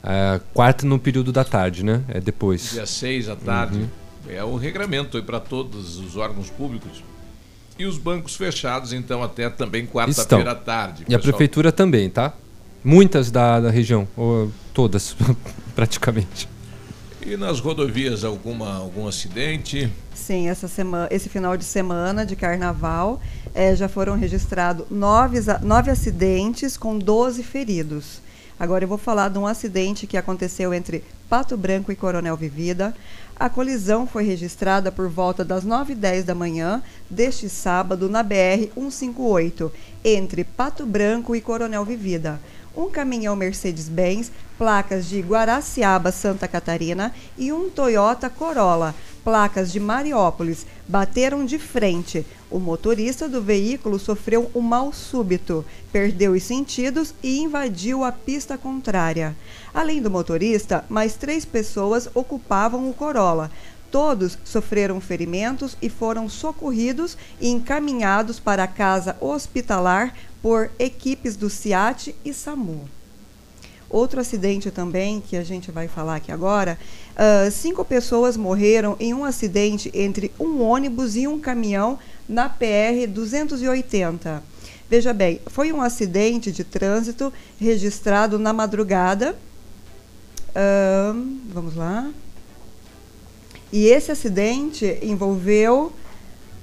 Speaker 9: É, quarta no período da tarde, né? É depois.
Speaker 7: dia 6 da tarde.
Speaker 9: Uhum.
Speaker 7: É o regramento para todos os órgãos públicos. E os bancos fechados, então, até também quarta-feira à tarde.
Speaker 9: E a
Speaker 7: pessoal.
Speaker 9: prefeitura também, tá? Muitas da, da região, ou todas, [LAUGHS] praticamente.
Speaker 7: E nas rodovias, alguma, algum acidente?
Speaker 10: Sim, essa semana, esse final de semana de carnaval eh, já foram registrados nove, nove acidentes com 12 feridos. Agora eu vou falar de um acidente que aconteceu entre Pato Branco e Coronel Vivida. A colisão foi registrada por volta das 9h10 da manhã deste sábado na BR-158, entre Pato Branco e Coronel Vivida. Um caminhão Mercedes-Benz, placas de Guaraciaba, Santa Catarina, e um Toyota Corolla, placas de Mariópolis, bateram de frente. O motorista do veículo sofreu um mal súbito, perdeu os sentidos e invadiu a pista contrária. Além do motorista, mais três pessoas ocupavam o Corolla. Todos sofreram ferimentos e foram socorridos e encaminhados para a casa hospitalar por equipes do CIAT e SAMU. Outro acidente também, que a gente vai falar aqui agora, ah, cinco pessoas morreram em um acidente entre um ônibus e um caminhão na PR-280. Veja bem, foi um acidente de trânsito registrado na madrugada. Ahn, vamos lá. E esse acidente envolveu.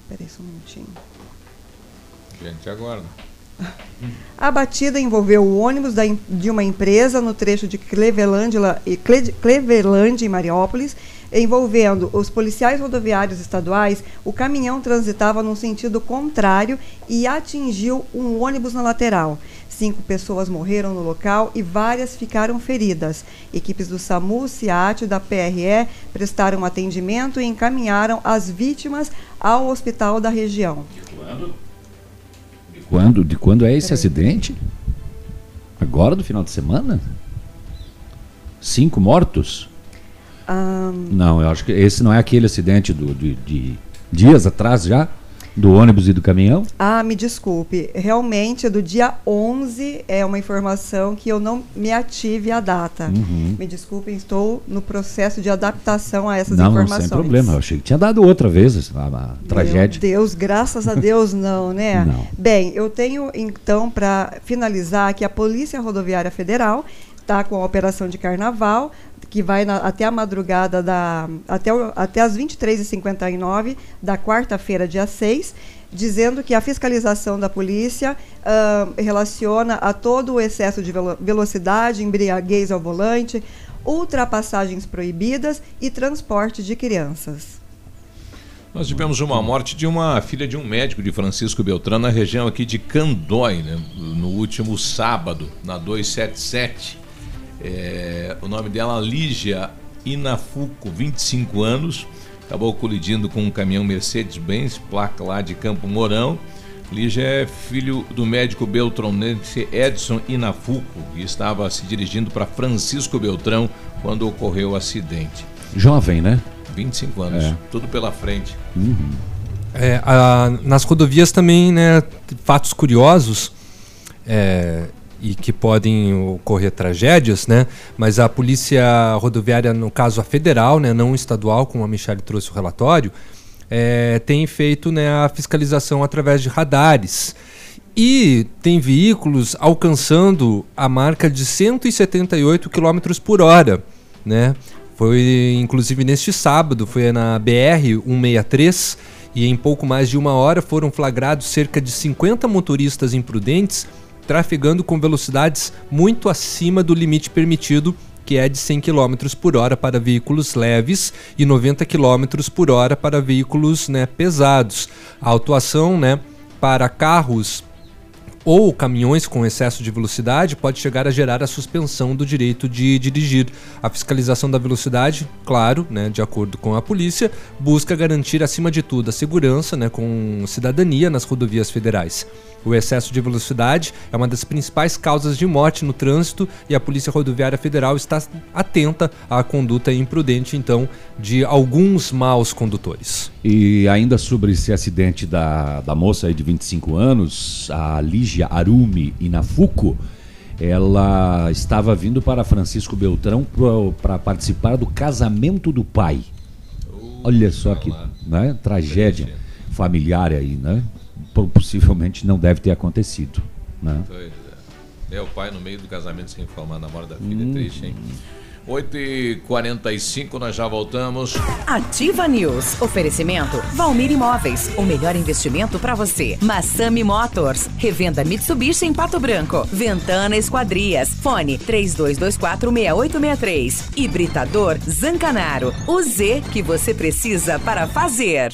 Speaker 10: Peraí só um minutinho.
Speaker 7: Gente, agora.
Speaker 10: A batida envolveu o ônibus da de uma empresa no trecho de Cleveland, e Cle- Cleveland, em Mariópolis, envolvendo os policiais rodoviários estaduais. O caminhão transitava num sentido contrário e atingiu um ônibus na lateral. Cinco pessoas morreram no local e várias ficaram feridas. Equipes do SAMU, CIAT e da PRE prestaram atendimento e encaminharam as vítimas ao hospital da região.
Speaker 42: Quando, de quando é esse acidente? Agora, do final de semana? Cinco mortos?
Speaker 10: Ahn,
Speaker 42: Não, eu acho que esse não é aquele acidente do, de, de dias atrás já? Do ônibus e do caminhão?
Speaker 10: Ah, me desculpe. Realmente, do dia 11 é uma informação que eu não me ative a data.
Speaker 42: Uhum.
Speaker 10: Me desculpem, estou no processo de adaptação a essas
Speaker 42: não, não,
Speaker 10: informações.
Speaker 42: sem problema. Eu achei que tinha dado outra vez a, a
Speaker 10: Meu
Speaker 42: tragédia.
Speaker 10: Deus, graças a Deus não, né? [LAUGHS]
Speaker 42: Não.
Speaker 10: Bem, eu tenho então para finalizar que a Polícia Rodoviária Federal está com a operação de carnaval que vai na- até a madrugada da até, o- até as 23h59 da quarta-feira, dia 6, dizendo que a fiscalização da polícia ah, relaciona a todo o excesso de velo- velocidade, embriaguez ao volante, ultrapassagens proibidas e transporte de crianças.
Speaker 7: Nós tivemos uma morte de uma filha de um médico de Francisco Beltrão na região aqui de Candói, né? no último sábado, na 277. É, o nome dela Lígia Inafuco, 25 anos, acabou colidindo com um caminhão Mercedes-Benz, placa lá de Campo Mourão. Lígia é filho do médico beltronense Edson Inafuco e estava se dirigindo para Francisco Beltrão quando ocorreu o acidente.
Speaker 42: Jovem, né?
Speaker 7: 25 anos,
Speaker 42: É.
Speaker 7: tudo pela frente.
Speaker 9: É, a- nas rodovias também, né, fatos curiosos é, e que podem ocorrer tragédias, né? Mas a polícia rodoviária, no caso a federal, né, não estadual, como a Michelle trouxe o relatório, é, tem feito né, a fiscalização através de radares. E tem veículos alcançando a marca de 178 km por hora, né? Foi inclusive neste sábado, foi na BR 163 e em pouco mais de uma hora foram flagrados cerca de 50 motoristas imprudentes trafegando com velocidades muito acima do limite permitido, que é de 100 km por hora para veículos leves e 90 km por hora para veículos né, pesados. A autuação né, para carros ou caminhões com excesso de velocidade pode chegar a gerar a suspensão do direito de dirigir. A fiscalização da velocidade, claro, né, de acordo com a polícia, busca garantir acima de tudo a segurança né, com cidadania nas rodovias federais. O excesso de velocidade é uma das principais causas de morte no trânsito e a Polícia Rodoviária Federal está atenta à conduta imprudente, então, de alguns maus condutores.
Speaker 42: E ainda sobre esse acidente da, da moça de 25 anos, a Lígia Arumi Inafuco, ela estava vindo para Francisco Beltrão para participar do casamento do pai. Olha só que né, tragédia familiar aí, né? Possivelmente não deve ter acontecido. Né?
Speaker 7: É. É o pai no meio do casamento sem informar na hora da filha, é triste, hein? 8h45, nós já voltamos.
Speaker 6: Ativa News. Oferecimento Valmir Imóveis. O melhor investimento para você. Massami Motors. Revenda Mitsubishi em Pato Branco. Ventana Esquadrias. Fone 32246863. Hibridador Zancanaro. O Z que você precisa para fazer.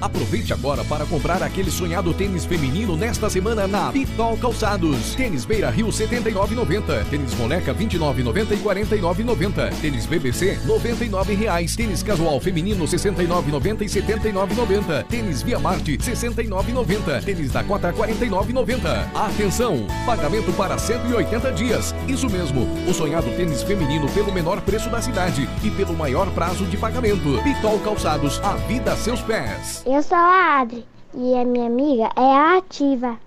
Speaker 40: Aproveite agora para comprar aquele sonhado tênis feminino nesta semana na Pitol Calçados. Tênis Beira Rio 79,90. Tênis Moleca 29,90 e 49,90. Tênis BBC 99 reais. Tênis casual feminino 69,90 e 79,90. Tênis Via Marte 69,90. Tênis Dakota 49,90. Atenção! Pagamento para 180 dias. Isso mesmo, o sonhado tênis feminino pelo menor preço da cidade e pelo maior prazo de pagamento. Pitol Calçados, a vida a seus pés.
Speaker 41: Eu sou a Adri e a minha amiga é a Ativa.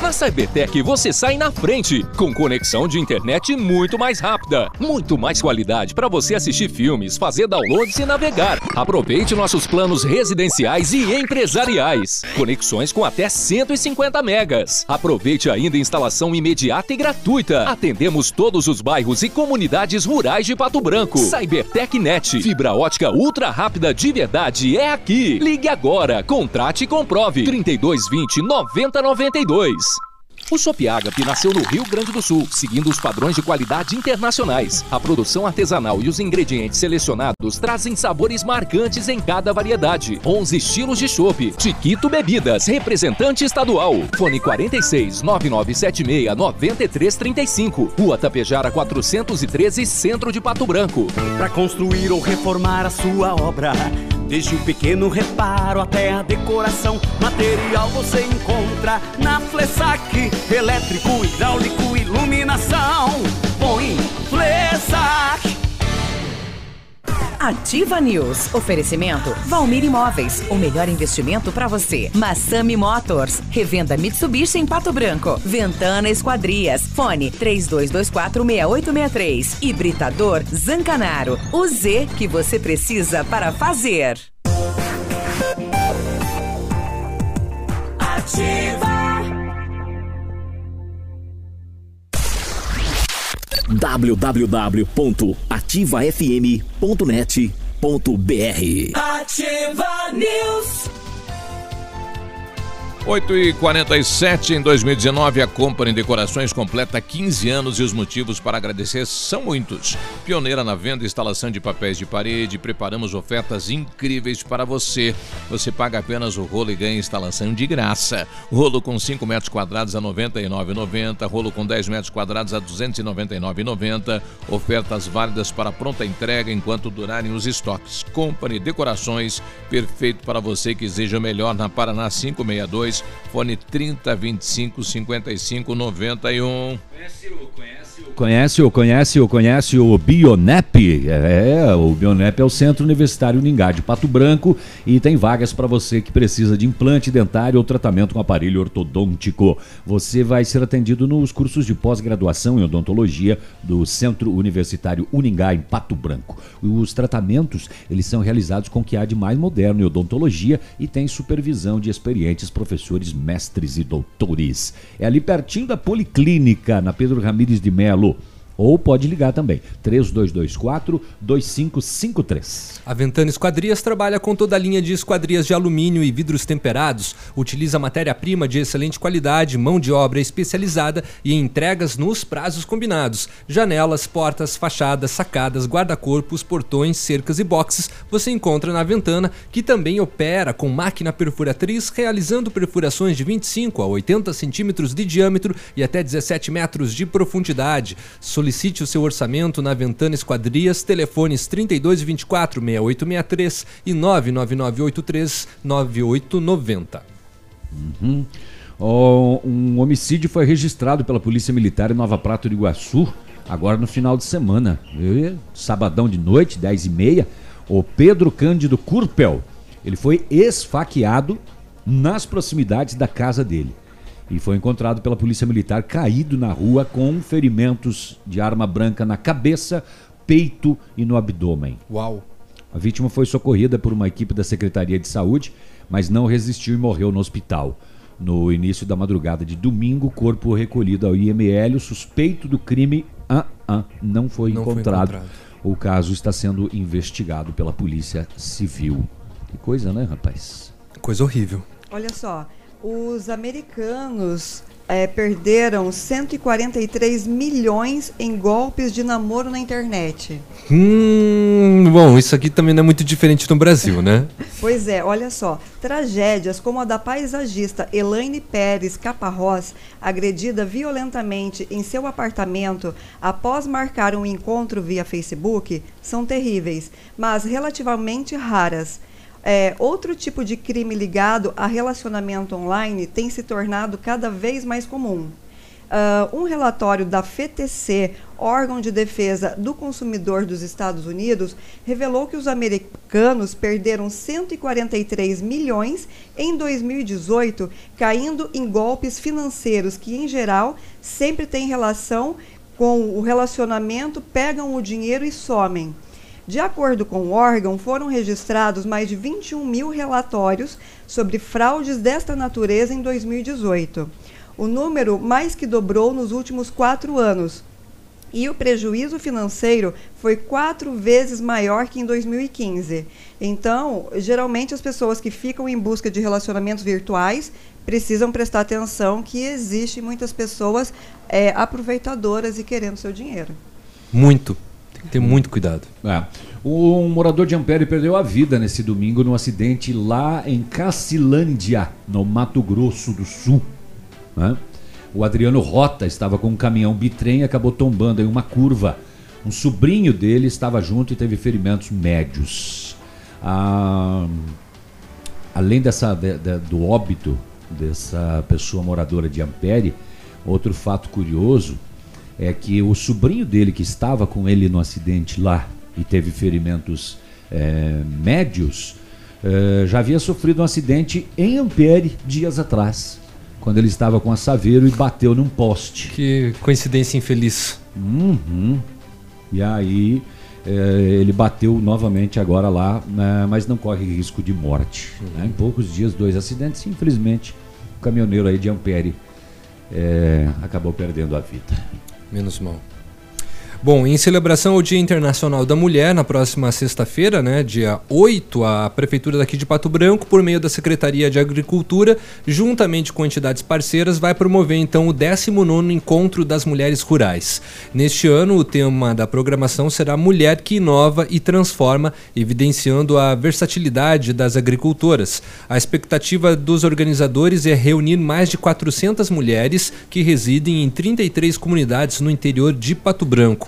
Speaker 11: Na Cybertech você sai na frente, com conexão de internet muito mais rápida, muito mais qualidade para você assistir filmes, fazer downloads e navegar. Aproveite nossos planos residenciais e empresariais. Conexões com até 150 megas. Aproveite ainda instalação imediata e gratuita. Atendemos todos os bairros e comunidades rurais de Pato Branco. Cybertech Net, fibra ótica ultra rápida de verdade é aqui. Ligue agora, contrate e comprove. 3220 9092. O Shop Agape nasceu no Rio Grande do Sul, seguindo os padrões de qualidade internacionais. A produção artesanal e os ingredientes selecionados trazem sabores marcantes em cada variedade. 11 estilos de chopp. Tiquito Bebidas, representante estadual. Fone 46 9976 9335. Rua Tapejara 413, Centro de Pato Branco.
Speaker 43: Para construir ou reformar a sua obra. Desde o pequeno reparo até a decoração, material você encontra na Flessac. Elétrico, hidráulico, iluminação.
Speaker 6: Ativa News. Oferecimento Valmir Imóveis. O melhor investimento para você. Massami Motors. Revenda Mitsubishi em Pato Branco. Ventana Esquadrias. Fone 32246863. Hibridador Zancanaro. O Z que você precisa para fazer.
Speaker 44: Ativa.
Speaker 19: www.ativafm.net.br
Speaker 44: Ativa News.
Speaker 7: 8 e 47 em 2019, a Company Decorações completa 15 anos e os motivos para agradecer são muitos. Pioneira na venda e instalação de papéis de parede, preparamos ofertas incríveis para você. Você paga apenas o rolo e ganha instalação de graça. Rolo com 5 metros quadrados a R$ 99,90, rolo com 10 metros quadrados a R$ 299,90. Ofertas válidas para pronta entrega enquanto durarem os estoques. Company Decorações, perfeito para você que deseja o melhor na Paraná 562 fone 30 25 55 91.
Speaker 8: Conhece o conhece o conhece o Bionep? É, o Bionep é o Centro Universitário Uningá de Pato Branco e tem vagas para você que precisa de implante dentário ou tratamento com aparelho ortodôntico. Você vai ser atendido nos cursos de pós-graduação em odontologia do Centro Universitário Uningá em Pato Branco. Os tratamentos, eles são realizados com o que há de mais moderno em odontologia e tem supervisão de experientes professores, mestres e doutores. É ali pertinho da Policlínica, na Pedro Ramires de Melo. Melo. Ou pode ligar também, 3224 2553.
Speaker 9: A Ventana Esquadrias trabalha com toda a linha de esquadrias de alumínio e vidros temperados, utiliza matéria-prima de excelente qualidade, mão de obra especializada e entregas nos prazos combinados. Janelas, portas, fachadas, sacadas, guarda-corpos, portões, cercas e boxes você encontra na Ventana, que também opera com máquina perfuratriz, realizando perfurações de 25 a 80 centímetros de diâmetro e até 17 metros de profundidade. Solicite o seu orçamento na Ventana Esquadrias, telefones 3224 6863 e 99983 9890.
Speaker 8: Uhum. Ó, um homicídio foi registrado pela Polícia Militar em Nova Prata do Iguaçu, agora no final de semana. Sabadão de noite, 10 e meia, o Pedro Cândido Curpel, ele foi esfaqueado nas proximidades da casa dele. E foi encontrado pela Polícia Militar caído na rua com ferimentos de arma branca na cabeça, peito e no abdômen.
Speaker 9: Uau!
Speaker 8: A vítima foi socorrida por uma equipe da Secretaria de Saúde, mas não resistiu e morreu no hospital. No início da madrugada de domingo, o corpo recolhido ao IML, o suspeito do crime ah, ah, não, foi,
Speaker 9: Não foi
Speaker 8: encontrado.
Speaker 9: encontrado.
Speaker 8: O caso está sendo investigado pela Polícia Civil. Que coisa, né, rapaz?
Speaker 9: Coisa horrível.
Speaker 10: Olha só, os americanos eh, perderam 143 milhões em golpes de namoro na internet.
Speaker 9: Hum, bom, isso aqui também não é muito diferente no Brasil, né? [LAUGHS]
Speaker 10: Pois é, olha só. Tragédias como a da paisagista Elaine Pérez Caparrós, agredida violentamente em seu apartamento após marcar um encontro via Facebook, são terríveis, mas relativamente raras. É, outro tipo de crime ligado a relacionamento online tem se tornado cada vez mais comum. Ah, um relatório da FTC, órgão de defesa do consumidor dos Estados Unidos, revelou que os americanos perderam 143 milhões em 2018, caindo em golpes financeiros que, em geral, sempre têm relação com o relacionamento, pegam o dinheiro e somem. De acordo com o órgão, foram registrados mais de 21 mil relatórios sobre fraudes desta natureza em 2018. O número mais que dobrou nos últimos quatro anos. E o prejuízo financeiro foi quatro vezes maior que em 2015. Então, geralmente as pessoas que ficam em busca de relacionamentos virtuais precisam prestar atenção que existem muitas pessoas é, aproveitadoras e querendo seu dinheiro.
Speaker 9: Muito. Tem que ter muito cuidado.
Speaker 8: É. Um morador de Ampere perdeu a vida nesse domingo num acidente lá em Cacilândia, no Mato Grosso do Sul. né? O Adriano Rota estava com um caminhão bitrem e acabou tombando em uma curva. Um sobrinho dele estava junto e teve ferimentos médios. Ah, além dessa, de- de- do óbito dessa pessoa moradora de Ampere, outro fato curioso é que o sobrinho dele que estava com ele no acidente lá e teve ferimentos é, médios, é, já havia sofrido um acidente em Ampere dias atrás, quando ele estava com a Saveiro e bateu num poste.
Speaker 9: Que coincidência infeliz.
Speaker 8: Uhum. E aí é, ele bateu novamente agora lá, né, mas não corre risco de morte. né? Em poucos dias, dois acidentes. Infelizmente, o caminhoneiro aí de Ampere acabou perdendo a vida.
Speaker 9: Menos mal. Bom, em celebração ao Dia Internacional da Mulher, na próxima sexta-feira, né, dia 8, a Prefeitura daqui de Pato Branco, por meio da Secretaria de Agricultura, juntamente com entidades parceiras, vai promover então o 19 Encontro das Mulheres Rurais. Neste ano, o tema da programação será Mulher que Inova e Transforma, evidenciando a versatilidade das agricultoras. A expectativa dos organizadores é reunir mais de 400 mulheres que residem em 33 comunidades no interior de Pato Branco.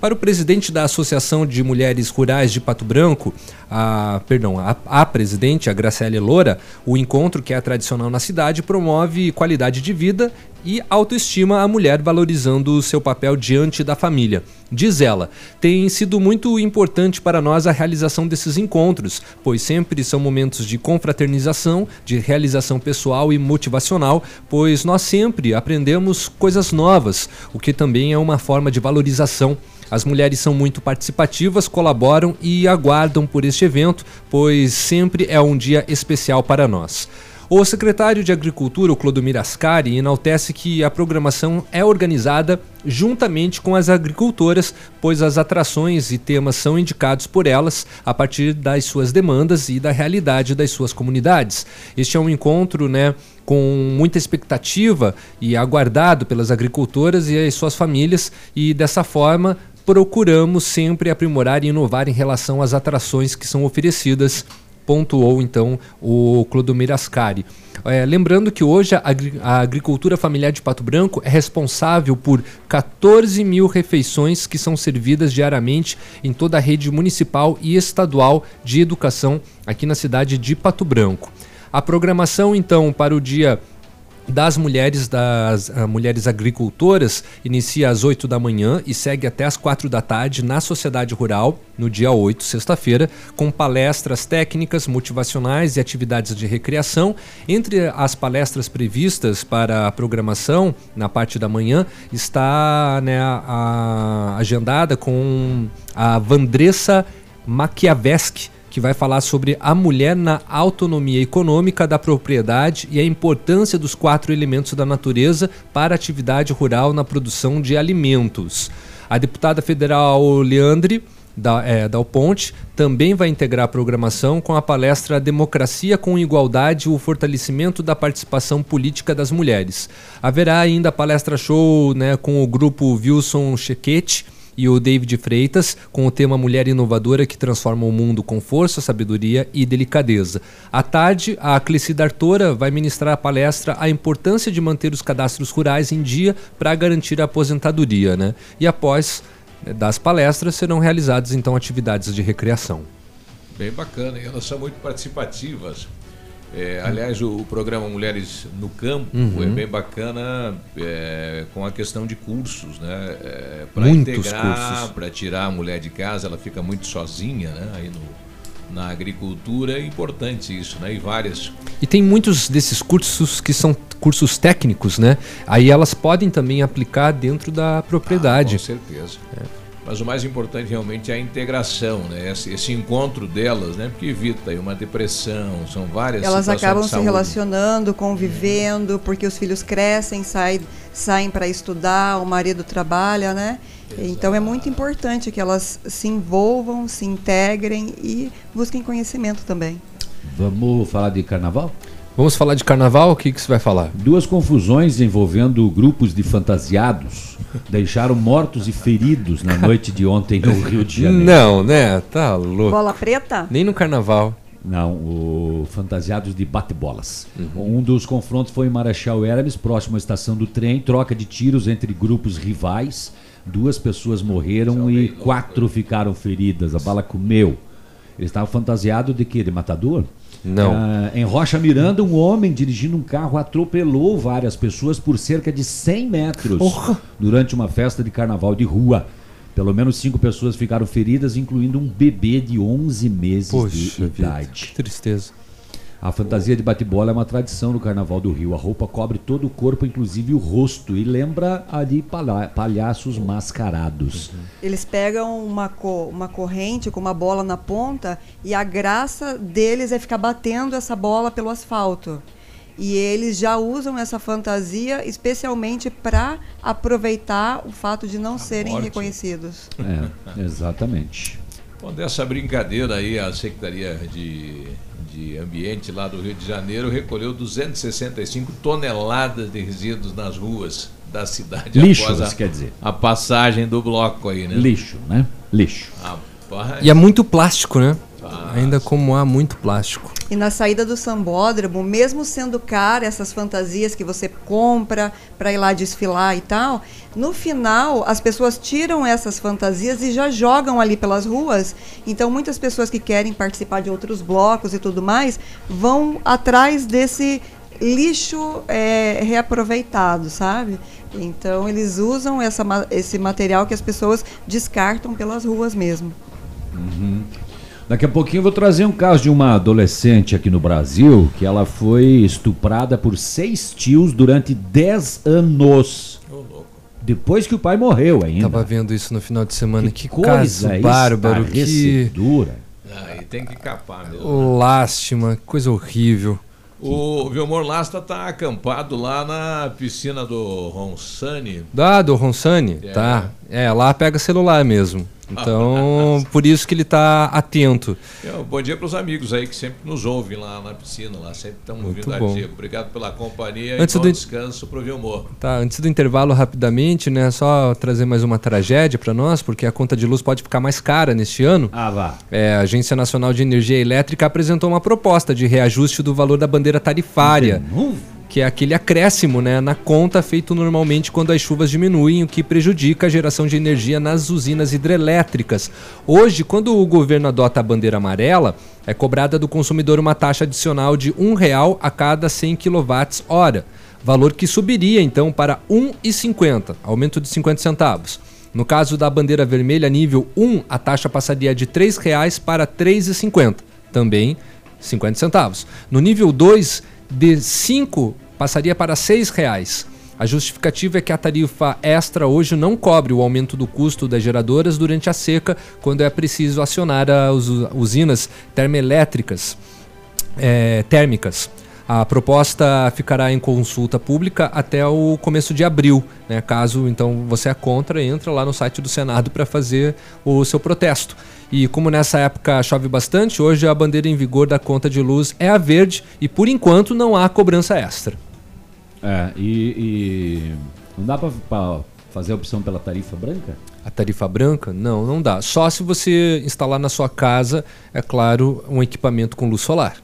Speaker 9: Para o presidente da Associação de Mulheres Rurais de Pato Branco, a, perdão, a, a presidente, a Graciele Loura, o encontro que é tradicional na cidade promove qualidade de vida e autoestima à mulher, valorizando o seu papel diante da família. Diz ela, tem sido muito importante para nós a realização desses encontros, pois sempre são momentos de confraternização, de realização pessoal e motivacional, pois nós sempre aprendemos coisas novas, o que também é uma forma de valorização. As mulheres são muito participativas, colaboram e aguardam por este evento, pois sempre é um dia especial para nós. O secretário de Agricultura, o Clodomir Ascari, enaltece que a programação é organizada juntamente com as agricultoras, pois as atrações e temas são indicados por elas a partir das suas demandas e da realidade das suas comunidades. Este é um encontro, né, com muita expectativa e aguardado pelas agricultoras e as suas famílias e dessa forma procuramos sempre aprimorar e inovar em relação às atrações que são oferecidas pontuou então o Clodomir Ascari. É, lembrando que hoje a, a, agricultura familiar de Pato Branco é responsável por 14 mil refeições que são servidas diariamente em toda a rede municipal e estadual de educação aqui na cidade de Pato Branco. A programação então para o dia das mulheres das uh, mulheres agricultoras inicia às 8 da manhã e segue até às 4 da tarde na Sociedade Rural, no dia 8, sexta-feira, com palestras técnicas, motivacionais e atividades de recreação. Entre as palestras previstas para a programação, na parte da manhã, está né, a, a agendada com a Vandressa Maquiaveschi, que vai falar sobre a mulher na autonomia econômica da propriedade e a importância dos quatro elementos da natureza para a atividade rural na produção de alimentos. A deputada federal Leandre da, é, Dal Ponte também vai integrar a programação com a palestra Democracia com Igualdade o Fortalecimento da Participação Política das Mulheres. Haverá ainda a palestra show né, com o grupo Wilson Chequete e o David Freitas com o tema Mulher Inovadora que transforma o mundo com força, sabedoria e delicadeza. À tarde, a Clecida Artora vai ministrar a palestra A Importância de Manter os Cadastros Rurais em Dia para garantir a aposentadoria. Né? E após né, das palestras serão realizadas então atividades de recreação.
Speaker 7: Bem bacana, e elas são muito participativas. É, aliás, o, programa Mulheres no Campo
Speaker 9: Uhum.
Speaker 7: é bem bacana é, com a questão de cursos, né? É, para integrar, para tirar a mulher de casa, ela fica muito sozinha, né? Aí no, na agricultura é importante isso, né? E várias.
Speaker 9: E tem muitos desses cursos que são cursos técnicos, né? Aí elas podem também aplicar dentro da propriedade.
Speaker 7: Com certeza. Mas o mais importante realmente é a integração, né? Esse, esse encontro delas, né? Porque evita aí uma depressão, são várias
Speaker 10: Elas
Speaker 7: situações
Speaker 10: acabam
Speaker 7: de
Speaker 10: se relacionando, convivendo, porque os filhos crescem, saem, saem para estudar, o marido trabalha, né? Então é muito importante que elas se envolvam, se integrem e busquem conhecimento também.
Speaker 8: Vamos falar de carnaval?
Speaker 9: Vamos falar de carnaval? O que, que você vai falar?
Speaker 8: Duas confusões envolvendo grupos de fantasiados deixaram mortos e feridos na noite de ontem no Rio de Janeiro.
Speaker 9: Não, né? Tá louco.
Speaker 10: Bola preta?
Speaker 9: Nem no carnaval.
Speaker 8: Não, o fantasiados de bate-bolas. Um dos confrontos foi em Marechal Hermes, próximo à estação do trem, troca de tiros entre grupos rivais. Duas pessoas morreram e quatro ficaram feridas. A bala comeu. Eles estavam fantasiados de quê? De matador?
Speaker 9: Não.
Speaker 8: Ah, em Rocha Miranda, um homem dirigindo um carro atropelou várias pessoas por cerca de 100 metros durante uma festa de carnaval de rua. Pelo menos cinco pessoas ficaram feridas, incluindo um bebê de 11 meses
Speaker 9: Poxa
Speaker 8: de
Speaker 9: vida,
Speaker 8: idade.
Speaker 9: que tristeza.
Speaker 8: A fantasia de bate-bola é uma tradição no Carnaval do Rio. A roupa cobre todo o corpo, inclusive o rosto, e lembra a de palha- palhaços mascarados.
Speaker 10: Eles pegam uma, co- uma corrente com uma bola na ponta e a graça deles é ficar batendo essa bola pelo asfalto. E eles já usam essa fantasia especialmente para aproveitar o fato de não serem
Speaker 7: morte.
Speaker 10: reconhecidos.
Speaker 8: É, exatamente.
Speaker 7: Bom, dessa brincadeira aí, a Secretaria de, de Ambiente lá do Rio de Janeiro recolheu 265 toneladas de resíduos nas ruas da cidade
Speaker 8: Lixo,
Speaker 7: após a,
Speaker 8: quer dizer.
Speaker 7: a passagem do bloco aí, né?
Speaker 8: Lixo, né? Lixo.
Speaker 7: Rapaz.
Speaker 9: E é muito plástico, né? Ainda como há muito plástico.
Speaker 10: E na saída do sambódromo, mesmo sendo cara essas fantasias que você compra para ir lá desfilar e tal, no final as pessoas tiram essas fantasias e já jogam ali pelas ruas. Então muitas pessoas que querem participar de outros blocos e tudo mais vão atrás desse lixo é, reaproveitado, sabe? Então eles usam essa, esse material que as pessoas descartam pelas ruas mesmo.
Speaker 8: Uhum. Daqui a pouquinho eu vou trazer um caso de uma adolescente aqui no Brasil que ela foi estuprada por seis tios durante 10 anos. Depois que o pai morreu ainda.
Speaker 9: Tava vendo isso no final de semana. Que,
Speaker 8: coisa
Speaker 9: caso bárbaro. Que
Speaker 8: estarrecedora.
Speaker 7: Aí tem que capar mesmo.
Speaker 9: lástima. que Coisa horrível.
Speaker 7: O Vilmor Lasta tá acampado lá na piscina do Ronsani.
Speaker 9: Ah, do Ronsani?
Speaker 7: É.
Speaker 9: Tá. É, lá pega celular mesmo. Então, por isso que ele tá atento.
Speaker 7: É, bom dia para os amigos aí que sempre nos ouvem lá na piscina, lá sempre estão ouvindo
Speaker 9: bom.
Speaker 7: ativa. Obrigado pela companhia
Speaker 9: Antes
Speaker 7: e bom
Speaker 9: do-
Speaker 7: descanso pro Vilmor.
Speaker 9: Tá, antes do intervalo, rapidamente, né? Só trazer mais uma tragédia para nós, porque a conta de luz pode ficar mais cara neste ano.
Speaker 8: Ah, vá.
Speaker 9: É, a Agência Nacional de Energia Elétrica apresentou uma proposta de reajuste do valor da bandeira tarifária. Que é aquele acréscimo né, na conta feito normalmente quando as chuvas diminuem, o que prejudica a geração de energia nas usinas hidrelétricas. Hoje, quando o governo adota a bandeira amarela, é cobrada do consumidor uma taxa adicional de R$ 1,00 a cada 100 kWh, valor que subiria então para R$ 1,50, aumento de 50 centavos. No caso da bandeira vermelha nível 1, a taxa passaria de R$ 3,00 para R$ 3,50, também 50 centavos. No nível 2, de 5 passaria para R$ 6,00. A justificativa é que a tarifa extra hoje não cobre o aumento do custo das geradoras durante a seca, quando é preciso acionar as us- usinas termoelétricas é, térmicas. A proposta ficará em consulta pública até o começo de abril. Né? Caso então você é contra, entra lá no site do Senado para fazer o seu protesto. E como nessa época chove bastante, hoje a bandeira em vigor da conta de luz é a verde e por enquanto não há cobrança extra.
Speaker 8: É, e, e não dá para fazer a opção pela tarifa branca?
Speaker 9: A tarifa branca? Não, não dá. Só se você instalar na sua casa, é claro, um equipamento com luz solar.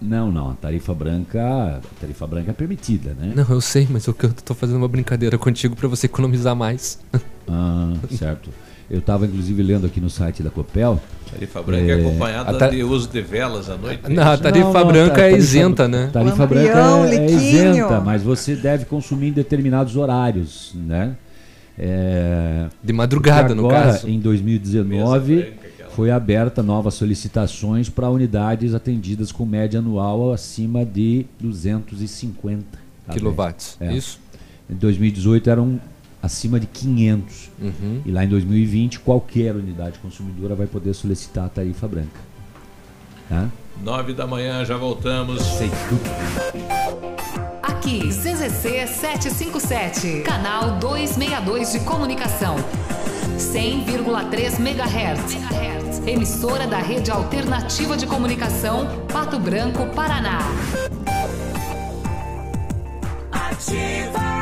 Speaker 8: Não, não. A tarifa branca, a tarifa branca é permitida, né?
Speaker 9: Não, eu sei, mas eu tô fazendo uma brincadeira contigo para você economizar mais. [LAUGHS]
Speaker 8: Ah, certo. Eu estava inclusive lendo aqui no site da Copel.
Speaker 7: Tarifa branca é, acompanhada
Speaker 8: a ta-
Speaker 7: de uso de velas à noite.
Speaker 9: Não, a tarifa
Speaker 8: Não, não,
Speaker 9: branca
Speaker 8: ta-
Speaker 9: é
Speaker 8: tarifa-
Speaker 9: isenta, né?
Speaker 8: Tarifa
Speaker 10: Lampião,
Speaker 8: branca é, é isenta, mas você deve consumir em determinados horários, né? É,
Speaker 9: De madrugada,
Speaker 8: porque
Speaker 9: no
Speaker 8: agora,
Speaker 9: caso.
Speaker 8: Em 2019, foi aberta novas solicitações para unidades atendidas com média anual acima de 250
Speaker 9: Quilowatts,
Speaker 8: É.
Speaker 9: isso?
Speaker 8: Em 2018 eram acima de 500.
Speaker 9: Uhum.
Speaker 8: E lá em 2020, qualquer unidade consumidora vai poder solicitar a tarifa branca. Tá?
Speaker 7: Nove da manhã, já voltamos.
Speaker 8: Sei tudo.
Speaker 14: Aqui, CZC 757, canal 262 de comunicação. 100,3 MHz. Emissora da Rede Alternativa de Comunicação, Pato Branco, Paraná.
Speaker 6: Ativa.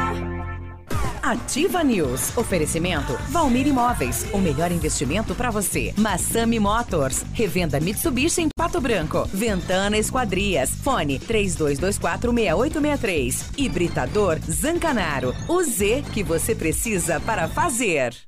Speaker 6: Ativa News. Oferecimento Valmir Imóveis. O melhor investimento para você. Massami Motors. Revenda Mitsubishi em Pato Branco. Ventana Esquadrias. Fone 32246863. Hibridador Zancanaro. O Z que você precisa para fazer.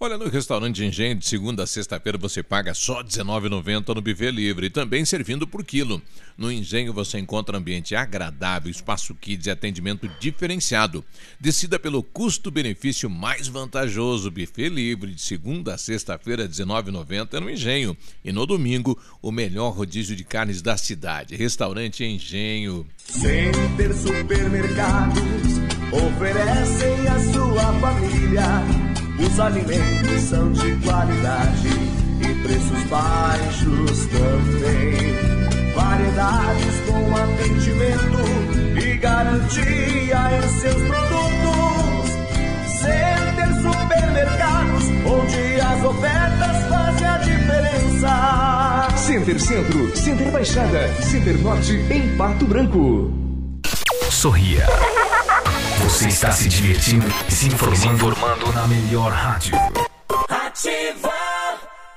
Speaker 7: Olha, no restaurante Engenho, de segunda a sexta-feira, você paga só R$19,90 no buffet livre, também servindo por quilo. No Engenho você encontra ambiente agradável, espaço kids e atendimento diferenciado. Decida pelo custo-benefício mais vantajoso. Buffet livre, de segunda a sexta-feira, R$19,90 no Engenho. E no domingo, o melhor rodízio de carnes da cidade. Restaurante Engenho.
Speaker 12: Center Supermercados oferecem à sua família. Os alimentos são de qualidade e preços baixos também. Variedades com atendimento e garantia em seus produtos. Center Supermercados, onde as ofertas fazem a diferença.
Speaker 45: Center Centro, Center Baixada, Center Norte em Pato Branco.
Speaker 46: Sorria. Você está se divertindo e se informando, informando na melhor rádio.
Speaker 41: Ativa!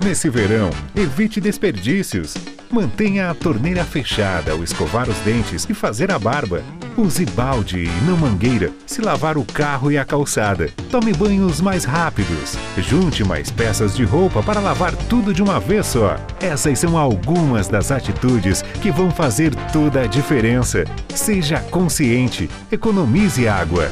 Speaker 17: Nesse verão, evite desperdícios. Mantenha a torneira fechada ao escovar os dentes e fazer a barba. Use balde e não mangueira se lavar o carro e a calçada. Tome banhos mais rápidos. Junte mais peças de roupa para lavar tudo de uma vez só. Essas são algumas das atitudes que vão fazer toda a diferença. Seja consciente. Economize água.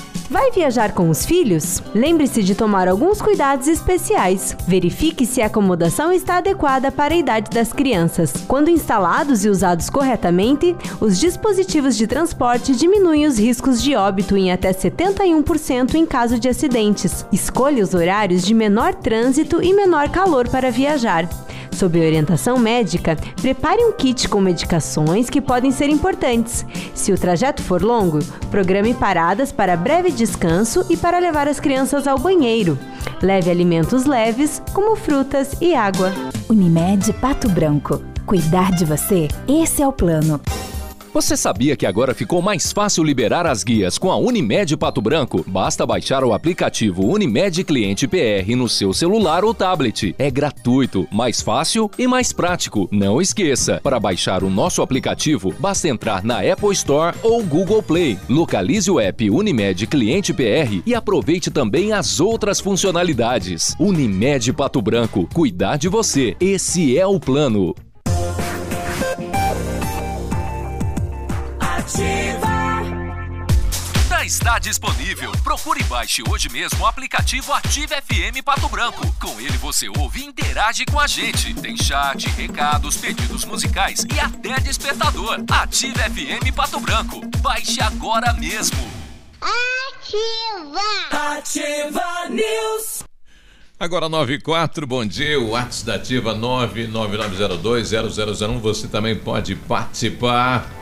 Speaker 33: Vai viajar com os filhos? Lembre-se de tomar alguns cuidados especiais. Verifique se a acomodação está adequada para a idade das crianças. Quando instalados e usados corretamente, os dispositivos de transporte diminuem os riscos de óbito em até 71% em caso de acidentes. Escolha os horários de menor trânsito e menor calor para viajar. Sob orientação médica, prepare um kit com medicações que podem ser importantes. Se o trajeto for longo, programe paradas para breve descanso e para levar as crianças ao banheiro. Leve alimentos leves, como frutas e água.
Speaker 26: Unimed Pato Branco. Cuidar de você? Esse é o plano.
Speaker 11: Você sabia que agora ficou mais fácil liberar as guias com a Unimed Pato Branco? Basta baixar o aplicativo Unimed Cliente PR no seu celular ou tablet. É gratuito, mais fácil e mais prático. Não esqueça, para baixar o nosso aplicativo, basta entrar na Apple Store ou Google Play. Localize o app Unimed Cliente PR e aproveite também as outras funcionalidades. Unimed Pato Branco, cuidar de você. Esse é o plano. Está disponível. Procure e baixe hoje mesmo o aplicativo Ative FM Pato Branco. Com ele você ouve e interage com a gente. Tem chat, recados, pedidos musicais e até despertador. Ative FM Pato Branco. Baixe agora mesmo.
Speaker 41: Ativa! Ativa News!
Speaker 7: Agora 9 e 4, bom dia. O WhatsApp da Ativa 999020001. Você também pode participar.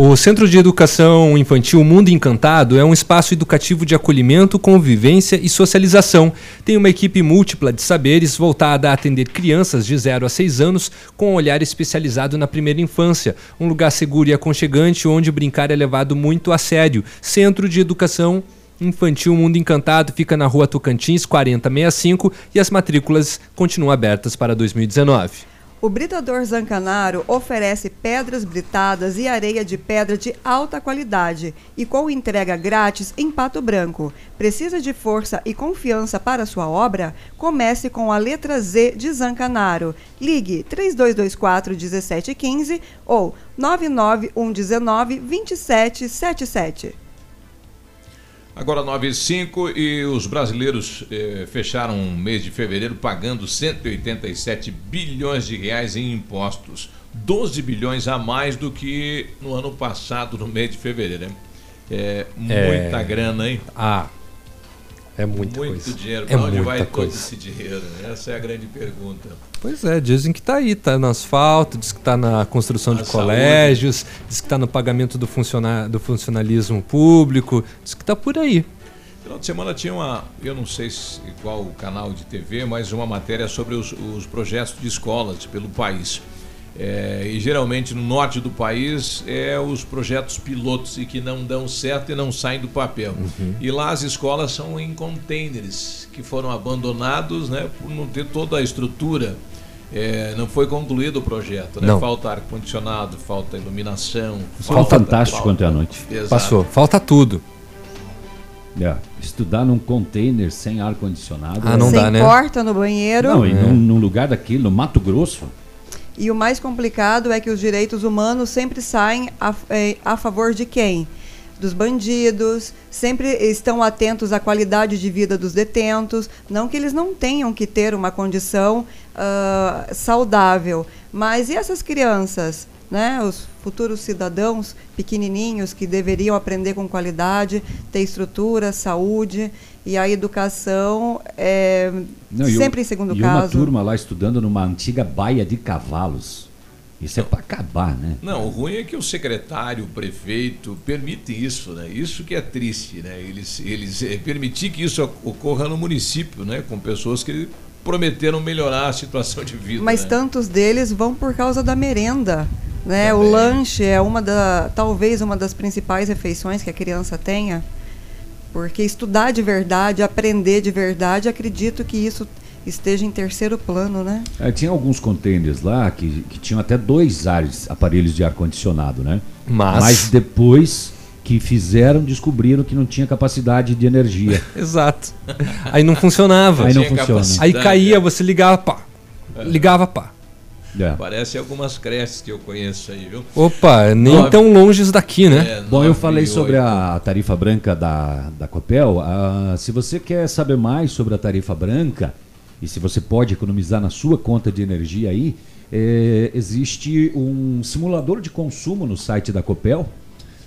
Speaker 9: O Centro de Educação Infantil Mundo Encantado é um espaço educativo de acolhimento, convivência e socialização. Tem uma equipe múltipla de saberes voltada a atender crianças de 0 a 6 anos com um olhar especializado na primeira infância. Um lugar seguro e aconchegante onde brincar é levado muito a sério. Centro de Educação Infantil Mundo Encantado fica na rua Tocantins 4065 e as matrículas continuam abertas para 2019.
Speaker 10: O Britador Zancanaro oferece pedras britadas e areia de pedra de alta qualidade e com entrega grátis em Pato Branco. Precisa de força e confiança para sua obra? Comece com a letra Z de Zancanaro. Ligue 3224 1715 ou 99119 2777.
Speaker 7: Agora 9 e 5 e os brasileiros eh, fecharam o mês de fevereiro pagando 187 bilhões de reais em impostos. 12 bilhões a mais do que no ano passado, no mês de fevereiro. Hein? É muita
Speaker 9: É.
Speaker 7: grana, hein?
Speaker 9: Ah, É muita
Speaker 7: Muito
Speaker 9: coisa.
Speaker 7: dinheiro.
Speaker 9: É
Speaker 7: Para onde
Speaker 9: muita
Speaker 7: vai todo
Speaker 9: coisa.
Speaker 7: esse dinheiro? Essa é a grande pergunta.
Speaker 9: Pois é, dizem que tá aí, tá no asfalto, diz que tá na construção
Speaker 7: Na
Speaker 9: de
Speaker 7: saúde.
Speaker 9: colégios, diz que tá no pagamento do, funciona do funcionalismo público, diz que tá por aí.
Speaker 7: Final de semana tinha uma, eu não sei se, qual o canal de TV, mas uma matéria sobre os, os projetos de escolas pelo país. É, e geralmente no norte do país é os projetos pilotos e que não dão certo e não saem do papel. E lá as escolas são em containers que foram abandonados né, por não ter toda a estrutura. É, não foi concluído o projeto, né?
Speaker 9: Não.
Speaker 7: Falta ar-condicionado, falta iluminação.
Speaker 8: Foi fantástico
Speaker 7: falta-
Speaker 8: ontem à noite.
Speaker 7: Exato.
Speaker 9: Passou, falta tudo.
Speaker 8: É, estudar num container sem ar-condicionado.
Speaker 9: Ah, não
Speaker 10: Sem
Speaker 9: dá, né?
Speaker 10: porta no banheiro.
Speaker 8: Não, e num, num lugar daquele, no Mato Grosso.
Speaker 10: E o mais complicado é que os direitos humanos sempre saem a, eh, a favor de quem? Dos bandidos, sempre estão atentos à qualidade de vida dos detentos. Não que eles não tenham que ter uma condição ah, saudável, mas e essas crianças? Né, os futuros cidadãos pequenininhos que deveriam aprender com qualidade, ter estrutura, saúde e a educação é
Speaker 8: Não, e
Speaker 10: sempre em segundo
Speaker 8: e
Speaker 10: caso.
Speaker 8: uma turma lá estudando numa antiga baia de cavalos. Isso é para acabar, né?
Speaker 7: Não, o ruim é que o secretário, o prefeito permitem isso, né? Isso que é triste, né? Eles, eles eh, permitir que isso ocorra no município, né? Com pessoas que prometeram melhorar a situação de vida.
Speaker 10: Mas
Speaker 7: né?
Speaker 10: tantos deles vão por causa da merenda. Né? O lanche é uma da, talvez uma das principais refeições que a criança tenha. Porque estudar de verdade, aprender de verdade, acredito que isso esteja em terceiro plano, né?
Speaker 8: É, tinha alguns containers lá que, que tinham até dois ares, aparelhos de ar-condicionado, né?
Speaker 9: Mas-
Speaker 8: depois que fizeram, descobriram que não tinha capacidade de energia. [LAUGHS]
Speaker 9: Exato. Aí não funcionava.
Speaker 8: Aí não
Speaker 7: Tinha
Speaker 8: funciona.
Speaker 9: Aí caía, você ligava, pá. Ligava, pá.
Speaker 8: É.
Speaker 7: Parece algumas creches que eu conheço aí, viu?
Speaker 9: Opa, nem
Speaker 7: Nove-
Speaker 9: tão longe daqui, né?
Speaker 7: É,
Speaker 8: Bom, eu falei sobre a tarifa branca da, da Copel. Ah, se você quer saber mais sobre a tarifa branca e se você pode economizar na sua conta de energia aí, eh, existe um simulador de consumo no site da Copel,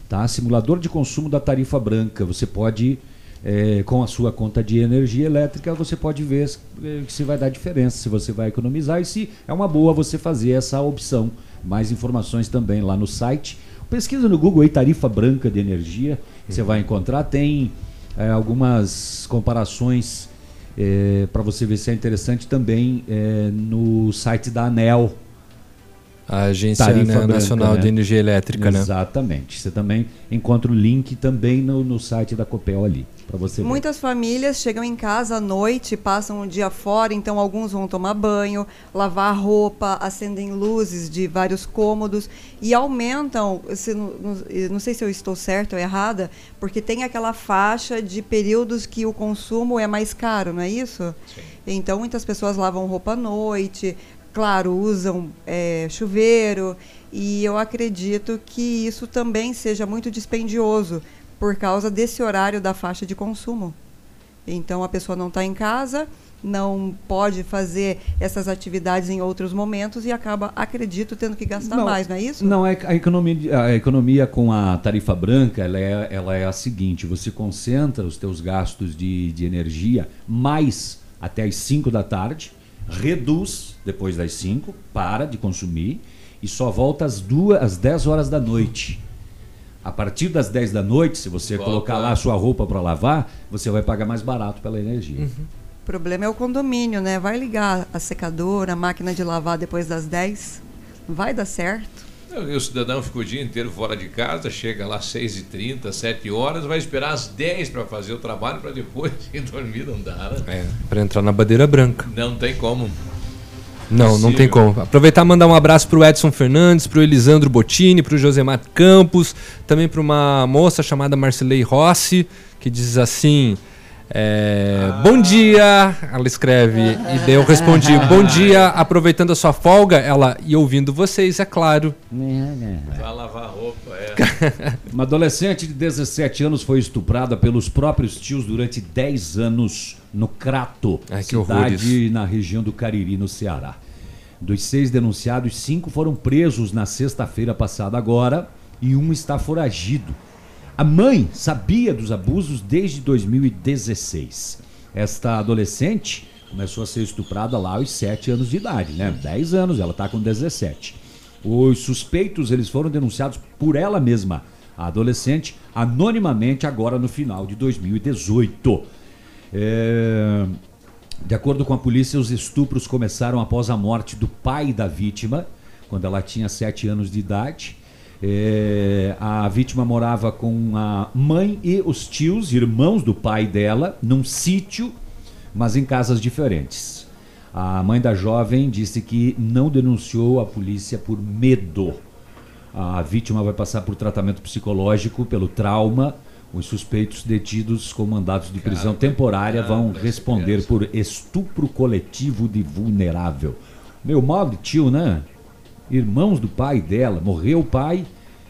Speaker 8: tá? Simulador de consumo da tarifa branca. Você pode, eh, com a sua conta de energia elétrica, você pode ver eh, se vai dar diferença, se você vai economizar e se é uma boa você fazer essa opção. Mais informações também lá no site. Pesquisa no Google aí tarifa branca de energia, você vai encontrar. Tem eh, algumas comparações para você ver se é interessante também eh, no site da ANEL.
Speaker 9: A Agência
Speaker 8: Tarifa
Speaker 9: né,
Speaker 8: branca,
Speaker 9: Nacional
Speaker 8: né?
Speaker 9: de Energia Elétrica, né?
Speaker 8: Exatamente. Você também encontra o link também no, no site da Copel ali, para você ver.
Speaker 10: Muitas famílias chegam em casa à noite, passam o dia fora, então alguns vão tomar banho, lavar roupa, acendem luzes de vários cômodos e aumentam, se não, não- não sei se eu estou certa ou errada, porque tem aquela faixa de períodos que o consumo é mais caro, não é isso? Então muitas pessoas lavam roupa à noite, claro, usam eh, chuveiro e eu acredito que isso também seja muito dispendioso por causa desse horário da faixa de consumo. Então a pessoa não está em casa, não pode fazer essas atividades em outros momentos e acaba, acredito, tendo que gastar mais, não é isso?
Speaker 8: Não, é a economia, a economia com a tarifa branca, ela é, ela é a seguinte, você concentra os teus gastos de, de energia mais até as 5 da tarde, reduz depois das 5, para de consumir e só volta às, duas, às 10 horas da noite. A partir das 10 da noite, se você
Speaker 7: Volta.
Speaker 8: colocar lá a sua roupa para lavar, você vai pagar mais barato pela energia.
Speaker 10: O problema é o condomínio, né? Vai ligar a secadora, a máquina de lavar depois das 10, não vai dar certo.
Speaker 7: E o cidadão fica o dia inteiro fora de casa, chega lá às 6h30, 7 horas, vai esperar às 10 para fazer o trabalho para depois [LAUGHS] ir dormir, não dá, né?
Speaker 9: É, pra entrar na bandeira branca.
Speaker 7: Não tem como.
Speaker 9: Não, não tem como. Aproveitar e mandar um abraço pro Edson Fernandes, pro Elisandro Bottini, pro Josemar Campos, também para uma moça chamada Marcelei Rossi, que diz assim: é, Bom dia, ela escreve, e daí eu respondi: [LAUGHS] Bom dia, aproveitando a sua folga, ela e ouvindo vocês, é claro.
Speaker 7: Vai lavar roupa, é. [LAUGHS]
Speaker 8: Uma adolescente de 17 anos foi estuprada pelos próprios tios durante 10 anos no Crato,
Speaker 9: Ai, que
Speaker 8: cidade na região do Cariri, no Ceará. Dos seis denunciados, cinco foram presos na sexta-feira passada agora e um está foragido. A mãe sabia dos abusos desde 2016. Esta adolescente começou a ser estuprada lá aos 7 anos de idade, né? 10 anos, ela está com 17. Os suspeitos eles foram denunciados por ela mesma, a adolescente, anonimamente agora no final de 2018. É, De acordo com a polícia, os estupros começaram após a morte do pai da vítima, quando ela tinha 7 anos de idade. É, a vítima morava com a mãe e os tios, irmãos do pai dela, num sítio, mas em casas diferentes. A mãe da jovem disse que não denunciou a polícia por medo. A vítima vai passar por tratamento psicológico pelo trauma. Os suspeitos detidos com mandados de prisão temporária vão responder por estupro coletivo de vulnerável. Meu mal de tio, né? Irmãos do pai dela, morreu o pai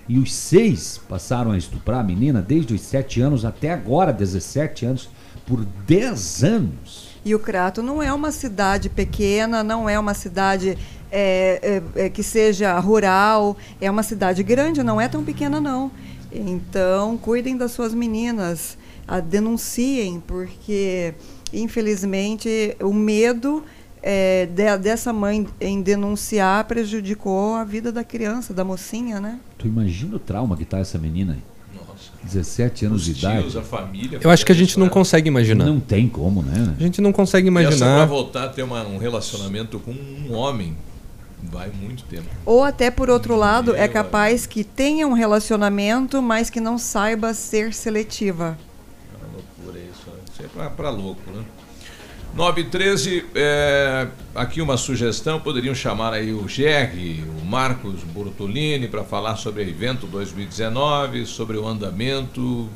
Speaker 8: e os seis passaram a estuprar a menina desde os 7 anos até agora, 17 anos, por 10 anos.
Speaker 10: E o Crato não é uma cidade pequena, não é uma cidade é, é, é, que seja rural, é uma cidade grande, não é tão pequena não. Então, cuidem das suas meninas, a, denunciem, porque infelizmente o medo é, de- dessa mãe em denunciar prejudicou a vida da criança, da mocinha, né?
Speaker 8: Tu imagina o trauma que tá essa menina aí?
Speaker 7: Nossa.
Speaker 8: 17 anos
Speaker 7: Os
Speaker 8: de idade.
Speaker 7: tios, a família.
Speaker 9: Eu acho que a gente não consegue imaginar.
Speaker 8: Não tem como, né?
Speaker 9: A gente não consegue
Speaker 7: essa pra
Speaker 9: imaginar.
Speaker 7: voltar a ter uma- um relacionamento com um homem, vai muito tempo.
Speaker 10: Ou até por outro lado, é capaz que tenha um relacionamento, mas que não saiba ser seletiva.
Speaker 7: É uma loucura isso. né? Isso é pra, pra louco, né? 9 e 13, é, aqui uma sugestão, poderiam chamar aí o GR, o Marcos Bortolini, para falar sobre o evento 2019, sobre o andamento.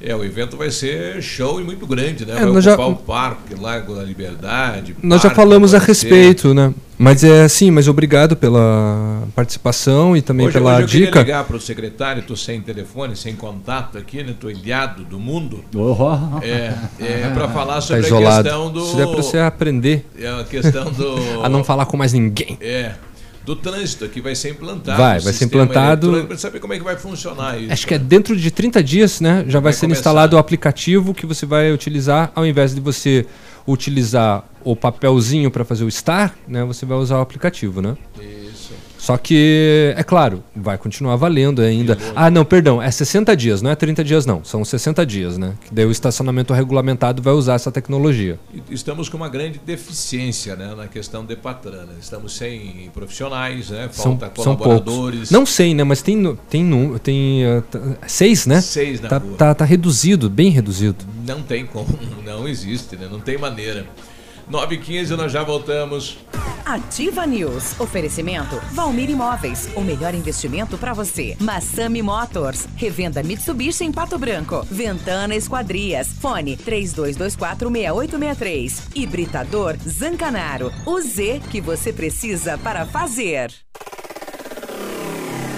Speaker 7: É, o evento vai ser show e muito grande, né?
Speaker 9: É,
Speaker 7: vai
Speaker 9: nós já-
Speaker 7: ocupar o Parque, Largo da Liberdade.
Speaker 9: Nós já falamos a
Speaker 7: ser-
Speaker 9: respeito, né? Mas é assim, mas obrigado pela participação e também
Speaker 7: Hoje,
Speaker 9: pela
Speaker 7: hoje eu queria
Speaker 9: dica.
Speaker 7: ligar para o secretário, estou sem telefone, sem contato aqui, né? Estou ilhado do mundo.
Speaker 8: Oh.
Speaker 7: É, é para falar
Speaker 9: Tá
Speaker 7: sobre a
Speaker 9: isolado.
Speaker 7: questão do.
Speaker 9: Isso é pra você aprender
Speaker 7: É a questão do. [LAUGHS]
Speaker 9: a não falar com mais ninguém.
Speaker 7: É. Do trânsito que vai ser implantado.
Speaker 9: Vai, vai ser implantado-
Speaker 7: Para saber como é que vai funcionar isso.
Speaker 9: Acho que é dentro de 30 dias, né? Já vai,
Speaker 7: Vai
Speaker 9: ser
Speaker 7: começar.
Speaker 9: instalado o aplicativo que você vai utilizar, ao invés de você utilizar o papelzinho para fazer o Star, né? Você vai usar o aplicativo, né?
Speaker 7: Isso.
Speaker 9: Só que, é claro, vai continuar valendo ainda. Ah, não, perdão, é 60 dias, não é 30 dias não, são 60 dias, né? Que daí o estacionamento regulamentado vai usar essa tecnologia.
Speaker 7: Estamos com uma grande deficiência né, na questão de patrana. Estamos sem profissionais, né? Falta
Speaker 9: são
Speaker 7: colaboradores.
Speaker 9: Não sei, né? Mas tem, tem, nu- tem uh, seis, né?
Speaker 7: Seis na
Speaker 9: tá,
Speaker 7: rua.
Speaker 9: tá, tá reduzido, bem reduzido.
Speaker 7: Não tem como, [LAUGHS] não existe, né? Não tem maneira. 9 h 15 nós já voltamos.
Speaker 6: Ativa News. Oferecimento Valmir Imóveis. O melhor investimento para você. Massami Motors. Revenda Mitsubishi em Pato Branco. Ventana Esquadrias. Fone 32246863. Hibridador Zancanaro. O Z que você precisa para fazer.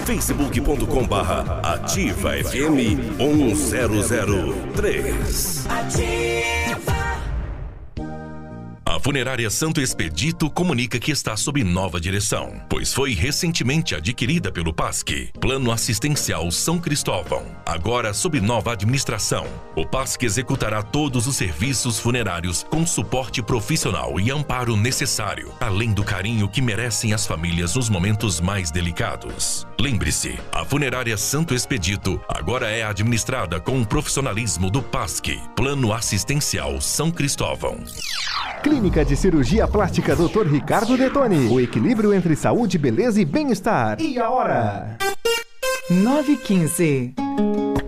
Speaker 19: facebook.com barra ativa FM 1003. A Funerária Santo Expedito comunica que está sob nova direção, pois foi recentemente adquirida pelo PASC, Plano Assistencial São Cristóvão. Agora sob nova administração, o PASC executará todos os serviços funerários com suporte profissional e amparo necessário, além do carinho que merecem as famílias nos momentos mais delicados. Lembre-se, a Funerária Santo Expedito agora é administrada com o profissionalismo do PASC, Plano Assistencial São Cristóvão.
Speaker 2: Clínica de Cirurgia Plástica Dr. Ricardo Detoni. O equilíbrio entre saúde, beleza e bem-estar. E a hora?
Speaker 33: 915.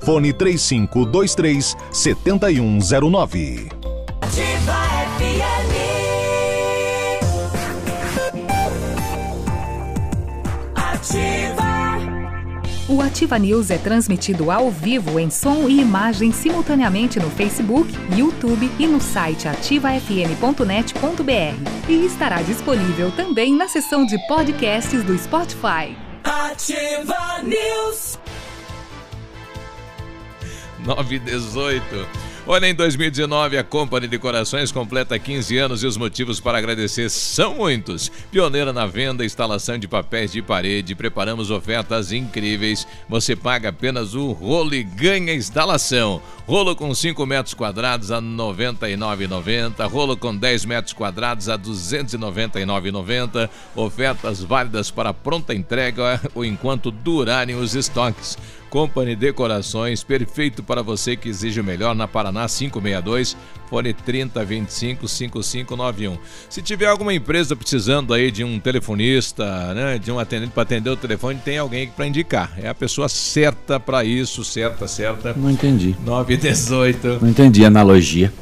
Speaker 32: fone 3523 7109.
Speaker 47: Ativa FM. Ativa.
Speaker 14: O Ativa News é transmitido ao vivo em som e imagem simultaneamente no Facebook, YouTube e no site ativafm.net.br. E estará disponível também na seção de podcasts do Spotify.
Speaker 47: Ativa News.
Speaker 7: 9 e 18. Olha, em 2019, a Company Decorações completa 15 anos e os motivos para agradecer são muitos. Pioneira na venda e instalação de papéis de parede, preparamos ofertas incríveis. Você paga apenas o rolo e ganha instalação. Rolo com 5 metros quadrados a R$ 99,90. Rolo com 10 metros quadrados a R$ 299,90. Ofertas válidas para pronta entrega ou enquanto durarem os estoques. Company Decorações, perfeito para você que exige o melhor na Paraná 562, fone 3025 5591. Se tiver alguma empresa precisando aí de um telefonista, né, de um atendente para atender o telefone, tem alguém para indicar. É a pessoa certa para isso, certa, certa.
Speaker 8: Não entendi.
Speaker 7: 9 e 18.
Speaker 8: Não entendi a analogia.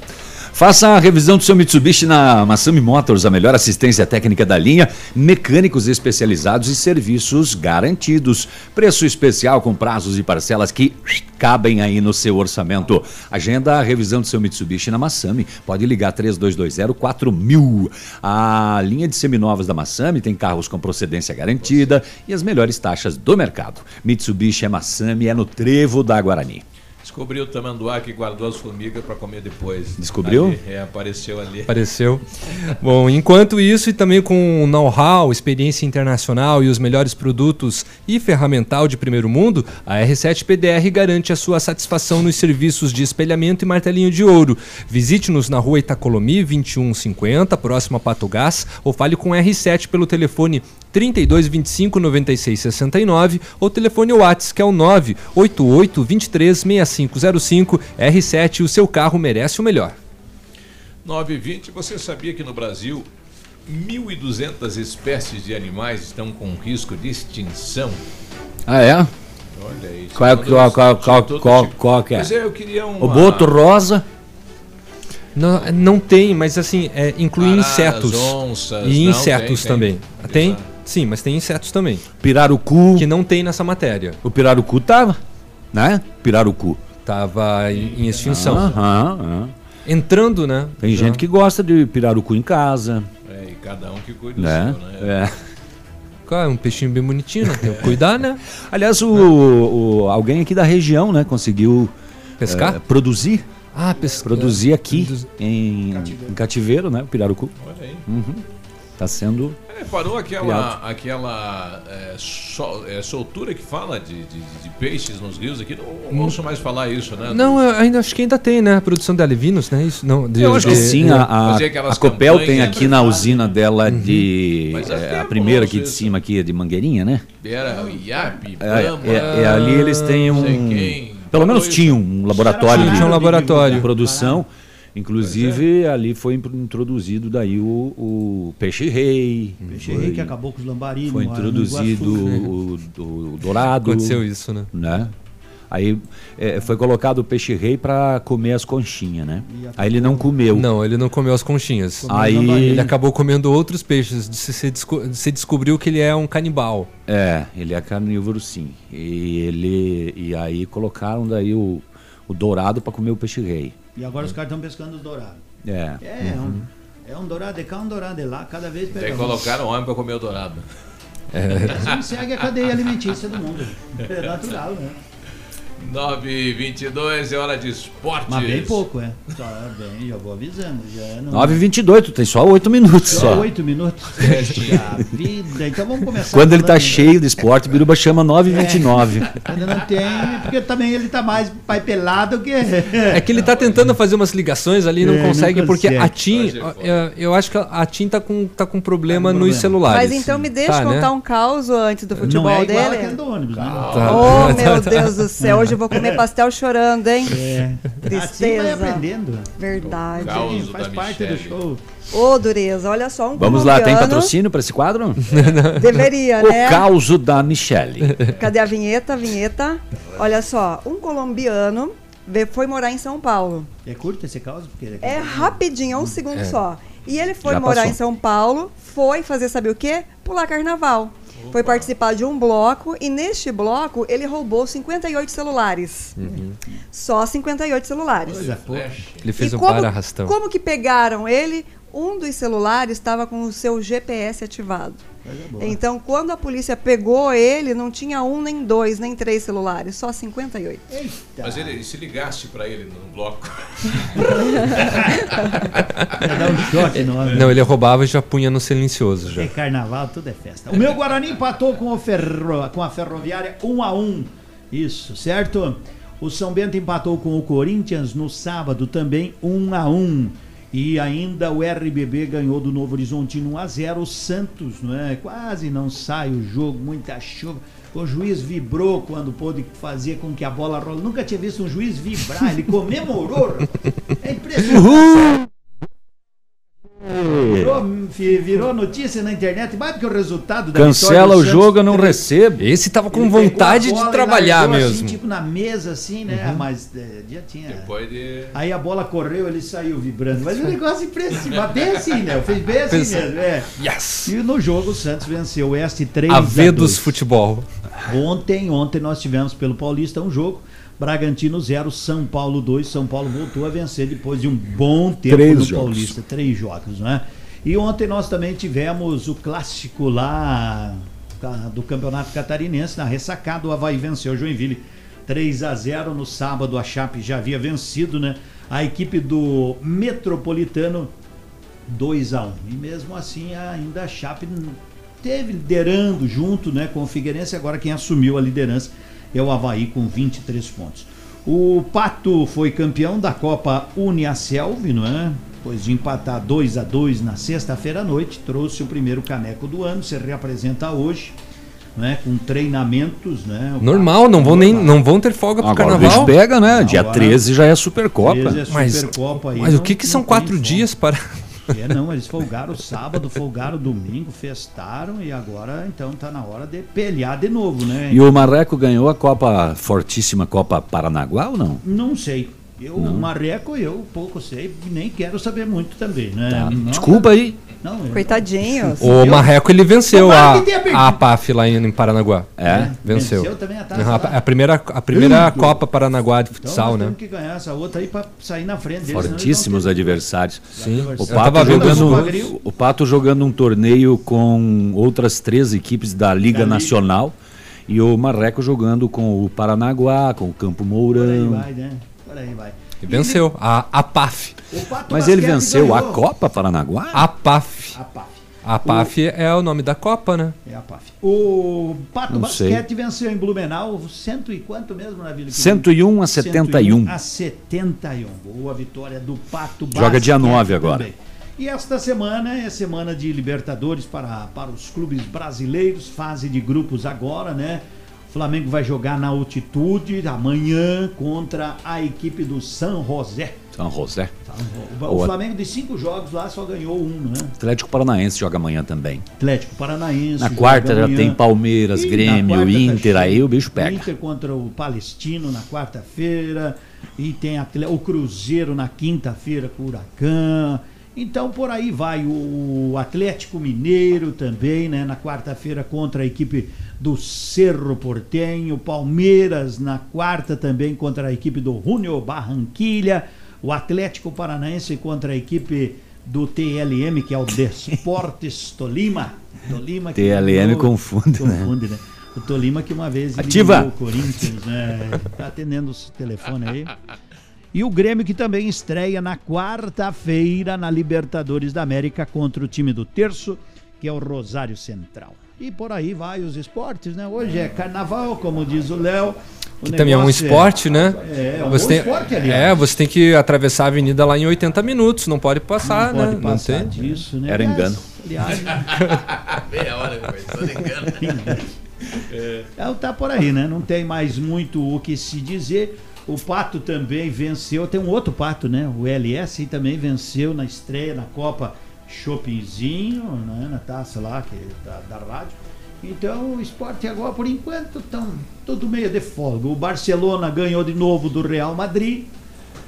Speaker 8: Faça a revisão do seu Mitsubishi na Massami Motors, a melhor assistência técnica da linha, mecânicos especializados e serviços garantidos. Preço especial com prazos e parcelas que cabem aí no seu orçamento. Agenda a revisão do seu Mitsubishi na Massami. Pode ligar 3220-4000. A linha de seminovas da Massami tem carros com procedência garantida e as melhores taxas do mercado. Mitsubishi é Massami, é no Trevo da Guarani.
Speaker 7: Descobriu o tamanduá que guardou as formigas para comer depois.
Speaker 8: Descobriu?
Speaker 7: Ali, é, apareceu ali.
Speaker 9: Apareceu. Bom, enquanto isso, e também com know-how, experiência internacional e os melhores produtos e ferramental de primeiro mundo, a R7 PDR garante a sua satisfação nos serviços de espelhamento e martelinho de ouro. Visite-nos na rua Itacolomi 2150, próximo a Pato Gás, ou fale com R7 pelo telefone 3225 9669 ou telefone WhatsApp que é o 988 23 6505 R7, o seu carro merece o melhor.
Speaker 7: 920, você sabia que no Brasil 1.200 espécies de animais estão com risco de extinção?
Speaker 8: Ah, é?
Speaker 7: Olha isso.
Speaker 8: Qual, é- qual, qual, qual, qual, qual que é?
Speaker 7: Pois é, eu queria uma...
Speaker 8: O boto rosa.
Speaker 9: Não, não tem, mas assim, é, inclui
Speaker 7: Araras,
Speaker 9: insetos.
Speaker 7: onças,
Speaker 9: e insetos
Speaker 7: tem, tem.
Speaker 9: também. Tem? Sim, mas tem insetos também.
Speaker 8: Pirarucu.
Speaker 9: Que não tem nessa matéria.
Speaker 8: O pirarucu tava, né? Pirarucu.
Speaker 9: Tava em, em extinção.
Speaker 8: Aham, aham.
Speaker 9: Entrando, né?
Speaker 8: Tem
Speaker 9: Já.
Speaker 8: gente que gosta de pirarucu em casa.
Speaker 7: É, e cada um que cuida
Speaker 8: Né?
Speaker 7: do seu, né?
Speaker 8: É.
Speaker 9: Cara, um peixinho bem bonitinho, né? Tem que cuidar, né? [LAUGHS]
Speaker 8: Aliás, o, o- alguém aqui da região, né, conseguiu
Speaker 9: Pescar?
Speaker 8: eh, produzir.
Speaker 9: Ah, pescar.
Speaker 8: Produzir aqui em, em cativeiro, né? O pirarucu.
Speaker 7: Olha aí.
Speaker 8: Uhum. Tá sendo.
Speaker 7: É, parou aquela,
Speaker 8: Criado.
Speaker 7: aquela é, sol- é, soltura que fala de, de- de peixes nos rios aqui. Não ouço mais falar isso, né?
Speaker 9: Não, eu ainda acho que ainda tem, né? A produção de alevinos, né? Isso, não, de-
Speaker 8: Eu acho que
Speaker 9: de-
Speaker 8: sim,
Speaker 9: de-
Speaker 8: a, a, Copel tem aqui na usina dela de.
Speaker 7: Mas há
Speaker 8: é, a primeira
Speaker 7: não
Speaker 8: aqui de cima aqui é de Mangueirinha, né?
Speaker 7: Era o IAP,
Speaker 8: É, é- é, ali eles têm um. Pelo menos tinham um laboratório
Speaker 9: Tinha
Speaker 8: de,
Speaker 9: um laboratório.
Speaker 8: de produção. Inclusive, ali foi introduzido daí o, o peixe-rei.
Speaker 48: Peixe
Speaker 8: foi-
Speaker 48: rei que acabou com os lambarinos.
Speaker 8: Foi introduzido o, o- o dourado.
Speaker 9: Aconteceu isso, né?
Speaker 8: né? Aí é, foi colocado o peixe-rei para comer as conchinhas, né? Aí ele não comeu.
Speaker 9: Não, ele não comeu as conchinhas.
Speaker 8: Aí-
Speaker 9: ele acabou comendo outros peixes. Se, se, desco- se descobriu que ele é um canibal.
Speaker 8: É, ele é carnívoro sim. E ele e aí colocaram daí o, o dourado para comer o peixe-rei.
Speaker 48: E agora os caras estão pescando os dourados.
Speaker 8: É.
Speaker 48: É,
Speaker 8: Uhum.
Speaker 48: um, é um dourado de cá, um dourado de lá, cada vez pega
Speaker 7: Daí
Speaker 48: mais.
Speaker 7: colocaram homem para comer o dourado.
Speaker 48: Assim segue a cadeia alimentícia do mundo. É natural, né?
Speaker 7: 9h22 é hora de esportes.
Speaker 48: Mas bem pouco, é. Só bem, já vou avisando. Já não...
Speaker 42: 9h22, tu tem só 8 minutos
Speaker 48: Só
Speaker 42: só.
Speaker 48: 8 minutos. Puxa vida. Então vamos começar. [LAUGHS]
Speaker 42: Quando ele tá
Speaker 48: falando-
Speaker 42: cheio de esporte, Biruba chama 9h29.
Speaker 48: Quando não tem, porque também ele tá mais pai pelado que.
Speaker 9: É que ele tá tentando fazer umas ligações ali e não
Speaker 48: É, não
Speaker 9: consegue, porque
Speaker 48: consegue.
Speaker 9: a TIM, eu, eu acho que a TIM tá com, tá com problema nos celulares.
Speaker 10: Mas então me deixa
Speaker 9: Tá, né?
Speaker 10: contar um caos antes do futebol
Speaker 48: Não é igual
Speaker 10: dele.
Speaker 48: aquele do ônibus, né?
Speaker 9: Tá.
Speaker 10: Oh, meu Deus do céu, hoje eu vou comer [LAUGHS] pastel chorando, hein?
Speaker 48: É.
Speaker 10: Tristeza.
Speaker 48: Assim vai aprendendo.
Speaker 10: Verdade.
Speaker 48: Sim, faz parte do show.
Speaker 10: Ô, dureza, olha só, um
Speaker 42: Vamos lá, tem patrocínio para esse quadro? [LAUGHS]
Speaker 10: Deveria,
Speaker 42: o
Speaker 10: né?
Speaker 42: caos da Michele.
Speaker 10: Cadê a vinheta? Vinheta. Olha só, um colombiano foi morar em São Paulo.
Speaker 48: É curto esse caos? Porque
Speaker 10: É rapidinho, é um segundo
Speaker 48: É.
Speaker 10: só. E ele foi
Speaker 48: Já
Speaker 10: morar
Speaker 48: passou.
Speaker 10: em São Paulo, foi fazer, sabe o quê? Pular carnaval. Foi participar de um bloco e neste bloco ele roubou 58 celulares. Só 58 celulares.
Speaker 9: Ele fez
Speaker 10: E
Speaker 9: um
Speaker 10: como-
Speaker 9: para-arrastão.
Speaker 10: Como que pegaram ele? Um dos celulares estava com o seu GPS ativado. Então, quando a polícia pegou ele, não tinha um, nem dois, nem três celulares, só 58.
Speaker 7: Mas ele, se ligasse pra ele no bloco. [LAUGHS]
Speaker 48: Ia dar um choque no homem.
Speaker 9: Não, ele roubava e já punha no silencioso já.
Speaker 48: É carnaval, tudo é festa. O meu Guarani empatou com, o ferro, com a Ferroviária 1 a 1 Isso, certo? O São Bento empatou com o Corinthians no sábado também 1 a 1 E ainda o RBB ganhou do Novo Horizontino 1 a 0 O Santos, não é? Quase não sai o jogo, muita chuva. O juiz vibrou quando pôde fazer com que a bola rola. Nunca tinha visto um juiz vibrar, ele comemorou. [LAUGHS] É impressionante. Virou, fi- virou notícia na internet, mais do que o resultado da
Speaker 42: Cancela o
Speaker 48: Santos,
Speaker 42: jogo, eu não
Speaker 48: três-
Speaker 42: recebo.
Speaker 9: Esse tava com
Speaker 48: Ele
Speaker 9: vontade
Speaker 48: bola
Speaker 9: de trabalhar
Speaker 48: largou
Speaker 9: mesmo.
Speaker 48: Assim, tipo na mesa, assim, né? Mas é, já tinha.
Speaker 7: Depois de.
Speaker 48: Aí a bola correu, ele saiu vibrando. Mas o negócio impressionante. Bem assim, né? Fez bem assim
Speaker 9: Fez-
Speaker 48: mesmo. É.
Speaker 9: Yes!
Speaker 48: E no jogo o Santos venceu o Oeste 3
Speaker 9: A
Speaker 48: a
Speaker 9: V
Speaker 48: 2.
Speaker 9: dos futebol.
Speaker 48: Ontem, ontem nós tivemos pelo Paulista um jogo. Bragantino 0, São Paulo 2. São Paulo voltou a vencer depois de um bom tempo
Speaker 42: Três
Speaker 48: no
Speaker 42: jogos.
Speaker 48: Paulista. Três jogos, né? E ontem nós também tivemos o clássico lá do Campeonato Catarinense, na ressacada, o Havaí venceu o Joinville 3 a 0 no sábado, a Chape já havia vencido, né? A equipe do Metropolitano 2 a 1 E mesmo assim, ainda a Chape teve liderando junto né, com o Figueirense. Agora quem assumiu a liderança é o Havaí com 23 pontos. O Pato foi campeão da Copa Uniaselv, não é? Depois de empatar 2 a 2 na sexta-feira à noite, trouxe o primeiro caneco do ano, se reapresenta hoje, né, com treinamentos, né? O
Speaker 9: Normal, não vão nem não vão ter folga pro
Speaker 42: Agora o
Speaker 9: carnaval.
Speaker 42: pega, né? Dia
Speaker 48: Agora-
Speaker 42: 13 já é Supercopa.
Speaker 48: 13 é
Speaker 9: Mas,
Speaker 48: Supercopa aí,
Speaker 9: mas o
Speaker 48: não-
Speaker 9: que que são quatro dias para
Speaker 48: É, não, eles folgaram sábado, folgaram domingo, festaram e agora então tá na hora de pelear de novo, né?
Speaker 42: E o Marreco ganhou a Copa, fortíssima Copa Paranaguá ou não?
Speaker 48: Não sei. Eu,
Speaker 42: Não.
Speaker 48: Marreco, eu pouco sei, nem quero saber muito também, né?
Speaker 42: Tá.
Speaker 48: Não-
Speaker 42: Desculpa aí.
Speaker 48: Não, eu-
Speaker 10: Coitadinhos. [LAUGHS]
Speaker 9: O Marreco ele venceu a, a APAF lá em, em Paranaguá.
Speaker 42: É?
Speaker 9: Venceu.
Speaker 48: Venceu também a taça
Speaker 9: Uhum, a, a primeira, a primeira. Copa Paranaguá de
Speaker 48: Então
Speaker 9: futsal,
Speaker 48: nós
Speaker 9: né?
Speaker 48: temos que ganhar essa outra aí pra sair na frente deles.
Speaker 42: Fortíssimos adversários.
Speaker 9: Sim.
Speaker 42: O Pato, jogando, o Pato jogando um torneio com outras três equipes da Liga
Speaker 48: Da Liga.
Speaker 42: Nacional e o Marreco jogando com o Paranaguá, com o Campo
Speaker 48: ter- Por aí
Speaker 42: Mourão.
Speaker 48: vai, né? Por aí vai.
Speaker 9: E venceu a APAF.
Speaker 48: O
Speaker 42: Mas ele venceu a. Copa Paranaguá?
Speaker 9: APAF.
Speaker 48: A PAF.
Speaker 9: A APAF é o nome da Copa, né?
Speaker 48: É a PAF. O Pato
Speaker 42: Não sei.
Speaker 48: Basquete venceu em Blumenau cento e quanto mesmo na Vila?
Speaker 42: 101 a 71.
Speaker 48: a 71. Boa vitória do Pato Basquete.
Speaker 42: Joga dia 9 agora.
Speaker 48: também. E esta semana é semana de Libertadores para, para os clubes brasileiros, fase de grupos agora, né? O Flamengo vai jogar na altitude amanhã contra a equipe do San José.
Speaker 42: São José.
Speaker 48: O, Flamengo de cinco jogos lá só ganhou um, né?
Speaker 42: Atlético Paranaense joga amanhã também.
Speaker 48: Atlético Paranaense.
Speaker 42: Na quarta já tem Palmeiras,
Speaker 48: E
Speaker 42: Grêmio,
Speaker 48: tá
Speaker 42: Inter, aí
Speaker 48: cheio.
Speaker 42: o bicho pega.
Speaker 48: Inter contra o Palestino na quarta-feira. E tem o Cruzeiro na quinta-feira com o Huracan. Então por aí vai o Atlético Mineiro também, né? Na quarta-feira contra a equipe do Cerro Portenho. Palmeiras na quarta também contra a equipe do Júnior Barranquilha. O Atlético Paranaense contra a equipe do TLM, que é o Desportes [LAUGHS] Tolima. Tolima que
Speaker 42: TLM
Speaker 48: ganhou-
Speaker 42: confunde, né?
Speaker 48: confunde, né? O Tolima que uma vez
Speaker 42: Ativa.
Speaker 48: o Corinthians, né? Tá atendendo os telefone aí. [LAUGHS] E o Grêmio que também estreia na quarta-feira na Libertadores da América contra o time do Terço, que é o Rosário Central. E por aí vai os esportes, né? Hoje é carnaval, como diz o Léo.
Speaker 9: Que também é um
Speaker 48: negócio
Speaker 9: esporte, né?
Speaker 48: É, é um
Speaker 9: você
Speaker 48: bom
Speaker 9: tem,
Speaker 48: esporte, aliás.
Speaker 9: É, você tem que atravessar a avenida lá em 80 minutos, não pode passar,
Speaker 48: Não pode
Speaker 9: né?
Speaker 48: passar
Speaker 9: não tem.
Speaker 48: disso, né?
Speaker 42: Era engano.
Speaker 48: Aliás, [LAUGHS]
Speaker 7: Meia hora, começou engano. [LAUGHS]
Speaker 48: É, tá por aí, né? Não tem mais muito o que se dizer. O Pato também venceu. Tem um outro Pato, né? O LS também venceu na estreia na Copa Shoppingzinho, né? Na taça lá que, da, da rádio. Então o esporte agora, por enquanto, estão tudo meio de folga. O Barcelona ganhou de novo do Real Madrid,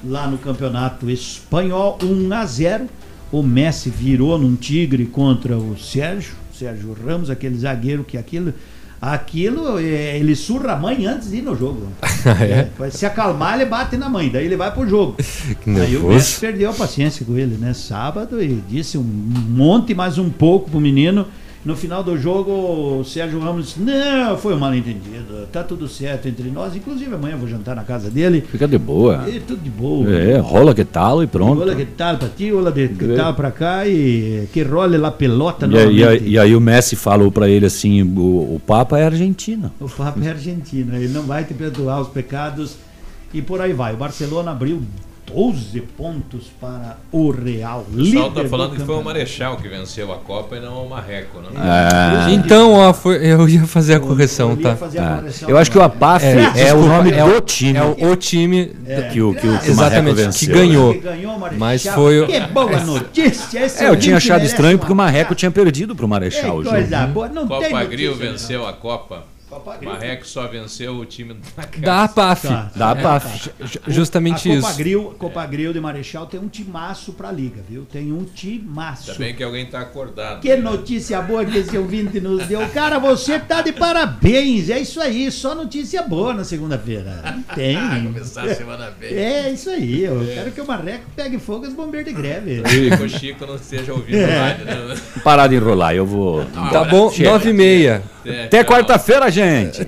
Speaker 48: lá no campeonato espanhol, 1 a 0. O Messi virou num tigre contra o Sérgio, Sérgio Ramos, aquele zagueiro que aquilo. Aquilo, é, ele surra a mãe antes de ir no jogo. [LAUGHS]
Speaker 9: É?
Speaker 48: Vai se acalmar, ele bate na mãe, daí ele vai pro jogo. [LAUGHS] Aí o. Messi perdeu a paciência com ele, né? Sábado e disse um monte, mais um pouco pro menino. No final do jogo, o Sérgio Ramos disse: Não, foi um mal entendido. Tá tudo certo entre nós. Inclusive, amanhã eu vou jantar na casa dele.
Speaker 42: Fica de boa.
Speaker 48: E tudo de boa.
Speaker 42: É, rola que tal e pronto.
Speaker 48: Olha que tal pra ti, olha de que tal pra cá e que role lá pelota
Speaker 42: E, e aí- e aí o Messi falou pra ele assim: o, o Papa é argentino.
Speaker 48: O Papa é argentino, ele não vai te perdoar os pecados e por aí vai. O Barcelona abriu 12 pontos para o Real.
Speaker 7: O pessoal tá
Speaker 48: do
Speaker 7: falando que foi o. Marechal que venceu a Copa e não o Marreco, né?
Speaker 42: É.
Speaker 9: Então, ó, foi- eu ia fazer a correção, tá?
Speaker 48: fazer a
Speaker 42: Ah,
Speaker 48: correção
Speaker 42: eu acho que o APAF é, o
Speaker 9: desculpa,
Speaker 42: nome
Speaker 9: é
Speaker 42: do
Speaker 9: o-
Speaker 42: time.
Speaker 9: É o, o time
Speaker 48: É.
Speaker 42: que o, que o, que o
Speaker 9: Exatamente,
Speaker 42: Marreco
Speaker 9: que
Speaker 42: venceu.
Speaker 9: ganhou.
Speaker 48: Que ganhou o Marechal.
Speaker 9: Mas foi o-
Speaker 48: Que boa [LAUGHS] notícia! Esse
Speaker 42: É, eu tinha achado estranho porque o Marreco tinha perdido pro Marechal.
Speaker 48: É
Speaker 42: o jogo.
Speaker 48: coisa boa, não tem
Speaker 7: Copa
Speaker 48: notícia,
Speaker 7: Gril
Speaker 48: não.
Speaker 7: venceu a Copa. Marreco só venceu o time da casa.
Speaker 9: Da APAF.
Speaker 48: Tá.
Speaker 42: Da APAF.
Speaker 9: Ju- Justamente
Speaker 48: a
Speaker 9: isso.
Speaker 48: Copa Gril, Copa Gril de Marechal tem um timaço pra liga, viu? Tem um timaço.
Speaker 7: Ainda bem que alguém tá acordado.
Speaker 48: Que notícia boa que esse ouvinte nos deu. Cara, você tá de parabéns. É isso aí, só notícia boa na segunda-feira. Não Tem.
Speaker 7: Começar a semana bem.
Speaker 48: É isso aí. Eu quero que o Marreco pegue fogo e os bombeiros de greve.
Speaker 7: Que o Chico não esteja ouvindo
Speaker 48: É.
Speaker 7: rádio, né?
Speaker 42: Parar de enrolar, eu vou.
Speaker 9: Tá bom, nove e meia.
Speaker 7: É,
Speaker 42: Até quarta-feira, gente.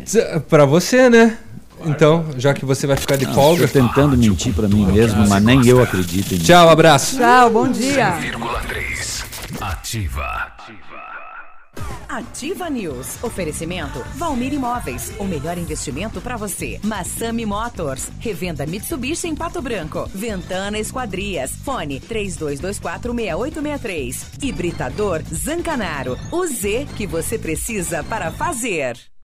Speaker 9: Tz- Pra você, né? Então, já que você vai ficar de folga.
Speaker 42: Estou tentando mentir pra mim mesmo, mas nem eu acredito em mim.
Speaker 9: Tchau, abraço.
Speaker 10: Tchau, bom dia.
Speaker 40: Ativa.
Speaker 6: Ativa News. Oferecimento Valmir Imóveis. O melhor investimento para você. Massami Motors. Revenda Mitsubishi em Pato Branco. Ventana Esquadrias. Fone 32246863. Hibridador Zancanaro. O Z que você precisa para fazer.